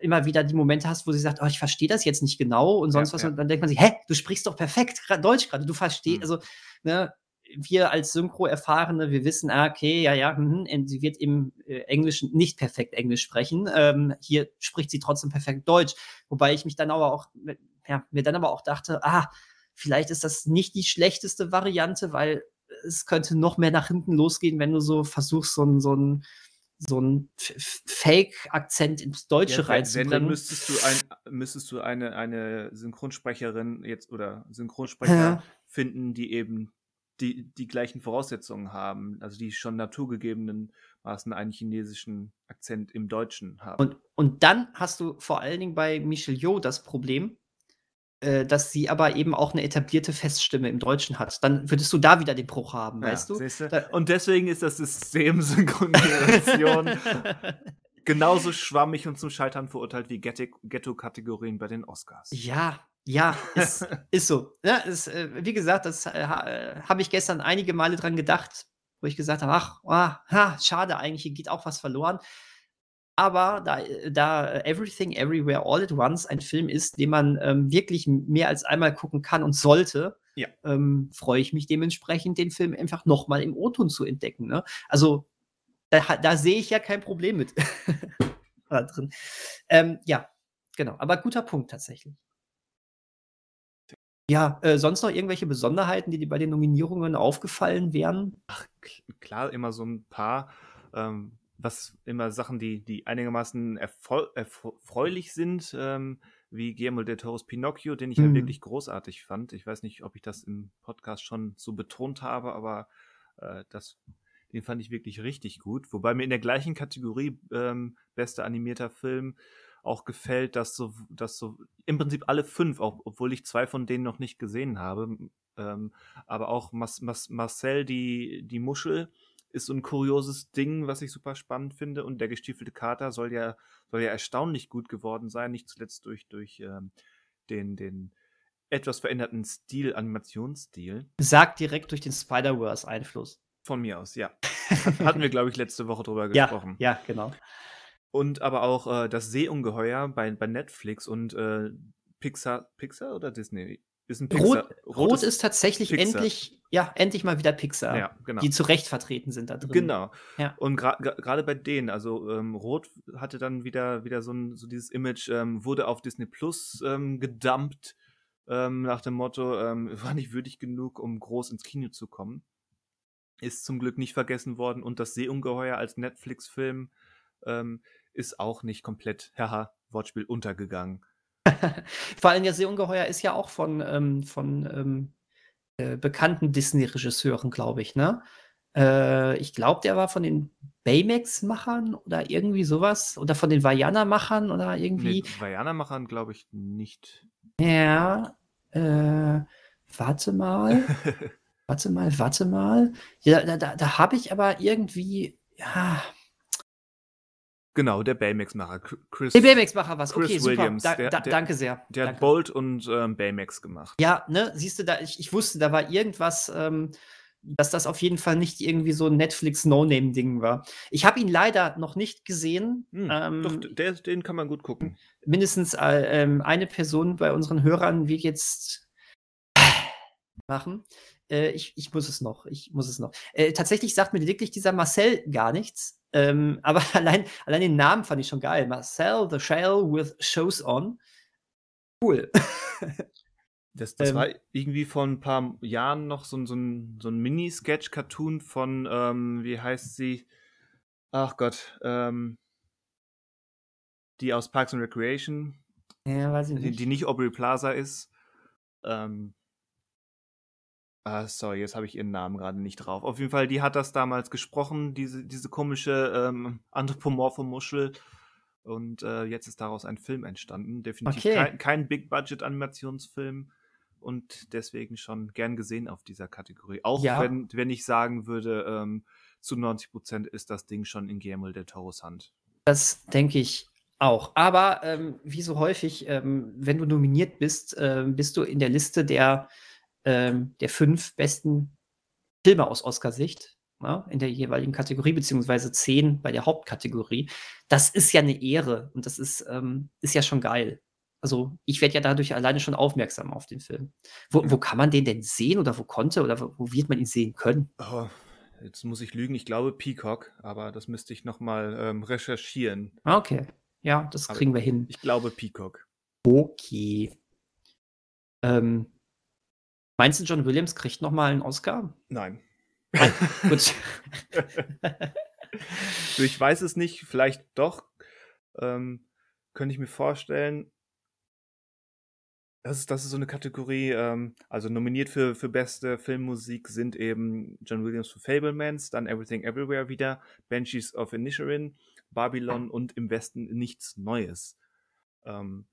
immer wieder die Momente hast, wo sie sagt, oh, ich verstehe das jetzt nicht genau und sonst ja, was. Und dann denkt man sich, hä, du sprichst doch perfekt Deutsch gerade, du verstehst, mhm. also, ne, wir als Synchro-Erfahrene, wir wissen, ah, okay, ja, ja, mh, sie wird im äh, Englischen nicht perfekt Englisch sprechen. Ähm, hier spricht sie trotzdem perfekt Deutsch. Wobei ich mich dann aber auch, ja, mir dann aber auch dachte, ah, vielleicht ist das nicht die schlechteste Variante, weil es könnte noch mehr nach hinten losgehen, wenn du so versuchst, so ein, so ein so einen Fake-Akzent ins Deutsche ja, reinzubringen. Wenn, dann müsstest du, ein, müsstest du eine, eine Synchronsprecherin jetzt oder Synchronsprecher ja. finden, die eben die, die gleichen Voraussetzungen haben, also die schon naturgegebenermaßen einen chinesischen Akzent im Deutschen haben. Und, und dann hast du vor allen Dingen bei Michel das Problem, äh, dass sie aber eben auch eine etablierte Feststimme im Deutschen hat. Dann würdest du da wieder den Bruch haben, ja, weißt du? Da, und deswegen ist das System Synchronisation genauso schwammig und zum Scheitern verurteilt wie Ghetto-Kategorien bei den Oscars. Ja, ja, ist, ist so. Ja, ist, äh, wie gesagt, das äh, äh, habe ich gestern einige Male dran gedacht, wo ich gesagt habe, ach, ah, ha, schade, eigentlich hier geht auch was verloren. Aber da, da Everything Everywhere All at Once ein Film ist, den man ähm, wirklich mehr als einmal gucken kann und sollte, ja. ähm, freue ich mich dementsprechend, den Film einfach nochmal im O-Ton zu entdecken. Ne? Also da, da sehe ich ja kein Problem mit da drin. Ähm, ja, genau. Aber guter Punkt tatsächlich. Ja, äh, sonst noch irgendwelche Besonderheiten, die dir bei den Nominierungen aufgefallen wären? Ach, klar, immer so ein paar. Ähm, was immer Sachen, die, die einigermaßen erfreulich sind, ähm, wie Guillermo del Toro's Pinocchio, den ich mhm. ja wirklich großartig fand. Ich weiß nicht, ob ich das im Podcast schon so betont habe, aber äh, das Den fand ich wirklich richtig gut. Wobei mir in der gleichen Kategorie ähm, bester animierter Film auch gefällt, dass so, dass so im Prinzip alle fünf, auch, obwohl ich zwei von denen noch nicht gesehen habe, ähm, aber auch Mas, Mas, Marcel, die, die Muschel, ist so ein kurioses Ding, was ich super spannend finde. Und der gestiefelte Kater soll ja, soll ja erstaunlich gut geworden sein, nicht zuletzt durch, durch ähm, den, den etwas veränderten Stil, Animationsstil. Sagt direkt durch den Spider-Verse-Einfluss. Von mir aus, ja. Hatten wir, glaube ich, letzte Woche drüber gesprochen. Ja, ja genau. Und aber auch äh, das Seeungeheuer bei, bei Netflix und äh, Pixar, Pixar oder Disney? Ist ein Pixar. Rot, Rot ist tatsächlich Pixar. endlich, ja, endlich mal wieder Pixar. Ja, genau. Die zu Recht vertreten sind da drin. Genau. Ja. Und gerade gra bei denen, also ähm, Rot hatte dann wieder, wieder so, ein, so dieses Image, ähm, wurde auf Disney Plus ähm, gedumpt, ähm, nach dem Motto, ähm, war nicht würdig genug, um groß ins Kino zu kommen. Ist zum Glück nicht vergessen worden und das Seeungeheuer als Netflix-Film ähm, ist auch nicht komplett, haha, Wortspiel, untergegangen. Vor allem der Seeungeheuer ist ja auch von, ähm, von ähm, äh, bekannten Disney-Regisseuren, glaube ich, ne? Äh, ich glaube, der war von den Baymax-Machern oder irgendwie sowas. Oder von den Vajana-Machern oder irgendwie. Nee, Vajana-Machern glaube ich nicht. Ja, äh, warte mal. warte mal, warte mal. Ja, da, da, da habe ich aber irgendwie, ja, Genau, der Baymax-Macher. Chris, der Baymax-Macher was. Okay, Williams. super. Da, da, der, danke sehr. Der danke. hat Bolt und ähm, Baymax gemacht. Ja, ne, siehst du, da, ich, ich wusste, da war irgendwas, ähm, dass das auf jeden Fall nicht irgendwie so ein Netflix-No-Name-Ding war. Ich habe ihn leider noch nicht gesehen. Hm, ähm, doch, der, den kann man gut gucken. Mindestens äh, ähm, eine Person bei unseren Hörern wird jetzt machen. Äh, ich, ich muss es noch. Ich muss es noch. Äh, tatsächlich sagt mir wirklich dieser Marcel gar nichts. Ähm, aber allein, allein den Namen fand ich schon geil. Marcel the Shell with Shows On. Cool. Das, das ähm, war irgendwie vor ein paar Jahren noch so, so ein, so ein Mini-Sketch-Cartoon von, ähm, wie heißt sie? Ach Gott, ähm, die aus Parks and Recreation. Ja, weiß ich nicht. Die, die nicht Aubrey Plaza ist. Ähm, Ah, sorry, jetzt habe ich ihren Namen gerade nicht drauf. Auf jeden Fall, die hat das damals gesprochen, diese, diese komische ähm, anthropomorphe Muschel. Und äh, jetzt ist daraus ein Film entstanden. Definitiv okay. kein, kein Big-Budget-Animationsfilm und deswegen schon gern gesehen auf dieser Kategorie. Auch ja. wenn, wenn ich sagen würde, ähm, zu 90 Prozent ist das Ding schon in Guillermo del Toros Hand. Das denke ich auch. Aber ähm, wie so häufig, ähm, wenn du nominiert bist, äh, bist du in der Liste der ähm, der fünf besten Filme aus Oscarsicht ja, in der jeweiligen Kategorie, beziehungsweise zehn bei der Hauptkategorie. Das ist ja eine Ehre und das ist, ähm, ist ja schon geil. Also ich werde ja dadurch alleine schon aufmerksam auf den Film. Wo, wo kann man den denn sehen oder wo konnte oder wo, wo wird man ihn sehen können? Oh, jetzt muss ich lügen, ich glaube Peacock, aber das müsste ich nochmal ähm, recherchieren. Ah, okay, ja, das aber kriegen wir hin. Ich glaube Peacock. Okay. Ähm, Meinst du, John Williams kriegt noch mal einen Oscar? Nein. Nein. Gut. ich weiß es nicht, vielleicht doch. Ähm, könnte ich mir vorstellen. Das ist, das ist so eine Kategorie, ähm, also nominiert für, für beste Filmmusik sind eben John Williams für Fablemans, dann Everything Everywhere wieder, Banshees of Inisherin, Babylon und im Westen nichts Neues. Ähm,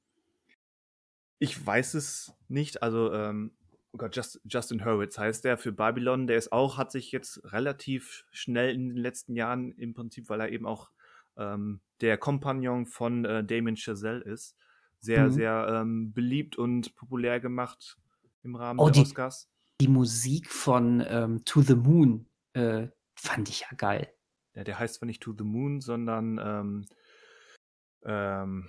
ich weiß es nicht, also ähm, oh Gott, Just, Justin Hurwitz heißt der für Babylon. Der ist auch, hat sich jetzt relativ schnell in den letzten Jahren im Prinzip, weil er eben auch ähm, der Kompagnon von äh, Damien Chazelle ist, sehr, mhm. sehr ähm, beliebt und populär gemacht im Rahmen oh, der die, Oscars. Die Musik von ähm, To the Moon äh, fand ich ja geil. Ja, der heißt zwar nicht To the Moon, sondern ähm, ähm,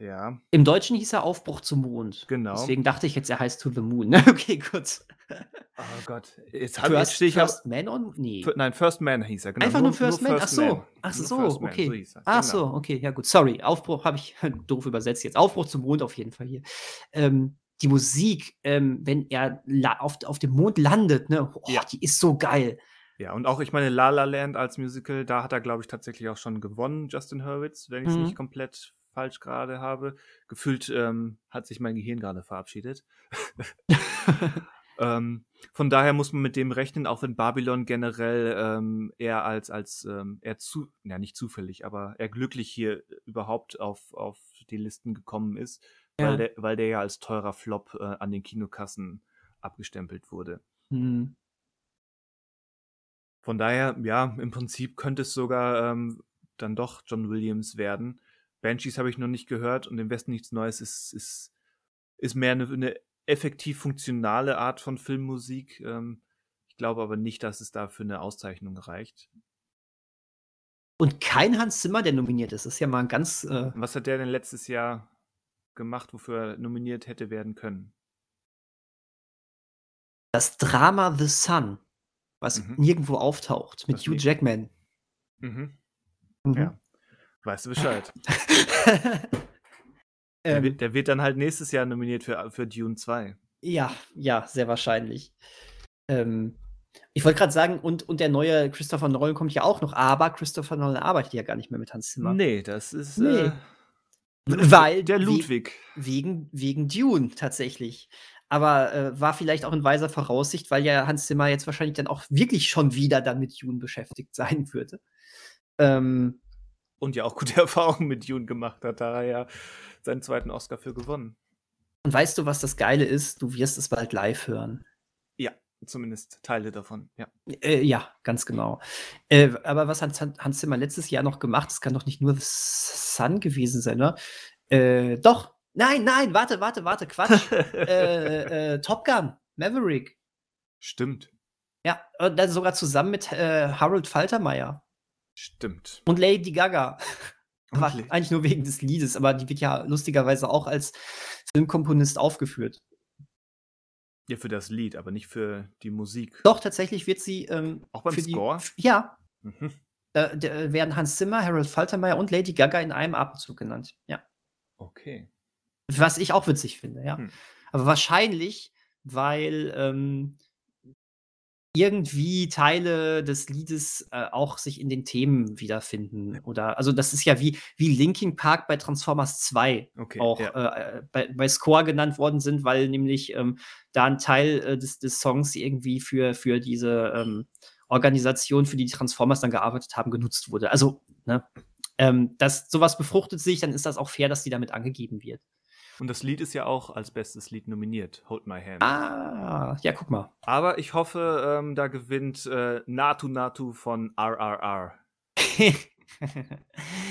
ja. Im Deutschen hieß er Aufbruch zum Mond. Genau. Deswegen dachte ich jetzt, er heißt To the Moon. okay, gut. Oh Gott. Jetzt habe ich jetzt First Man on? Nee. Nein, First Man hieß er. Genau. Einfach nur, nur First nur Man? First Ach so. Man. Ach so, so okay. So Ach so, genau. okay. Ja gut. Sorry. Aufbruch habe ich doof übersetzt jetzt. Aufbruch zum Mond auf jeden Fall hier. Ähm, die Musik, ähm, wenn er auf, auf dem Mond landet, ne, oh, ja. die ist so geil. Ja, und auch, ich meine, La La Land als Musical, da hat er, glaube ich, tatsächlich auch schon gewonnen, Justin Hurwitz, wenn ich es mhm. nicht komplett falsch gerade habe. Gefühlt ähm, hat sich mein Gehirn gerade verabschiedet. Ähm, von daher muss man mit dem rechnen, auch wenn Babylon generell ähm, eher als, als ähm, eher zu, ja nicht zufällig, aber eher glücklich hier überhaupt auf, auf die Listen gekommen ist, Ja. weil, der, weil der ja als teurer Flop äh, an den Kinokassen abgestempelt wurde. Hm. Von daher, ja, im Prinzip könnte es sogar ähm, dann doch John Williams werden. Banshees habe ich noch nicht gehört und im Westen nichts Neues ist, ist, ist mehr eine, eine effektiv funktionale Art von Filmmusik. Ähm, ich glaube aber nicht, dass es dafür eine Auszeichnung reicht. Und kein Hans Zimmer, der nominiert ist. Das ist ja mal ein ganz. Äh, Was hat der denn letztes Jahr gemacht, wofür er nominiert hätte werden können? das Drama The Sun, was Mhm. nirgendwo auftaucht, mit Was Hugh? Jackman. Mhm. Mhm. Ja. Weißt du Bescheid? Der, ähm, wird, der wird dann halt nächstes Jahr nominiert für, für Dune 2. ja, ja, sehr wahrscheinlich. Ähm, ich wollte gerade sagen, und, und der neue Christopher Nolan kommt ja auch noch, aber Christopher Nolan arbeitet ja gar nicht mehr mit Hans Zimmer. Nee, das ist Nee. Äh, Weil der we- Ludwig. Wegen, wegen Dune tatsächlich. Aber äh, war vielleicht auch in weiser Voraussicht, weil ja Hans Zimmer jetzt wahrscheinlich dann auch wirklich schon wieder dann mit Dune beschäftigt sein würde. Ähm, Und ja auch gute Erfahrungen mit Dune gemacht hat. Da hat er ja seinen zweiten Oscar für gewonnen. und weißt du, was das Geile ist? Du wirst es bald live hören. Ja, zumindest Teile davon. Ja. Äh, ja, ganz genau. Äh, aber was hat Han- Hans Zimmer letztes Jahr noch gemacht? Das kann doch nicht nur The Sun gewesen sein, ne? Äh, doch. Nein, nein, warte, warte, warte, Quatsch. äh, äh, Top Gun, Maverick. Stimmt. Ja, und dann sogar zusammen mit äh, Harold Faltermeier Stimmt. und Lady Gaga. Le- eigentlich nur wegen des Liedes, aber die wird ja lustigerweise auch als Filmkomponist aufgeführt. Ja, für das Lied, aber nicht für die Musik. Doch, tatsächlich wird sie ähm, Auch beim für die, Score? Ja, Mhm. da, da werden Hans Zimmer, Harold Faltermeier und Lady Gaga in einem Atemzug genannt. Ja. Okay. Was ich auch witzig finde, ja. Hm. Aber wahrscheinlich, weil ähm, irgendwie Teile des Liedes äh, auch sich in den Themen wiederfinden. Oder, also das ist ja wie, wie Linkin Park bei Transformers 2 Okay. auch ja. äh, bei, bei Score genannt worden sind, weil nämlich ähm, da ein Teil äh, des, des Songs irgendwie für, für diese ähm, Organisation, für die die Transformers dann gearbeitet haben, genutzt wurde. Also, ne, ähm, das, sowas befruchtet sich, dann ist das auch fair, dass die damit angegeben wird. Und das Lied ist ja auch als bestes Lied nominiert. Hold My Hand. Ah, ja, guck mal. Aber ich hoffe, ähm, da gewinnt äh, Natu Natu von RRR.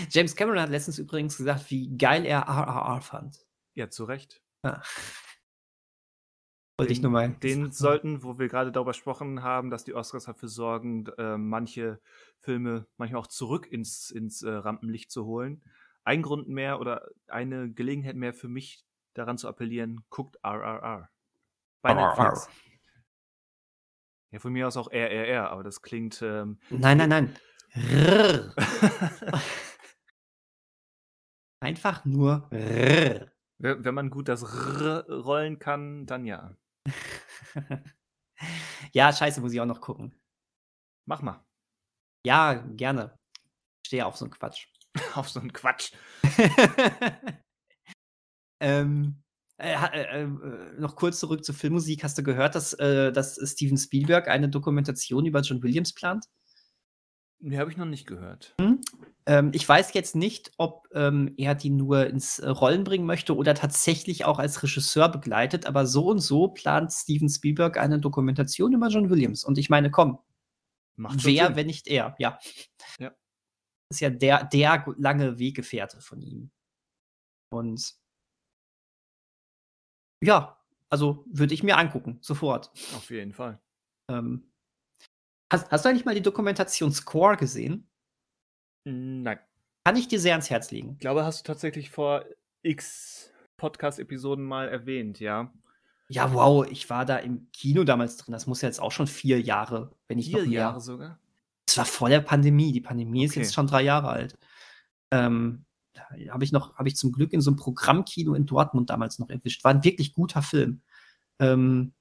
James Cameron hat letztens übrigens gesagt, wie geil er RRR fand. Ja, zu Recht. Ah. Wollte ich nur mal. Den sollten, wo wir gerade darüber gesprochen haben, dass die Oscars dafür sorgen, äh, manche Filme manchmal auch zurück ins, ins äh, Rampenlicht zu holen. Ein Grund mehr oder eine Gelegenheit mehr für mich daran zu appellieren, guckt RRR. Bei RRR. Netflix. Ja, von mir aus auch RRR, aber das klingt. Ähm, Nein, nein, nein. Rrr. Einfach nur rrr. wenn man gut das R rollen kann, dann ja. ja, scheiße, muss ich auch noch gucken. Mach mal. Ja, gerne. Stehe auf so einen Quatsch. Auf so einen Quatsch. ähm, äh, äh, äh, noch kurz zurück zur Filmmusik. Hast du gehört, dass, äh, dass Steven Spielberg eine Dokumentation über John Williams plant? Nee, habe ich noch nicht gehört. Ähm, ich weiß jetzt nicht, ob ähm, er die nur ins äh, Rollen bringen möchte oder tatsächlich auch als Regisseur begleitet, aber so und so plant Steven Spielberg eine Dokumentation über John Williams. Und ich meine, komm, Macht wer, wenn nicht er? Ja. Ja. Ist ja der, der lange Weggefährte von ihm. Und ja, also würde ich mir angucken, sofort. Auf jeden Fall. Ähm, hast, hast du eigentlich mal die Dokumentation Score gesehen? Nein. Kann ich dir sehr ans Herz legen. Ich glaube, hast du tatsächlich vor x Podcast-Episoden mal erwähnt, ja. Ja, wow, ich war da im Kino damals drin. Das muss ja jetzt auch schon vier Jahre, wenn noch Vier mehr. Jahre sogar. Das war vor der Pandemie. Die Pandemie ist Okay. jetzt schon drei Jahre alt. Ähm, habe ich noch, habe ich zum Glück in so einem Programmkino in Dortmund damals noch erwischt. War ein wirklich guter Film. Ähm,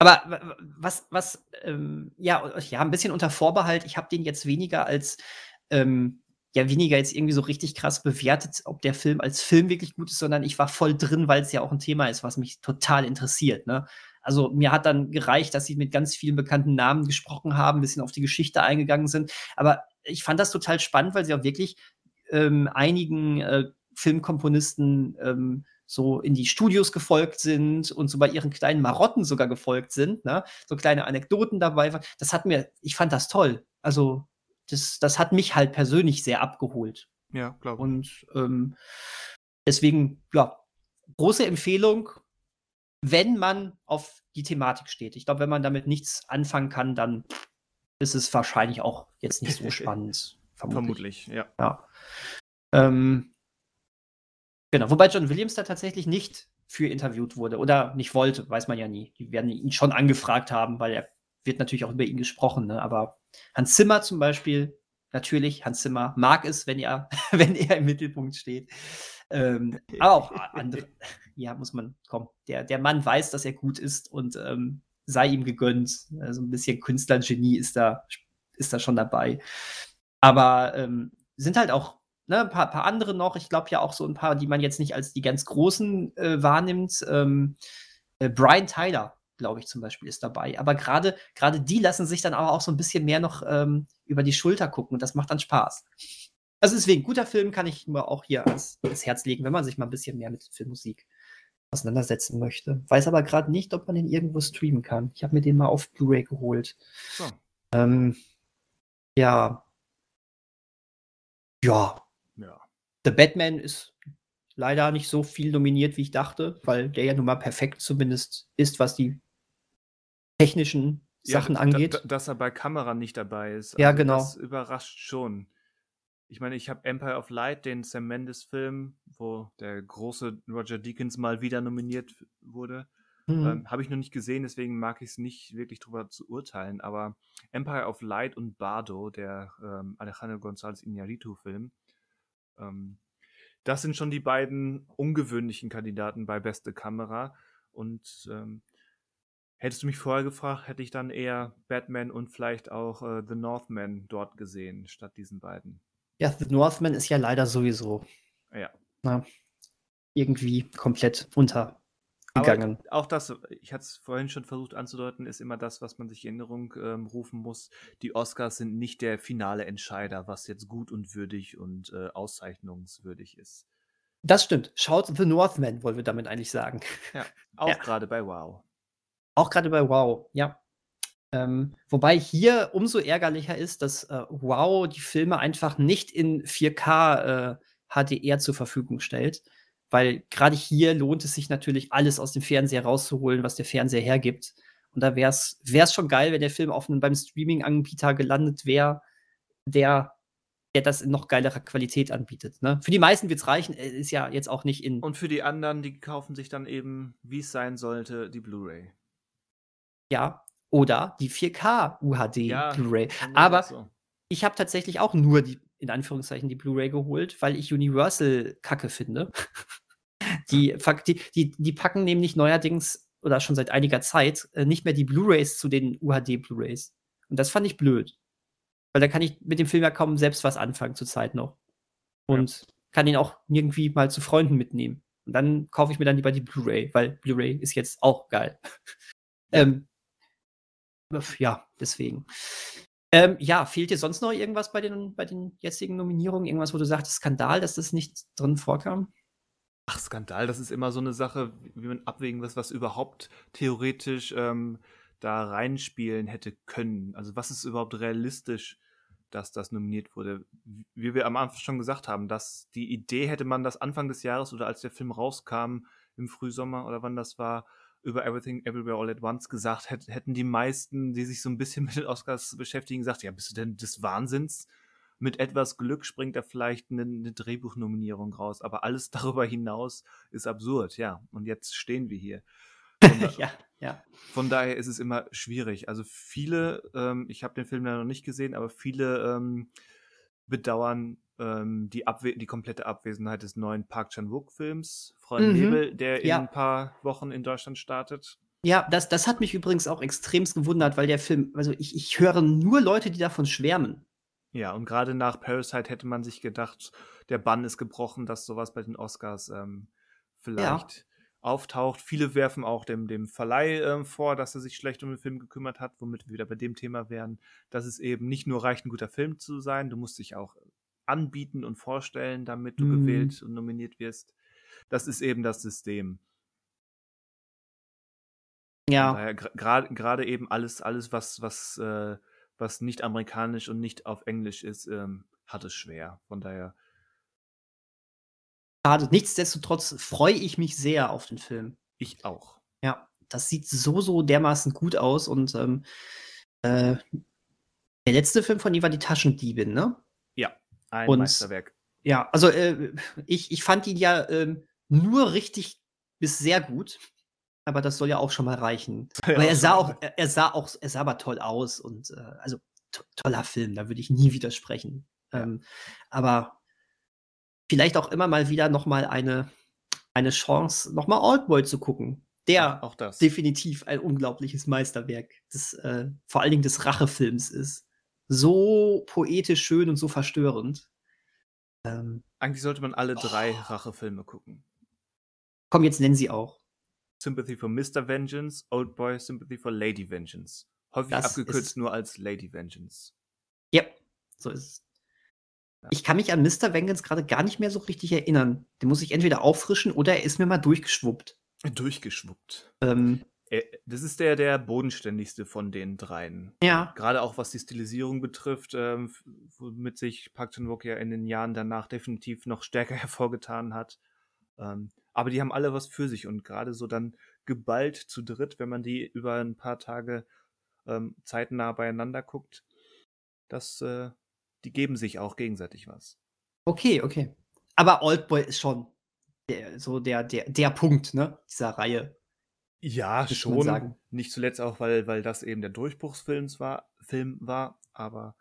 aber was, was, ähm, ja, ja, ein bisschen unter Vorbehalt. Ich habe den jetzt weniger als, ähm, ja, weniger jetzt irgendwie so richtig krass bewertet, ob der Film als Film wirklich gut ist, sondern ich war voll drin, weil es ja auch ein Thema ist, was mich total interessiert. Ne? Also mir hat dann gereicht, dass sie mit ganz vielen bekannten Namen gesprochen haben, ein bisschen auf die Geschichte eingegangen sind. Aber ich fand das total spannend, weil sie auch wirklich ähm, einigen äh, Filmkomponisten ähm, so in die Studios gefolgt sind und so bei ihren kleinen Marotten sogar gefolgt sind, ne? so kleine Anekdoten dabei waren. Das hat mir, ich fand das toll. Also das, das hat mich halt persönlich sehr abgeholt. Ja, glaube ich. Und ähm, deswegen, ja, große Empfehlung, wenn man auf die Thematik steht. Ich glaube, wenn man damit nichts anfangen kann, dann ist es wahrscheinlich auch jetzt nicht so spannend. vermutlich. vermutlich, ja. ja. Ähm, Genau, wobei John Williams da tatsächlich nicht für interviewt wurde oder nicht wollte, weiß man ja nie. Die werden ihn schon angefragt haben, weil er wird natürlich auch über ihn gesprochen, ne? aber Hans Zimmer zum Beispiel, natürlich, Hans Zimmer mag es, wenn er, wenn er im Mittelpunkt steht. Ähm, aber auch andere, ja, muss man, komm, der, der Mann weiß, dass er gut ist und ähm, sei ihm gegönnt. Also ein bisschen Künstlergenie ist da, ist da schon dabei. Aber ähm, sind halt auch ne, ein paar, paar andere noch. Ich glaube ja auch so ein paar, die man jetzt nicht als die ganz großen äh, wahrnimmt. Ähm, äh, Brian Tyler, glaube ich zum Beispiel, ist dabei. Aber gerade gerade die lassen sich dann aber auch so ein bisschen mehr noch ähm, über die Schulter gucken und das macht dann Spaß. Also deswegen, guter Film kann ich mir auch hier ans, ans Herz legen, wenn man sich mal ein bisschen mehr mit Filmmusik auseinandersetzen möchte. Weiß aber gerade nicht, ob man den irgendwo streamen kann. Ich habe mir den mal auf Blu-ray geholt. So. Ähm, ja. Ja, The Batman ist leider nicht so viel nominiert, wie ich dachte, weil der ja nun mal perfekt zumindest ist, was die technischen Sachen ja, angeht. dass er bei Kamera nicht dabei ist. Also ja, genau. Das überrascht schon. Ich meine, ich habe Empire of Light, den Sam Mendes-Film, wo der große Roger Deakins mal wieder nominiert wurde. Mhm. Ähm, habe ich noch nicht gesehen, deswegen mag ich es nicht wirklich drüber zu urteilen. Aber Empire of Light und Bardo, der ähm, Alejandro González Iñárritu-Film, ähm, das sind schon die beiden ungewöhnlichen Kandidaten bei beste Kamera. Und ähm, hättest du mich vorher gefragt, hätte ich dann eher Batman und vielleicht auch äh, The Northman dort gesehen, statt diesen beiden. Ja, The Northman ist ja leider sowieso. Ja. Na, irgendwie komplett unter gegangen. Aber auch das, ich hatte es vorhin schon versucht anzudeuten, ist immer das, was man sich in Erinnerung ähm, rufen muss. Die Oscars sind nicht der finale Entscheider, was jetzt gut und würdig und äh, auszeichnungswürdig ist. Das stimmt. Schaut The Northman, wollen wir damit eigentlich sagen. Ja, auch ja. gerade bei Wow. Auch gerade bei Wow, ja. Ähm, wobei hier umso ärgerlicher ist, dass äh, Wow die Filme einfach nicht in 4K äh, HDR zur Verfügung stellt weil gerade hier lohnt es sich natürlich, alles aus dem Fernseher rauszuholen, was der Fernseher hergibt. Und da wäre es schon geil, wenn der Film auf einem, beim Streaming-Anbieter gelandet wäre, der, der das in noch geilerer Qualität anbietet. Ne? Für die meisten wird es reichen, ist ja jetzt auch nicht in. Und für die anderen, die kaufen sich dann eben, wie es sein sollte, die Blu-ray. Ja, oder die 4K UHD ja, Blu-ray. Aber so. ich habe tatsächlich auch nur die, in Anführungszeichen, die Blu-ray geholt, weil ich Universal kacke finde. Die, die, die, die packen nämlich neuerdings oder schon seit einiger Zeit äh, nicht mehr die Blu-rays zu den UHD-Blu-rays. Und das fand ich blöd. Weil da kann ich mit dem Film ja kaum selbst was anfangen zur Zeit noch. Und ja. kann ihn auch irgendwie mal zu Freunden mitnehmen. Und dann kaufe ich mir dann lieber die Blu-ray, weil Blu-ray ist jetzt auch geil. ähm, ja, deswegen. Ähm, ja, fehlt dir sonst noch irgendwas bei den, bei den jetzigen Nominierungen? Irgendwas, wo du sagst, Skandal, dass das nicht drin vorkam? Ach, Skandal, das ist immer so eine Sache, wie man abwägen muss, was überhaupt theoretisch ähm, da reinspielen hätte können. Also was ist überhaupt realistisch, dass das nominiert wurde? Wie wir am Anfang schon gesagt haben, dass die Idee hätte man das Anfang des Jahres oder als der Film rauskam im Frühsommer oder wann das war, über Everything Everywhere All at Once gesagt, hätten die meisten, die sich so ein bisschen mit den Oscars beschäftigen, gesagt, ja, bist du denn des Wahnsinns? mit etwas Glück springt da vielleicht eine, eine Drehbuchnominierung raus, aber alles darüber hinaus ist absurd, ja. Und jetzt stehen wir hier. Von, ja, ja. Von daher ist es immer schwierig. Also viele, ähm, ich habe den Film ja noch nicht gesehen, aber viele ähm, bedauern ähm, die, Abwe die komplette Abwesenheit des neuen Park Chan-wook-Films, Freund mhm. Nebel, der ja. in ein paar Wochen in Deutschland startet. Ja, das, das hat mich übrigens auch extremst gewundert, weil der Film, also ich, ich höre nur Leute, die davon schwärmen. Ja, und gerade nach Parasite hätte man sich gedacht, der Bann ist gebrochen, dass sowas bei den Oscars ähm, vielleicht auftaucht. Viele werfen auch dem, dem Verleih äh, vor, dass er sich schlecht um den Film gekümmert hat, womit wir wieder bei dem Thema wären, dass es eben nicht nur reicht, ein guter Film zu sein, du musst dich auch anbieten und vorstellen, damit du mhm. gewählt und nominiert wirst. Das ist eben das System. Ja. Gerade eben alles, alles was, was, äh, was nicht amerikanisch und nicht auf Englisch ist, ähm, hat es schwer. Von daher. Schade. Nichtsdestotrotz freue ich mich sehr auf den Film. Ich auch. Ja, das sieht so, so dermaßen gut aus und ähm, äh, der letzte Film von ihm war die Taschendiebin, ne? Ein und, Meisterwerk. Ja, also äh, ich, ich fand ihn ja äh, nur richtig bis sehr gut aber das soll ja auch schon mal reichen. Ja, aber er sah auch, er, sah auch, er sah aber toll aus und äh, also to toller Film, da würde ich nie widersprechen. Ähm, aber vielleicht auch immer mal wieder noch mal eine, eine Chance, noch mal Oldboy zu gucken. Der auch das. definitiv ein unglaubliches Meisterwerk des, äh, vor allen Dingen des Rachefilms ist. So poetisch schön und so verstörend. Ähm, Eigentlich sollte man alle drei oh. Rachefilme gucken. Komm, jetzt nennen sie auch. Sympathy for Mr. Vengeance, Old Boy Sympathy for Lady Vengeance. Häufig das abgekürzt nur als Lady Vengeance. Ja, so ist es. Ja. Ich kann mich an Mr. Vengeance gerade gar nicht mehr so richtig erinnern. Den muss ich entweder auffrischen oder er ist mir mal durchgeschwuppt. Durchgeschwuppt. Ähm, das ist der, der bodenständigste von den dreien. Ja. Gerade auch was die Stilisierung betrifft, ähm, womit sich Park Chan-wook ja in den Jahren danach definitiv noch stärker hervorgetan hat. Ähm, aber die haben alle was für sich und gerade so dann geballt zu dritt, wenn man die über ein paar Tage ähm, zeitnah beieinander guckt, das, äh, die geben sich auch gegenseitig was. Okay, okay. Aber Oldboy ist schon der, so der, der, der Punkt, ne, dieser Reihe. Ja, schon. Nicht zuletzt auch, weil, weil das eben der Durchbruchsfilm war, Film war, aber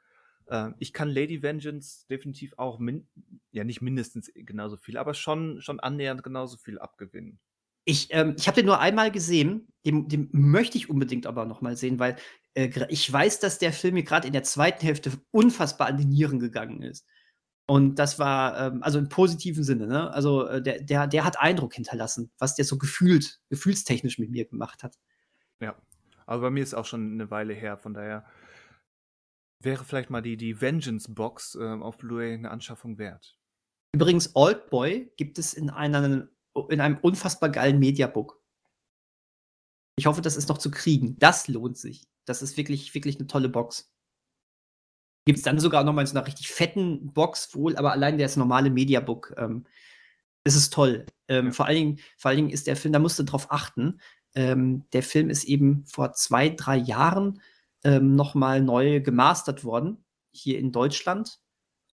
äh, ich kann Lady Vengeance definitiv auch, min ja nicht mindestens genauso viel, aber schon, schon annähernd genauso viel abgewinnen. Ich, ähm, ich habe den nur einmal gesehen, den, den möchte ich unbedingt aber noch mal sehen, weil äh, ich weiß, dass der Film mir gerade in der zweiten Hälfte unfassbar an die Nieren gegangen ist. Und das war, ähm, also im positiven Sinne, ne? Also äh, der, der, der hat Eindruck hinterlassen, was der so gefühlt, gefühlstechnisch mit mir gemacht hat. Ja, aber bei mir ist auch schon eine Weile her, von daher Wäre vielleicht mal die, die Vengeance-Box äh, auf Blu-ray eine Anschaffung wert. Übrigens, Oldboy gibt es in, einer, in einem unfassbar geilen Mediabook. Ich hoffe, das ist noch zu kriegen. Das lohnt sich. Das ist wirklich, wirklich eine tolle Box. Gibt es dann sogar noch mal in so einer richtig fetten Box wohl, aber allein das normale Mediabook. Ähm, es ist toll. Ähm, vor, allen Dingen, vor allen Dingen ist der Film, da musst du drauf achten. Ähm, der Film ist eben vor zwei, drei Jahren ähm, nochmal neu gemastert worden, hier in Deutschland.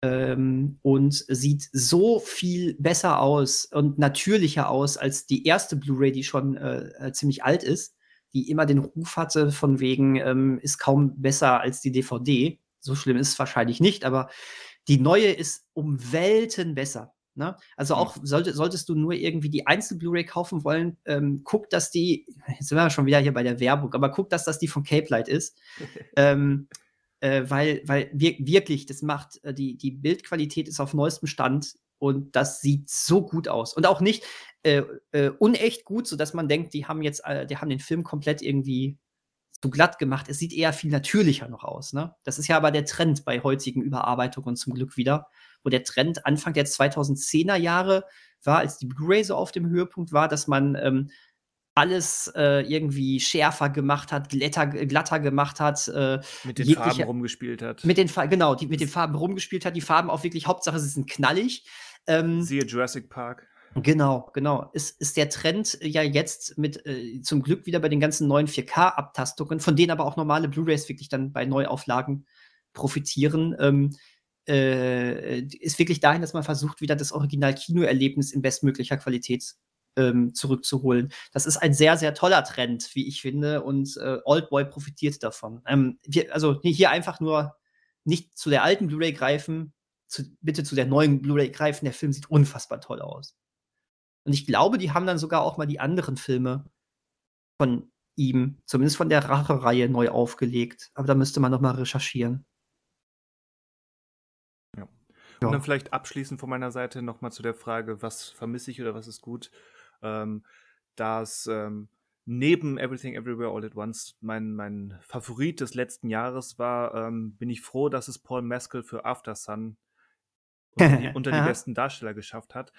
Ähm, und sieht so viel besser aus und natürlicher aus als die erste Blu-ray, die schon äh, äh ziemlich alt ist, die immer den Ruf hatte, von wegen ähm, ist kaum besser als die DVD. So schlimm ist es wahrscheinlich nicht, aber die neue ist um Welten besser. Ne? Also auch sollte, solltest du nur irgendwie die Einzel-Blu-ray kaufen wollen, ähm, guck, dass die, jetzt sind wir schon wieder hier bei der Werbung, aber guck, dass das die von Cape Light ist. ähm, äh, weil, weil wir, wirklich, das macht, äh, die, die Bildqualität ist auf neuestem Stand und das sieht so gut aus. Und auch nicht äh, äh, unecht gut, sodass man denkt, die haben jetzt, äh, die haben den Film komplett irgendwie so glatt gemacht. Es sieht eher viel natürlicher noch aus. Ne? Das ist ja aber der Trend bei heutigen Überarbeitungen zum Glück wieder wo der Trend Anfang der 2010er Jahre war, als die Blu-ray so auf dem Höhepunkt war, dass man ähm, alles äh, irgendwie schärfer gemacht hat, glatter, glatter gemacht hat. Äh, mit den Farben rumgespielt hat. Mit den, genau, die, mit den Farben rumgespielt hat. Die Farben auch wirklich, Hauptsache sie sind knallig. Ähm, Siehe Jurassic Park. Genau, genau. Ist, ist der Trend ja jetzt mit äh, zum Glück wieder bei den ganzen neuen 4K-Abtastungen, von denen aber auch normale Blu-rays wirklich dann bei Neuauflagen profitieren. Ähm, äh, ist wirklich dahin, dass man versucht, wieder das Original-Kinoerlebnis in bestmöglicher Qualität ähm, zurückzuholen. Das ist ein sehr, sehr toller Trend, wie ich finde, und äh, Oldboy profitiert davon. Ähm, wir, also hier einfach nur nicht zu der alten Blu-ray greifen, zu, bitte zu der neuen Blu-ray greifen. Der Film sieht unfassbar toll aus. Und ich glaube, die haben dann sogar auch mal die anderen Filme von ihm, zumindest von der Rache-Reihe, neu aufgelegt. Aber da müsste man noch mal recherchieren. Ja. Und dann vielleicht abschließend von meiner Seite nochmal zu der Frage, was vermisse ich oder was ist gut. Ähm, dass ähm, neben Everything Everywhere All at Once mein, mein Favorit des letzten Jahres war, ähm, bin ich froh, dass es Paul Mescal für After Sun unter die, unter die besten Darsteller geschafft hat.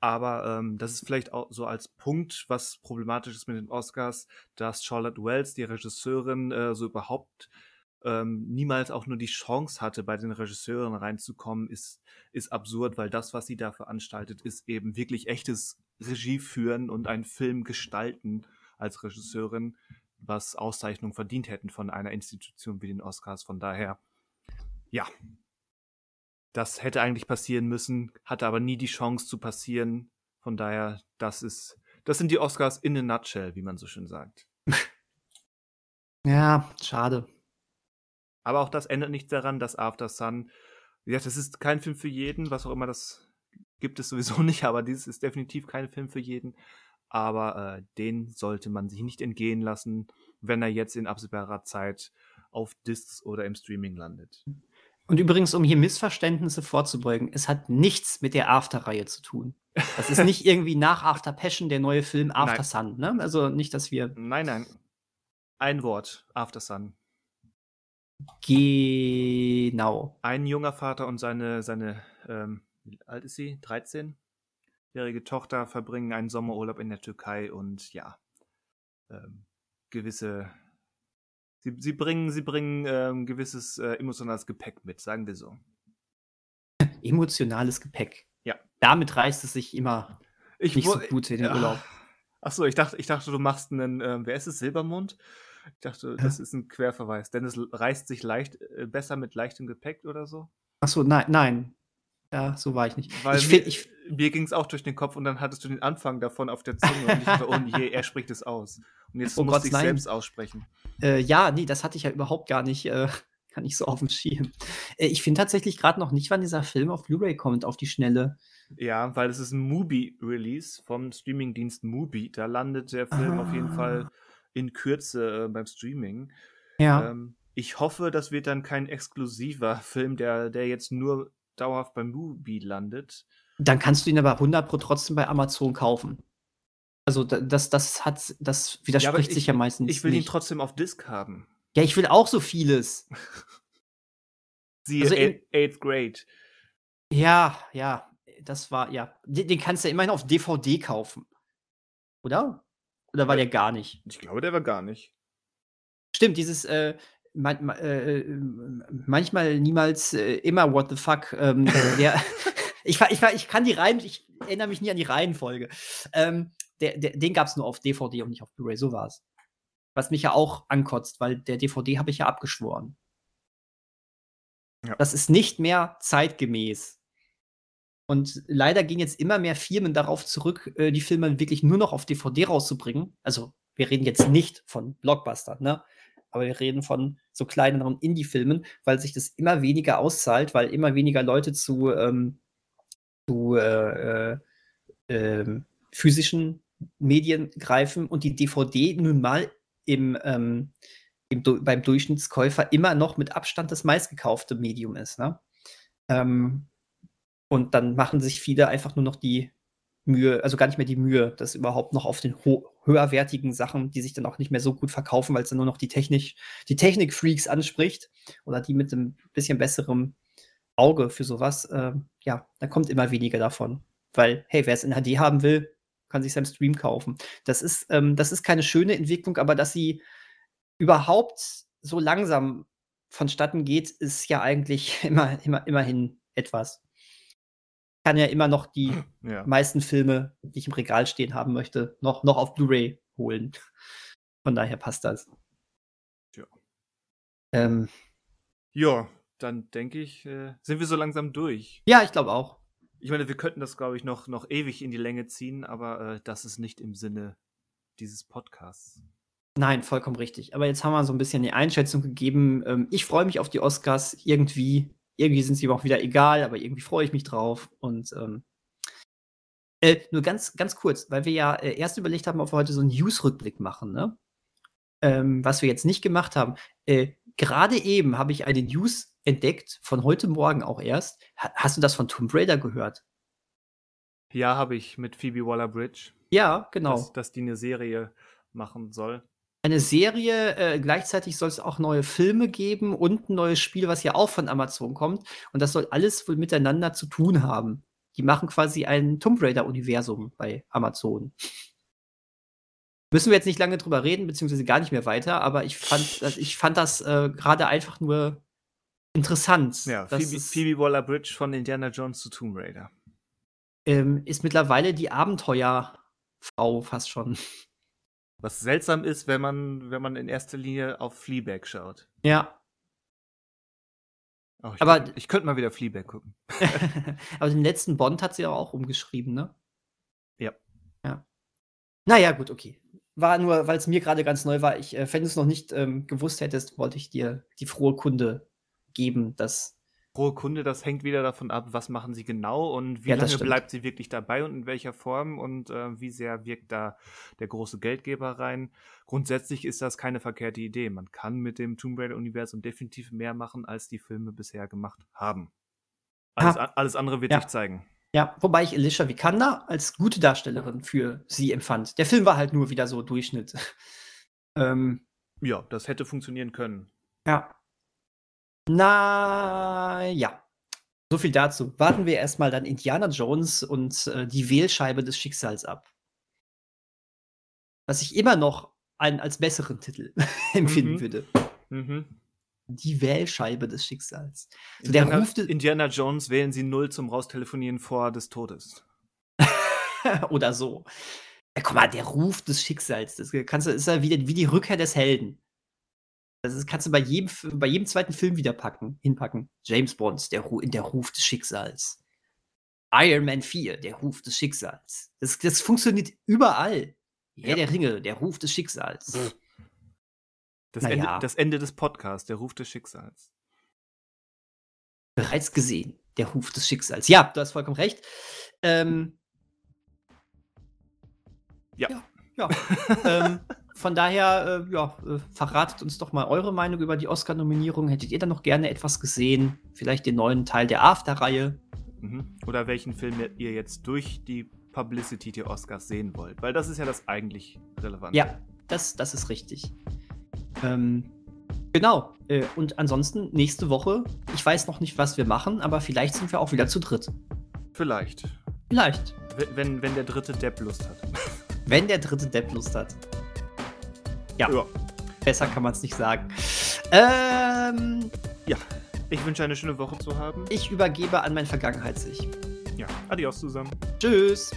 Aber ähm, das ist vielleicht auch so als Punkt, was problematisch ist mit den Oscars, dass Charlotte Wells, die Regisseurin, äh, so überhaupt ähm, niemals auch nur die Chance hatte, bei den Regisseuren reinzukommen, ist, ist absurd, weil das, was sie da veranstaltet, ist eben wirklich echtes Regie führen und einen Film gestalten als Regisseurin, was Auszeichnung verdient hätten von einer Institution wie den Oscars. Von daher, ja, das hätte eigentlich passieren müssen, hatte aber nie die Chance zu passieren. Von daher, das ist, das sind die Oscars in a nutshell, wie man so schön sagt. Ja, schade. Aber auch das ändert nichts daran, dass After Sun, ja, das ist kein Film für jeden, was auch immer das gibt es sowieso nicht, aber dieses ist definitiv kein Film für jeden. Aber äh, den sollte man sich nicht entgehen lassen, wenn er jetzt in absehbarer Zeit auf Discs oder im Streaming landet. Und übrigens, um hier Missverständnisse vorzubeugen, es hat nichts mit der After-Reihe zu tun. Das ist nicht irgendwie nach After Passion der neue Film After nein. Sun, ne? Also nicht, dass wir. Nein, nein. Ein Wort, After Sun. Genau. Ein junger Vater und seine, seine ähm, wie alt ist sie? 13-jährige Tochter verbringen einen Sommerurlaub in der Türkei und ja, ähm, gewisse. Sie, sie bringen, sie bringen ähm, gewisses äh, emotionales Gepäck mit, sagen wir so. Emotionales Gepäck. Ja. Damit reißt es sich immer ich nicht so gut in den Urlaub. Achso, ich dachte, ich dachte, du machst einen, äh, wer ist es, Silbermond? Ich dachte, das ist ein Querverweis, denn es reißt sich leicht, äh, besser mit leichtem Gepäck oder so. Achso, nein, nein. Ja, so war ich nicht. Weil ich mir, ich, mir ging es auch durch den Kopf und dann hattest du den Anfang davon auf der Zunge und ich dachte, oh je, er spricht es aus. Und jetzt oh musste ich selbst aussprechen. Äh, ja, nee, das hatte ich ja überhaupt gar nicht, äh, gar nicht so auf dem Schirm. Äh, ich finde tatsächlich gerade noch nicht, wann dieser Film auf Blu-ray kommt, auf die Schnelle. Ja, weil es ist ein Mubi-Release vom Streamingdienst Mubi. Da landet der Film ah. auf jeden Fall ah. in Kürze äh, beim Streaming. Ja. Ähm, ich hoffe, das wird dann kein exklusiver Film, der, der jetzt nur dauerhaft beim Mubi landet. Dann kannst du ihn aber 100 Pro trotzdem bei Amazon kaufen. Also das, das hat, das widerspricht ja, sich ja meistens. Ich will nicht. ihn trotzdem auf Disc haben. Ja, ich will auch so vieles. Siehe also in, Eighth Grade. Ja, ja, das war, ja. Den, den, kannst du ja immerhin auf DVD kaufen. Oder? Oder war ja, der gar nicht? Ich glaube, der war gar nicht. Stimmt, dieses, äh, man, äh, manchmal, niemals, äh, immer what the fuck. Ähm, der, ich, ich, ich kann die Reihen, ich erinnere mich nie an die Reihenfolge. Ähm, der, der, den gab es nur auf DVD und nicht auf Blu-ray, so war es. Was mich ja auch ankotzt, weil der DVD habe ich ja abgeschworen. Ja. Das ist nicht mehr zeitgemäß. Und leider gehen jetzt immer mehr Firmen darauf zurück, äh, die Filme wirklich nur noch auf DVD rauszubringen. Also, wir reden jetzt nicht von Blockbuster, ne? Aber wir reden von so kleineren Indie-Filmen, weil sich das immer weniger auszahlt, weil immer weniger Leute zu, ähm, zu äh, äh, äh, physischen Medien greifen und die DVD nun mal im, ähm, im beim Durchschnittskäufer immer noch mit Abstand das meistgekaufte Medium ist. Ne? Ähm, und dann machen sich viele einfach nur noch die Mühe, also gar nicht mehr die Mühe, das überhaupt noch auf den höherwertigen Sachen, die sich dann auch nicht mehr so gut verkaufen, weil es dann nur noch die Technik, die Technik-Freaks anspricht oder die mit einem bisschen besserem Auge für sowas, äh, ja, da kommt immer weniger davon. Weil, hey, wer es in HD haben will, kann sich seinen Stream kaufen. Das ist, ähm, das ist keine schöne Entwicklung, aber dass sie überhaupt so langsam vonstatten geht, ist ja eigentlich immer, immer, immerhin etwas kann ja immer noch die ja. meisten Filme, die ich im Regal stehen haben möchte, noch, noch auf Blu-ray holen. Von daher passt das. Ja. Ähm, ja, dann denke ich, äh, sind wir so langsam durch. Ja, ich glaube auch. Ich meine, wir könnten das, glaube ich, noch, noch ewig in die Länge ziehen, aber äh, das ist nicht im Sinne dieses Podcasts. Nein, vollkommen richtig. Aber jetzt haben wir so ein bisschen die Einschätzung gegeben. Ähm, ich freue mich auf die Oscars irgendwie irgendwie sind sie mir auch wieder egal, aber irgendwie freue ich mich drauf. Und ähm, äh, nur ganz, ganz kurz, weil wir ja äh, erst überlegt haben, ob wir heute so einen News-Rückblick machen, ne? Ähm, was wir jetzt nicht gemacht haben. Äh, Gerade eben habe ich eine News entdeckt, von heute Morgen auch erst. Ha hast du das von Tomb Raider gehört? Ja, habe ich mit Phoebe Waller-Bridge, Ja, genau. dass dass die 'ne Serie machen soll. Eine Serie, äh, gleichzeitig soll es auch neue Filme geben und 'n neues Spiel, was ja auch von Amazon kommt. Und das soll alles wohl miteinander zu tun haben. Die machen quasi ein Tomb Raider-Universum bei Amazon. Müssen wir jetzt nicht lange drüber reden, beziehungsweise gar nicht mehr weiter, aber ich fand das ich fand das, äh, grade einfach nur interessant, Ja, Phoebe Phoebe Waller-Bridge von Indiana Jones zu Tomb Raider. ähm, ist mittlerweile die Abenteuerfrau fast schon. Was seltsam ist, wenn man wenn man in erster Linie auf Fleabag schaut. Ja. Oh, ich Aber könnt ich könnte mal wieder Fleabag gucken. Aber den letzten Bond hat sie ja auch umgeschrieben, ne? Ja. Ja. Na ja, gut, okay. War nur, weil's mir grade ganz neu war. Ich, äh wenn du's noch nicht, ähm, gewusst hättest, wollte ich dir die frohe Kunde geben, dass Frohe Kunde, das hängt wieder davon ab, was machen sie genau und wie Ja, lange stimmt. bleibt sie wirklich dabei und in welcher Form und, äh, wie sehr wirkt da der große Geldgeber rein. Grundsätzlich ist das keine verkehrte Idee. Man kann mit dem Tomb Raider-Universum definitiv mehr machen, als die Filme bisher gemacht haben. Alles Ah. a alles andere wird Ja. sich zeigen. Ja, wobei ich Alicia Vikander als gute Darstellerin für sie empfand. Der Film war halt nur wieder so Durchschnitt. Ähm, Ja, das hätte funktionieren können. ja. Na ja. So viel dazu. Warten wir erst mal dann Indiana Jones und, äh, die Wählscheibe des Schicksals ab. Was ich immer noch ein als besseren Titel empfinden Mhm. würde. Mhm. Die Wählscheibe des Schicksals. So der Indiana Ruf de Indiana Jones wählen Sie 0 zum Raustelefonieren vor des Todes. Oder so. Ja, guck mal, der Ruf des Schicksals, das kannst ist ja wie wie die Rückkehr des Helden. Das ist kannst du bei jedem bei jedem zweiten Film wieder packen hinpacken. James Bond, der Ru der Ruf des Schicksals. Iron Man 4, der Ruf des Schicksals. Das das funktioniert überall. Herr Ja. der Ringe, der Ruf des Schicksals. Das, Na Ende, das Ende des Podcasts, der Ruf des Schicksals. Bereits gesehen, der Ruf des Schicksals. Ja, du hast vollkommen recht. Ähm Ja. Ja, ja. ähm, von daher, äh, ja, äh, verratet uns doch mal eure Meinung über die Oscar-Nominierung. Hättet ihr da noch gerne etwas gesehen? Vielleicht den neuen Teil der After-Reihe? Mhm. Oder welchen Film ihr jetzt durch die Publicity der Oscars sehen wollt. Weil das ist ja das eigentlich Relevante. Ja, das, das ist richtig. Ähm, genau. Äh, und ansonsten nächste Woche, ich weiß noch nicht, was wir machen, aber vielleicht sind wir auch wieder zu dritt. Vielleicht. Vielleicht. Wenn- Wenn, wenn der dritte Depp Lust hat. Wenn der dritte Depp Lust hat. Ja. Ja. Besser kann man es nicht sagen. Ähm, Ich wünsche eine schöne Woche zu haben. ich übergebe an mein Vergangenheits-Ich. Ja. Adios zusammen. Tschüss.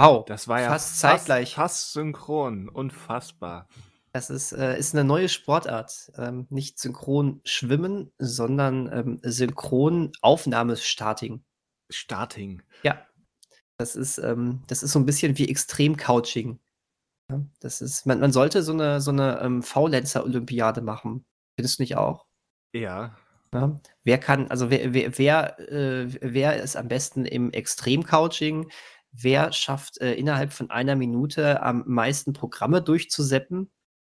Wow. Das war ja Fast zeitgleich. Fast synchron. Unfassbar. Das ist, äh, ist eine neue Sportart. Ähm, nicht synchron schwimmen, sondern ähm, synchron Aufnahmestarting. Starting. Ja. Das ist, ähm, das ist so ein bisschen wie Extrem-Couching. Ja, das ist, man, man sollte so eine, so eine ähm, Faulenzer-Olympiade machen. Findest du nicht auch? Ja. Ja. Wer kann, also wer, wer, wer, äh, wer ist am besten im Extrem-Couching? Wer schafft äh, innerhalb von einer Minute am meisten Programme durchzuseppen?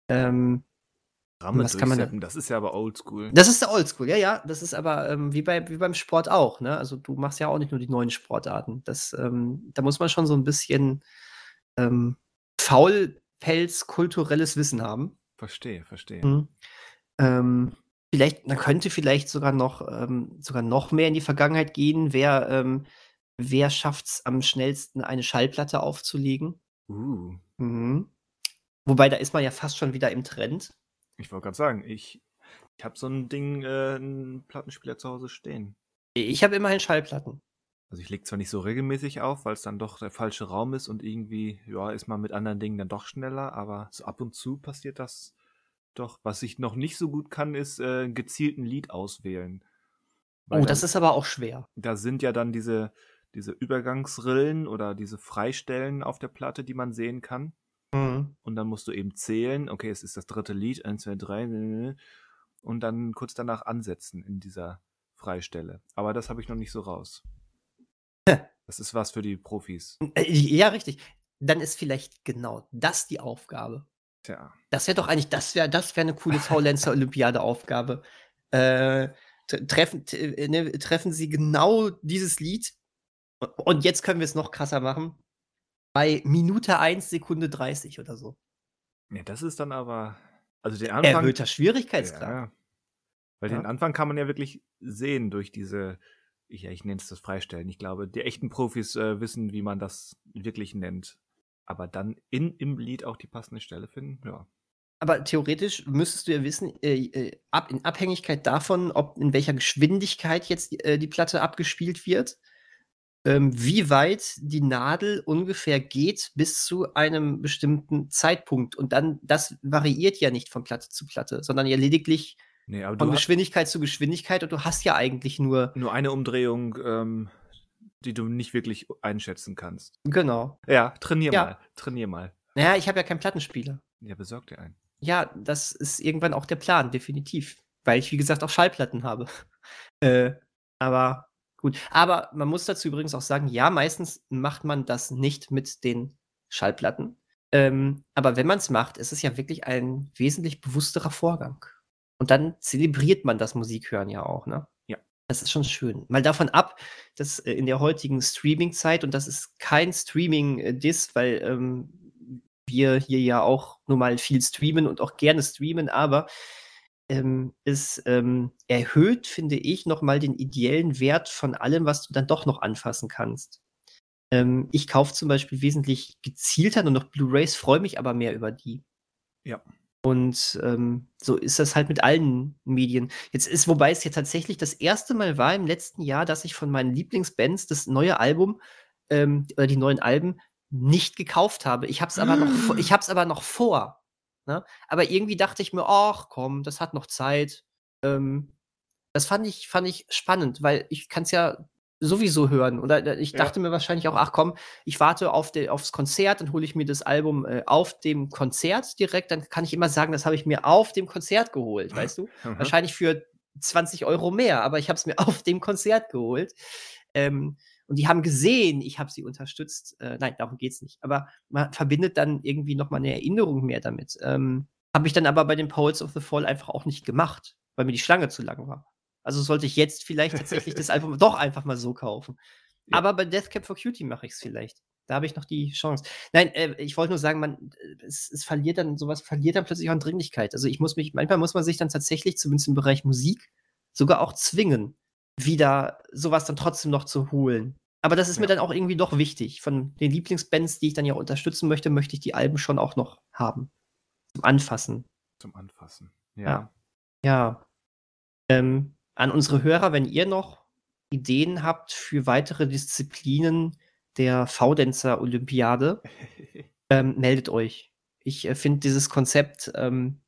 Ähm, Ramme Was kann man Das ist ja aber oldschool. Das ist der Oldschool, ja, ja. Das ist aber ähm, wie, bei, wie beim Sport auch. Ne? Also du machst ja auch nicht nur die neuen Sportarten. Das, ähm, da muss man schon so ein bisschen ähm, Faulpelz kulturelles Wissen haben. Verstehe, verstehe. Mhm. Ähm, vielleicht, man könnte vielleicht sogar noch, ähm, sogar noch mehr in die Vergangenheit gehen. Wer, ähm, wer schafft es am schnellsten, eine Schallplatte aufzulegen? Uh. Mhm. Wobei, da ist man ja fast schon wieder im Trend. Ich wollte gerade sagen, ich, ich habe so ein Ding, äh, einen Plattenspieler zu Hause stehen. Ich habe immerhin Schallplatten. Also ich lege zwar nicht so regelmäßig auf, weil es dann doch der falsche Raum ist und irgendwie, ja, ist man mit anderen Dingen dann doch schneller, aber so ab und zu passiert das doch. Was ich noch nicht so gut kann, ist äh, einen gezielten Lied auswählen. Weil Oh, dann- das ist aber auch schwer. da sind ja dann diese, diese Übergangsrillen oder diese Freistellen auf der Platte, die man sehen kann. Mhm. Und dann musst du eben zählen, okay, es ist das dritte Lied, eins, zwei, drei. Und und dann kurz danach ansetzen in dieser Freistelle. Aber das habe ich noch nicht so raus. Das ist was für die Profis. Äh, ja, richtig. Dann ist vielleicht genau das die Aufgabe. Tja. Das wäre doch eigentlich, das wäre das wär eine coole Faulenzer-Olympiade-Aufgabe. Äh, treffen, äh, ne, treffen Sie genau dieses Lied. Und jetzt können wir es noch krasser machen. Bei Minute 1, Sekunde 30 oder so. Ja, das ist dann aber. Also den Anfang. Erhöhter Schwierigkeitsgrad. Ja, weil Ja. den Anfang kann man ja wirklich sehen durch diese, ich, ja, ich nenne es das Freistellen. Ich glaube, die echten Profis äh, wissen, wie man das wirklich nennt. Aber dann in, im Lied auch die passende Stelle finden, ja. Aber theoretisch müsstest du ja wissen, äh, äh, ab, in Abhängigkeit davon, ob in welcher Geschwindigkeit jetzt die, äh, die Platte abgespielt wird, ähm, wie weit die Nadel ungefähr geht bis zu einem bestimmten Zeitpunkt. Und dann, das variiert ja nicht von Platte zu Platte, sondern ja lediglich Nee, von Geschwindigkeit zu Geschwindigkeit und du hast ja eigentlich nur, nur eine Umdrehung, ähm, die du nicht wirklich einschätzen kannst. genau. Ja, trainier Ja. mal. Trainier mal. Naja, ich habe ja keinen Plattenspieler. Ja, besorg dir einen. Ja, das ist irgendwann auch der Plan, definitiv. Weil ich, wie gesagt, auch Schallplatten habe. äh, aber gut. Aber man muss dazu übrigens auch sagen, ja, meistens macht man das nicht mit den Schallplatten. Ähm, aber wenn man es macht, ist es ja wirklich ein wesentlich bewussterer Vorgang. Und dann zelebriert man das Musikhören ja auch, ne? Ja. Das ist schon schön. Mal davon ab, dass äh, in der heutigen Streaming-Zeit, und das ist kein Streaming-Diss, weil ähm, wir hier ja auch nur mal viel streamen und auch gerne streamen, aber ähm, es ähm, erhöht, finde ich, nochmal den ideellen Wert von allem, was du dann doch noch anfassen kannst. Ähm, ich kaufe zum Beispiel wesentlich gezielter nur noch Blu-rays, freue mich aber mehr über die. Ja. Und ähm, so ist das halt mit allen Medien. Jetzt ist, wobei es ja tatsächlich das erste Mal war im letzten Jahr, dass ich von meinen Lieblingsbands das neue Album ähm, oder die neuen Alben nicht gekauft habe. Ich habe es aber noch, vor- ich habe es aber noch vor. Ne? Aber irgendwie dachte ich mir, ach komm, das hat noch Zeit. Ähm, das fand ich, fand ich spannend, weil ich kann es ja sowieso hören. Oder äh, ich Ja. dachte mir wahrscheinlich auch, ach komm, ich warte auf de, aufs Konzert, dann hole ich mir das Album äh, auf dem Konzert direkt. Dann kann ich immer sagen, das habe ich mir auf dem Konzert geholt, weißt du? Mhm. Wahrscheinlich für 20 Euro mehr, aber ich habe es mir auf dem Konzert geholt. Ähm, und die haben gesehen, ich habe sie unterstützt. Äh, nein, darum geht's nicht. Aber man verbindet dann irgendwie noch mal eine Erinnerung mehr damit. Ähm, habe ich dann aber bei den Poets of the Fall einfach auch nicht gemacht, weil mir die Schlange zu lang war. Also sollte ich jetzt vielleicht tatsächlich das Album doch einfach mal so kaufen. Ja. Aber bei Death Cab for Cutie mache ich es vielleicht. Da habe ich noch die Chance. Nein, äh, ich wollte nur sagen, man, äh, es, es verliert dann, sowas verliert dann plötzlich auch an Dringlichkeit. Also ich muss mich, manchmal muss man sich dann tatsächlich, zumindest im Bereich Musik, sogar auch zwingen, wieder sowas dann trotzdem noch zu holen. Aber das ist mir Ja. dann auch irgendwie doch wichtig. Von den Lieblingsbands, die ich dann ja unterstützen möchte, möchte ich die Alben schon auch noch haben. Zum Anfassen. Zum Anfassen. Ja. Ja. Ja. Ähm, an unsere Hörer, wenn ihr noch Ideen habt für weitere Disziplinen der V-Dancer-Olympiade, ähm, meldet euch. Ich äh, finde dieses Konzept, ähm,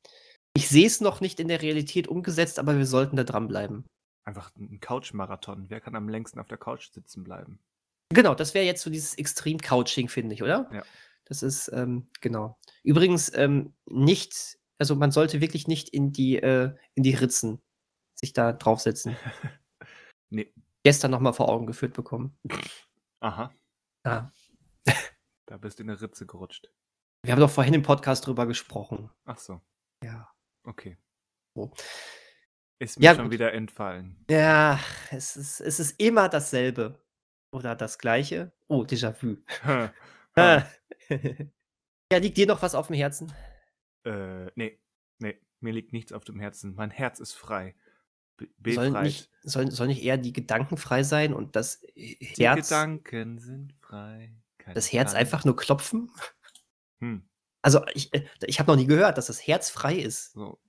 ich sehe es noch nicht in der Realität umgesetzt, aber wir sollten da dranbleiben. Einfach ein Couch-Marathon. Wer kann am längsten auf der Couch sitzen bleiben? Genau, das wäre jetzt so dieses Extrem-Couching, finde ich, oder? Ja. Das ist, ähm, genau. Übrigens, ähm, nicht, also man sollte wirklich nicht in die, äh, in die Ritzen sich da draufsetzen. Nee. Gestern nochmal vor Augen geführt bekommen. Aha. Ah. Da bist du in eine Ritze gerutscht. Wir haben doch vorhin im Podcast drüber gesprochen. Ach so. Ja. Okay. So. Ist mir Ja, schon gut. wieder entfallen. Ja, es ist, es ist immer dasselbe. Oder das Gleiche. Oh, Déjà-vu. Ha. Ah. ja, liegt dir noch was auf dem Herzen? Äh, nee. Nee. Mir liegt nichts auf dem Herzen. Mein Herz ist frei. Sollen befreit. nicht, sollen, sollen nicht eher die Gedanken frei sein und das Die Herz, Gedanken sind frei. Kein das Herz Kein- einfach nur klopfen? Hm. Also ich, äh, ich habe noch nie gehört, dass das Herz frei ist. So.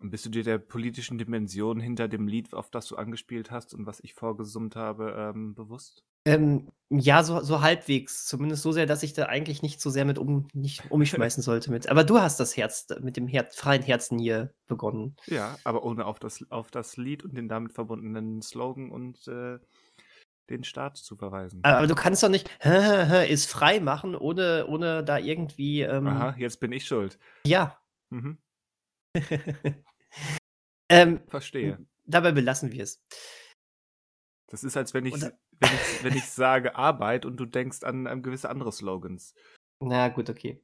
Und bist du dir der politischen Dimension hinter dem Lied, auf das du angespielt hast und was ich vorgesummt habe, ähm, bewusst? Ähm, ja, so, so halbwegs. Zumindest so sehr, dass ich da eigentlich nicht so sehr mit um, nicht um mich schmeißen sollte mit. Aber du hast das Herz mit dem Her freien Herzen hier begonnen. Ja, aber ohne auf das, auf das Lied und den damit verbundenen Slogan und äh, den Staat zu verweisen. Aber du kannst doch nicht ist frei machen, ohne, ohne da irgendwie. Ähm, Aha, jetzt bin ich schuld. Ja. Mhm. Ähm, Verstehe. dabei belassen wir es. Das ist, als wenn ich, wenn ich, wenn ich sage Arbeit und du denkst an, an gewisse andere Slogans. Na gut, okay.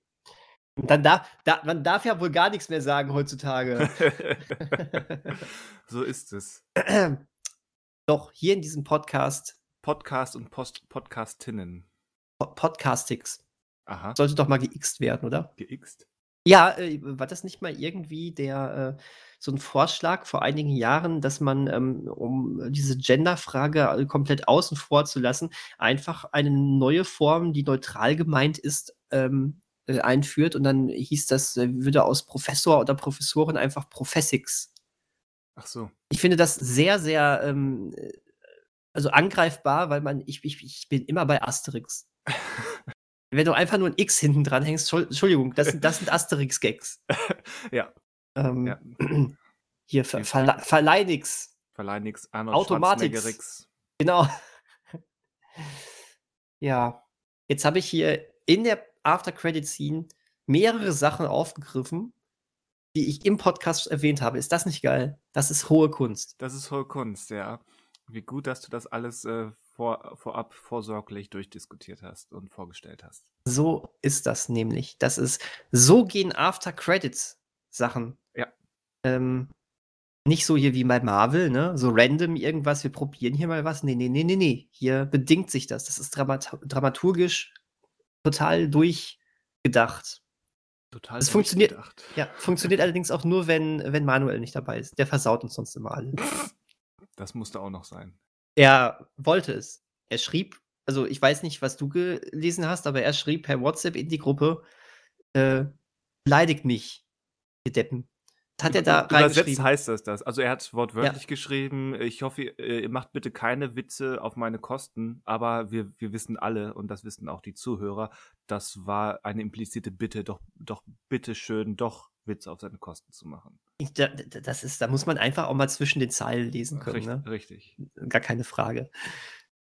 Dann darf, da, man darf ja wohl gar nichts mehr sagen heutzutage. so ist es. Doch, hier in diesem Podcast, Podcast und Post Podcastinnen. Po- Podcastix, Aha. sollte doch mal geixt werden, oder? Geixt. Ja, äh, war das nicht mal irgendwie der äh, so ein Vorschlag vor einigen Jahren, dass man, ähm, um diese Genderfrage äh, komplett außen vor zu lassen, einfach eine neue Form, die neutral gemeint ist, ähm, äh, einführt und dann hieß das, äh, würde aus Professor oder Professorin einfach Professix. Ach so. Ich finde das sehr, sehr ähm, äh, also angreifbar, weil man, ich, ich, ich bin immer bei Asterix. Wenn du einfach nur ein X hinten dran hängst, Entschuld- Entschuldigung, das sind, das sind Asterix-Gags. Ja. Ähm, Ja. Hier, Ver Verle Verleih nix. Verleih nix. Arnold Automatix. Schwarzeneggerix. Genau. ja. Jetzt habe ich hier in der After-Credit-Scene mehrere Sachen aufgegriffen, die ich im Podcast erwähnt habe. Ist das nicht geil? Das ist hohe Kunst. Das ist hohe Kunst, ja. Wie gut, dass du das alles äh, vor, vorab vorsorglich durchdiskutiert hast und vorgestellt hast. So ist das nämlich. Das ist, so gehen After-Credits-Sachen. Ja. Ähm, nicht so hier wie bei Marvel, ne? So random irgendwas, wir probieren hier mal was. Nee, nee, nee, nee, nee. Hier bedingt sich das. Das ist dramat dramaturgisch total durchgedacht. Total Es funktioniert- durchgedacht. Ja, funktioniert allerdings auch nur, wenn, wenn Manuel nicht dabei ist. Der versaut uns sonst immer alle. Das musste auch noch sein. Er wollte es. Er schrieb, also ich weiß nicht, was du gelesen hast, aber er schrieb per WhatsApp in die Gruppe, äh, beleidigt mich, ihr Deppen. Das hat er da Übersetzt reingeschrieben. heißt das das. Also er hat wortwörtlich geschrieben, ich hoffe, ihr, ihr macht bitte keine Witze auf meine Kosten, aber wir, wir wissen alle, und das wissen auch die Zuhörer, das war eine implizite Bitte, doch, doch bitte schön, doch Witze auf seine Kosten zu machen. Ich, da, da- das ist, da muss man einfach auch mal zwischen den Zeilen lesen können. Richtig, Ne? richtig. Gar keine Frage.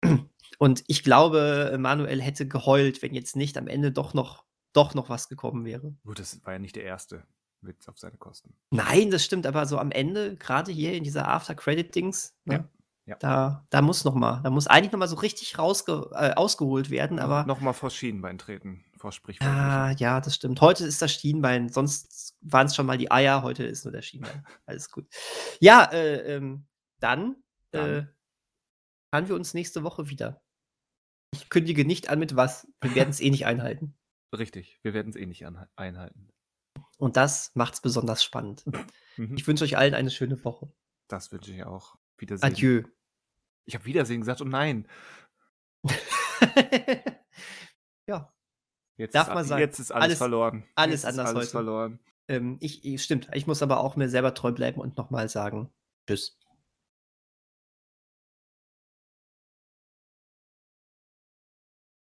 Und ich glaube, Manuel hätte geheult, wenn jetzt nicht am Ende doch noch, doch noch was gekommen wäre. Gut, das war ja nicht der erste Witz auf seine Kosten. Nein, das stimmt, aber so am Ende, gerade hier in dieser After-Credit-Dings, ne, Ja, ja. Da, da muss noch mal, da muss eigentlich noch mal so richtig rausge äh, ausgeholt werden, aber Nochmal vor Schienbein treten, vor Sprichwort. ah, ja, das stimmt. Heute ist das Schienbein, sonst waren es schon mal die Eier, heute ist nur der Schienbein. Alles gut. Ja, äh, ähm, dann, Dann. Äh, hören wir uns nächste Woche wieder. Ich kündige nicht an mit was. Wir werden es eh nicht einhalten. Richtig, wir werden es eh nicht einhalten. Und das macht es besonders spannend. Mhm. Ich wünsche euch allen eine schöne Woche. Das wünsche ich auch. Wiedersehen. Adieu. Ich habe Wiedersehen gesagt und nein. ja, Jetzt Darf ist, mal a- sein. Jetzt ist alles, Alles- verloren. alles jetzt anders alles heute. verloren. ähm, ich, ich, stimmt. Ich muss aber auch mir selber treu bleiben und nochmal sagen: Tschüss.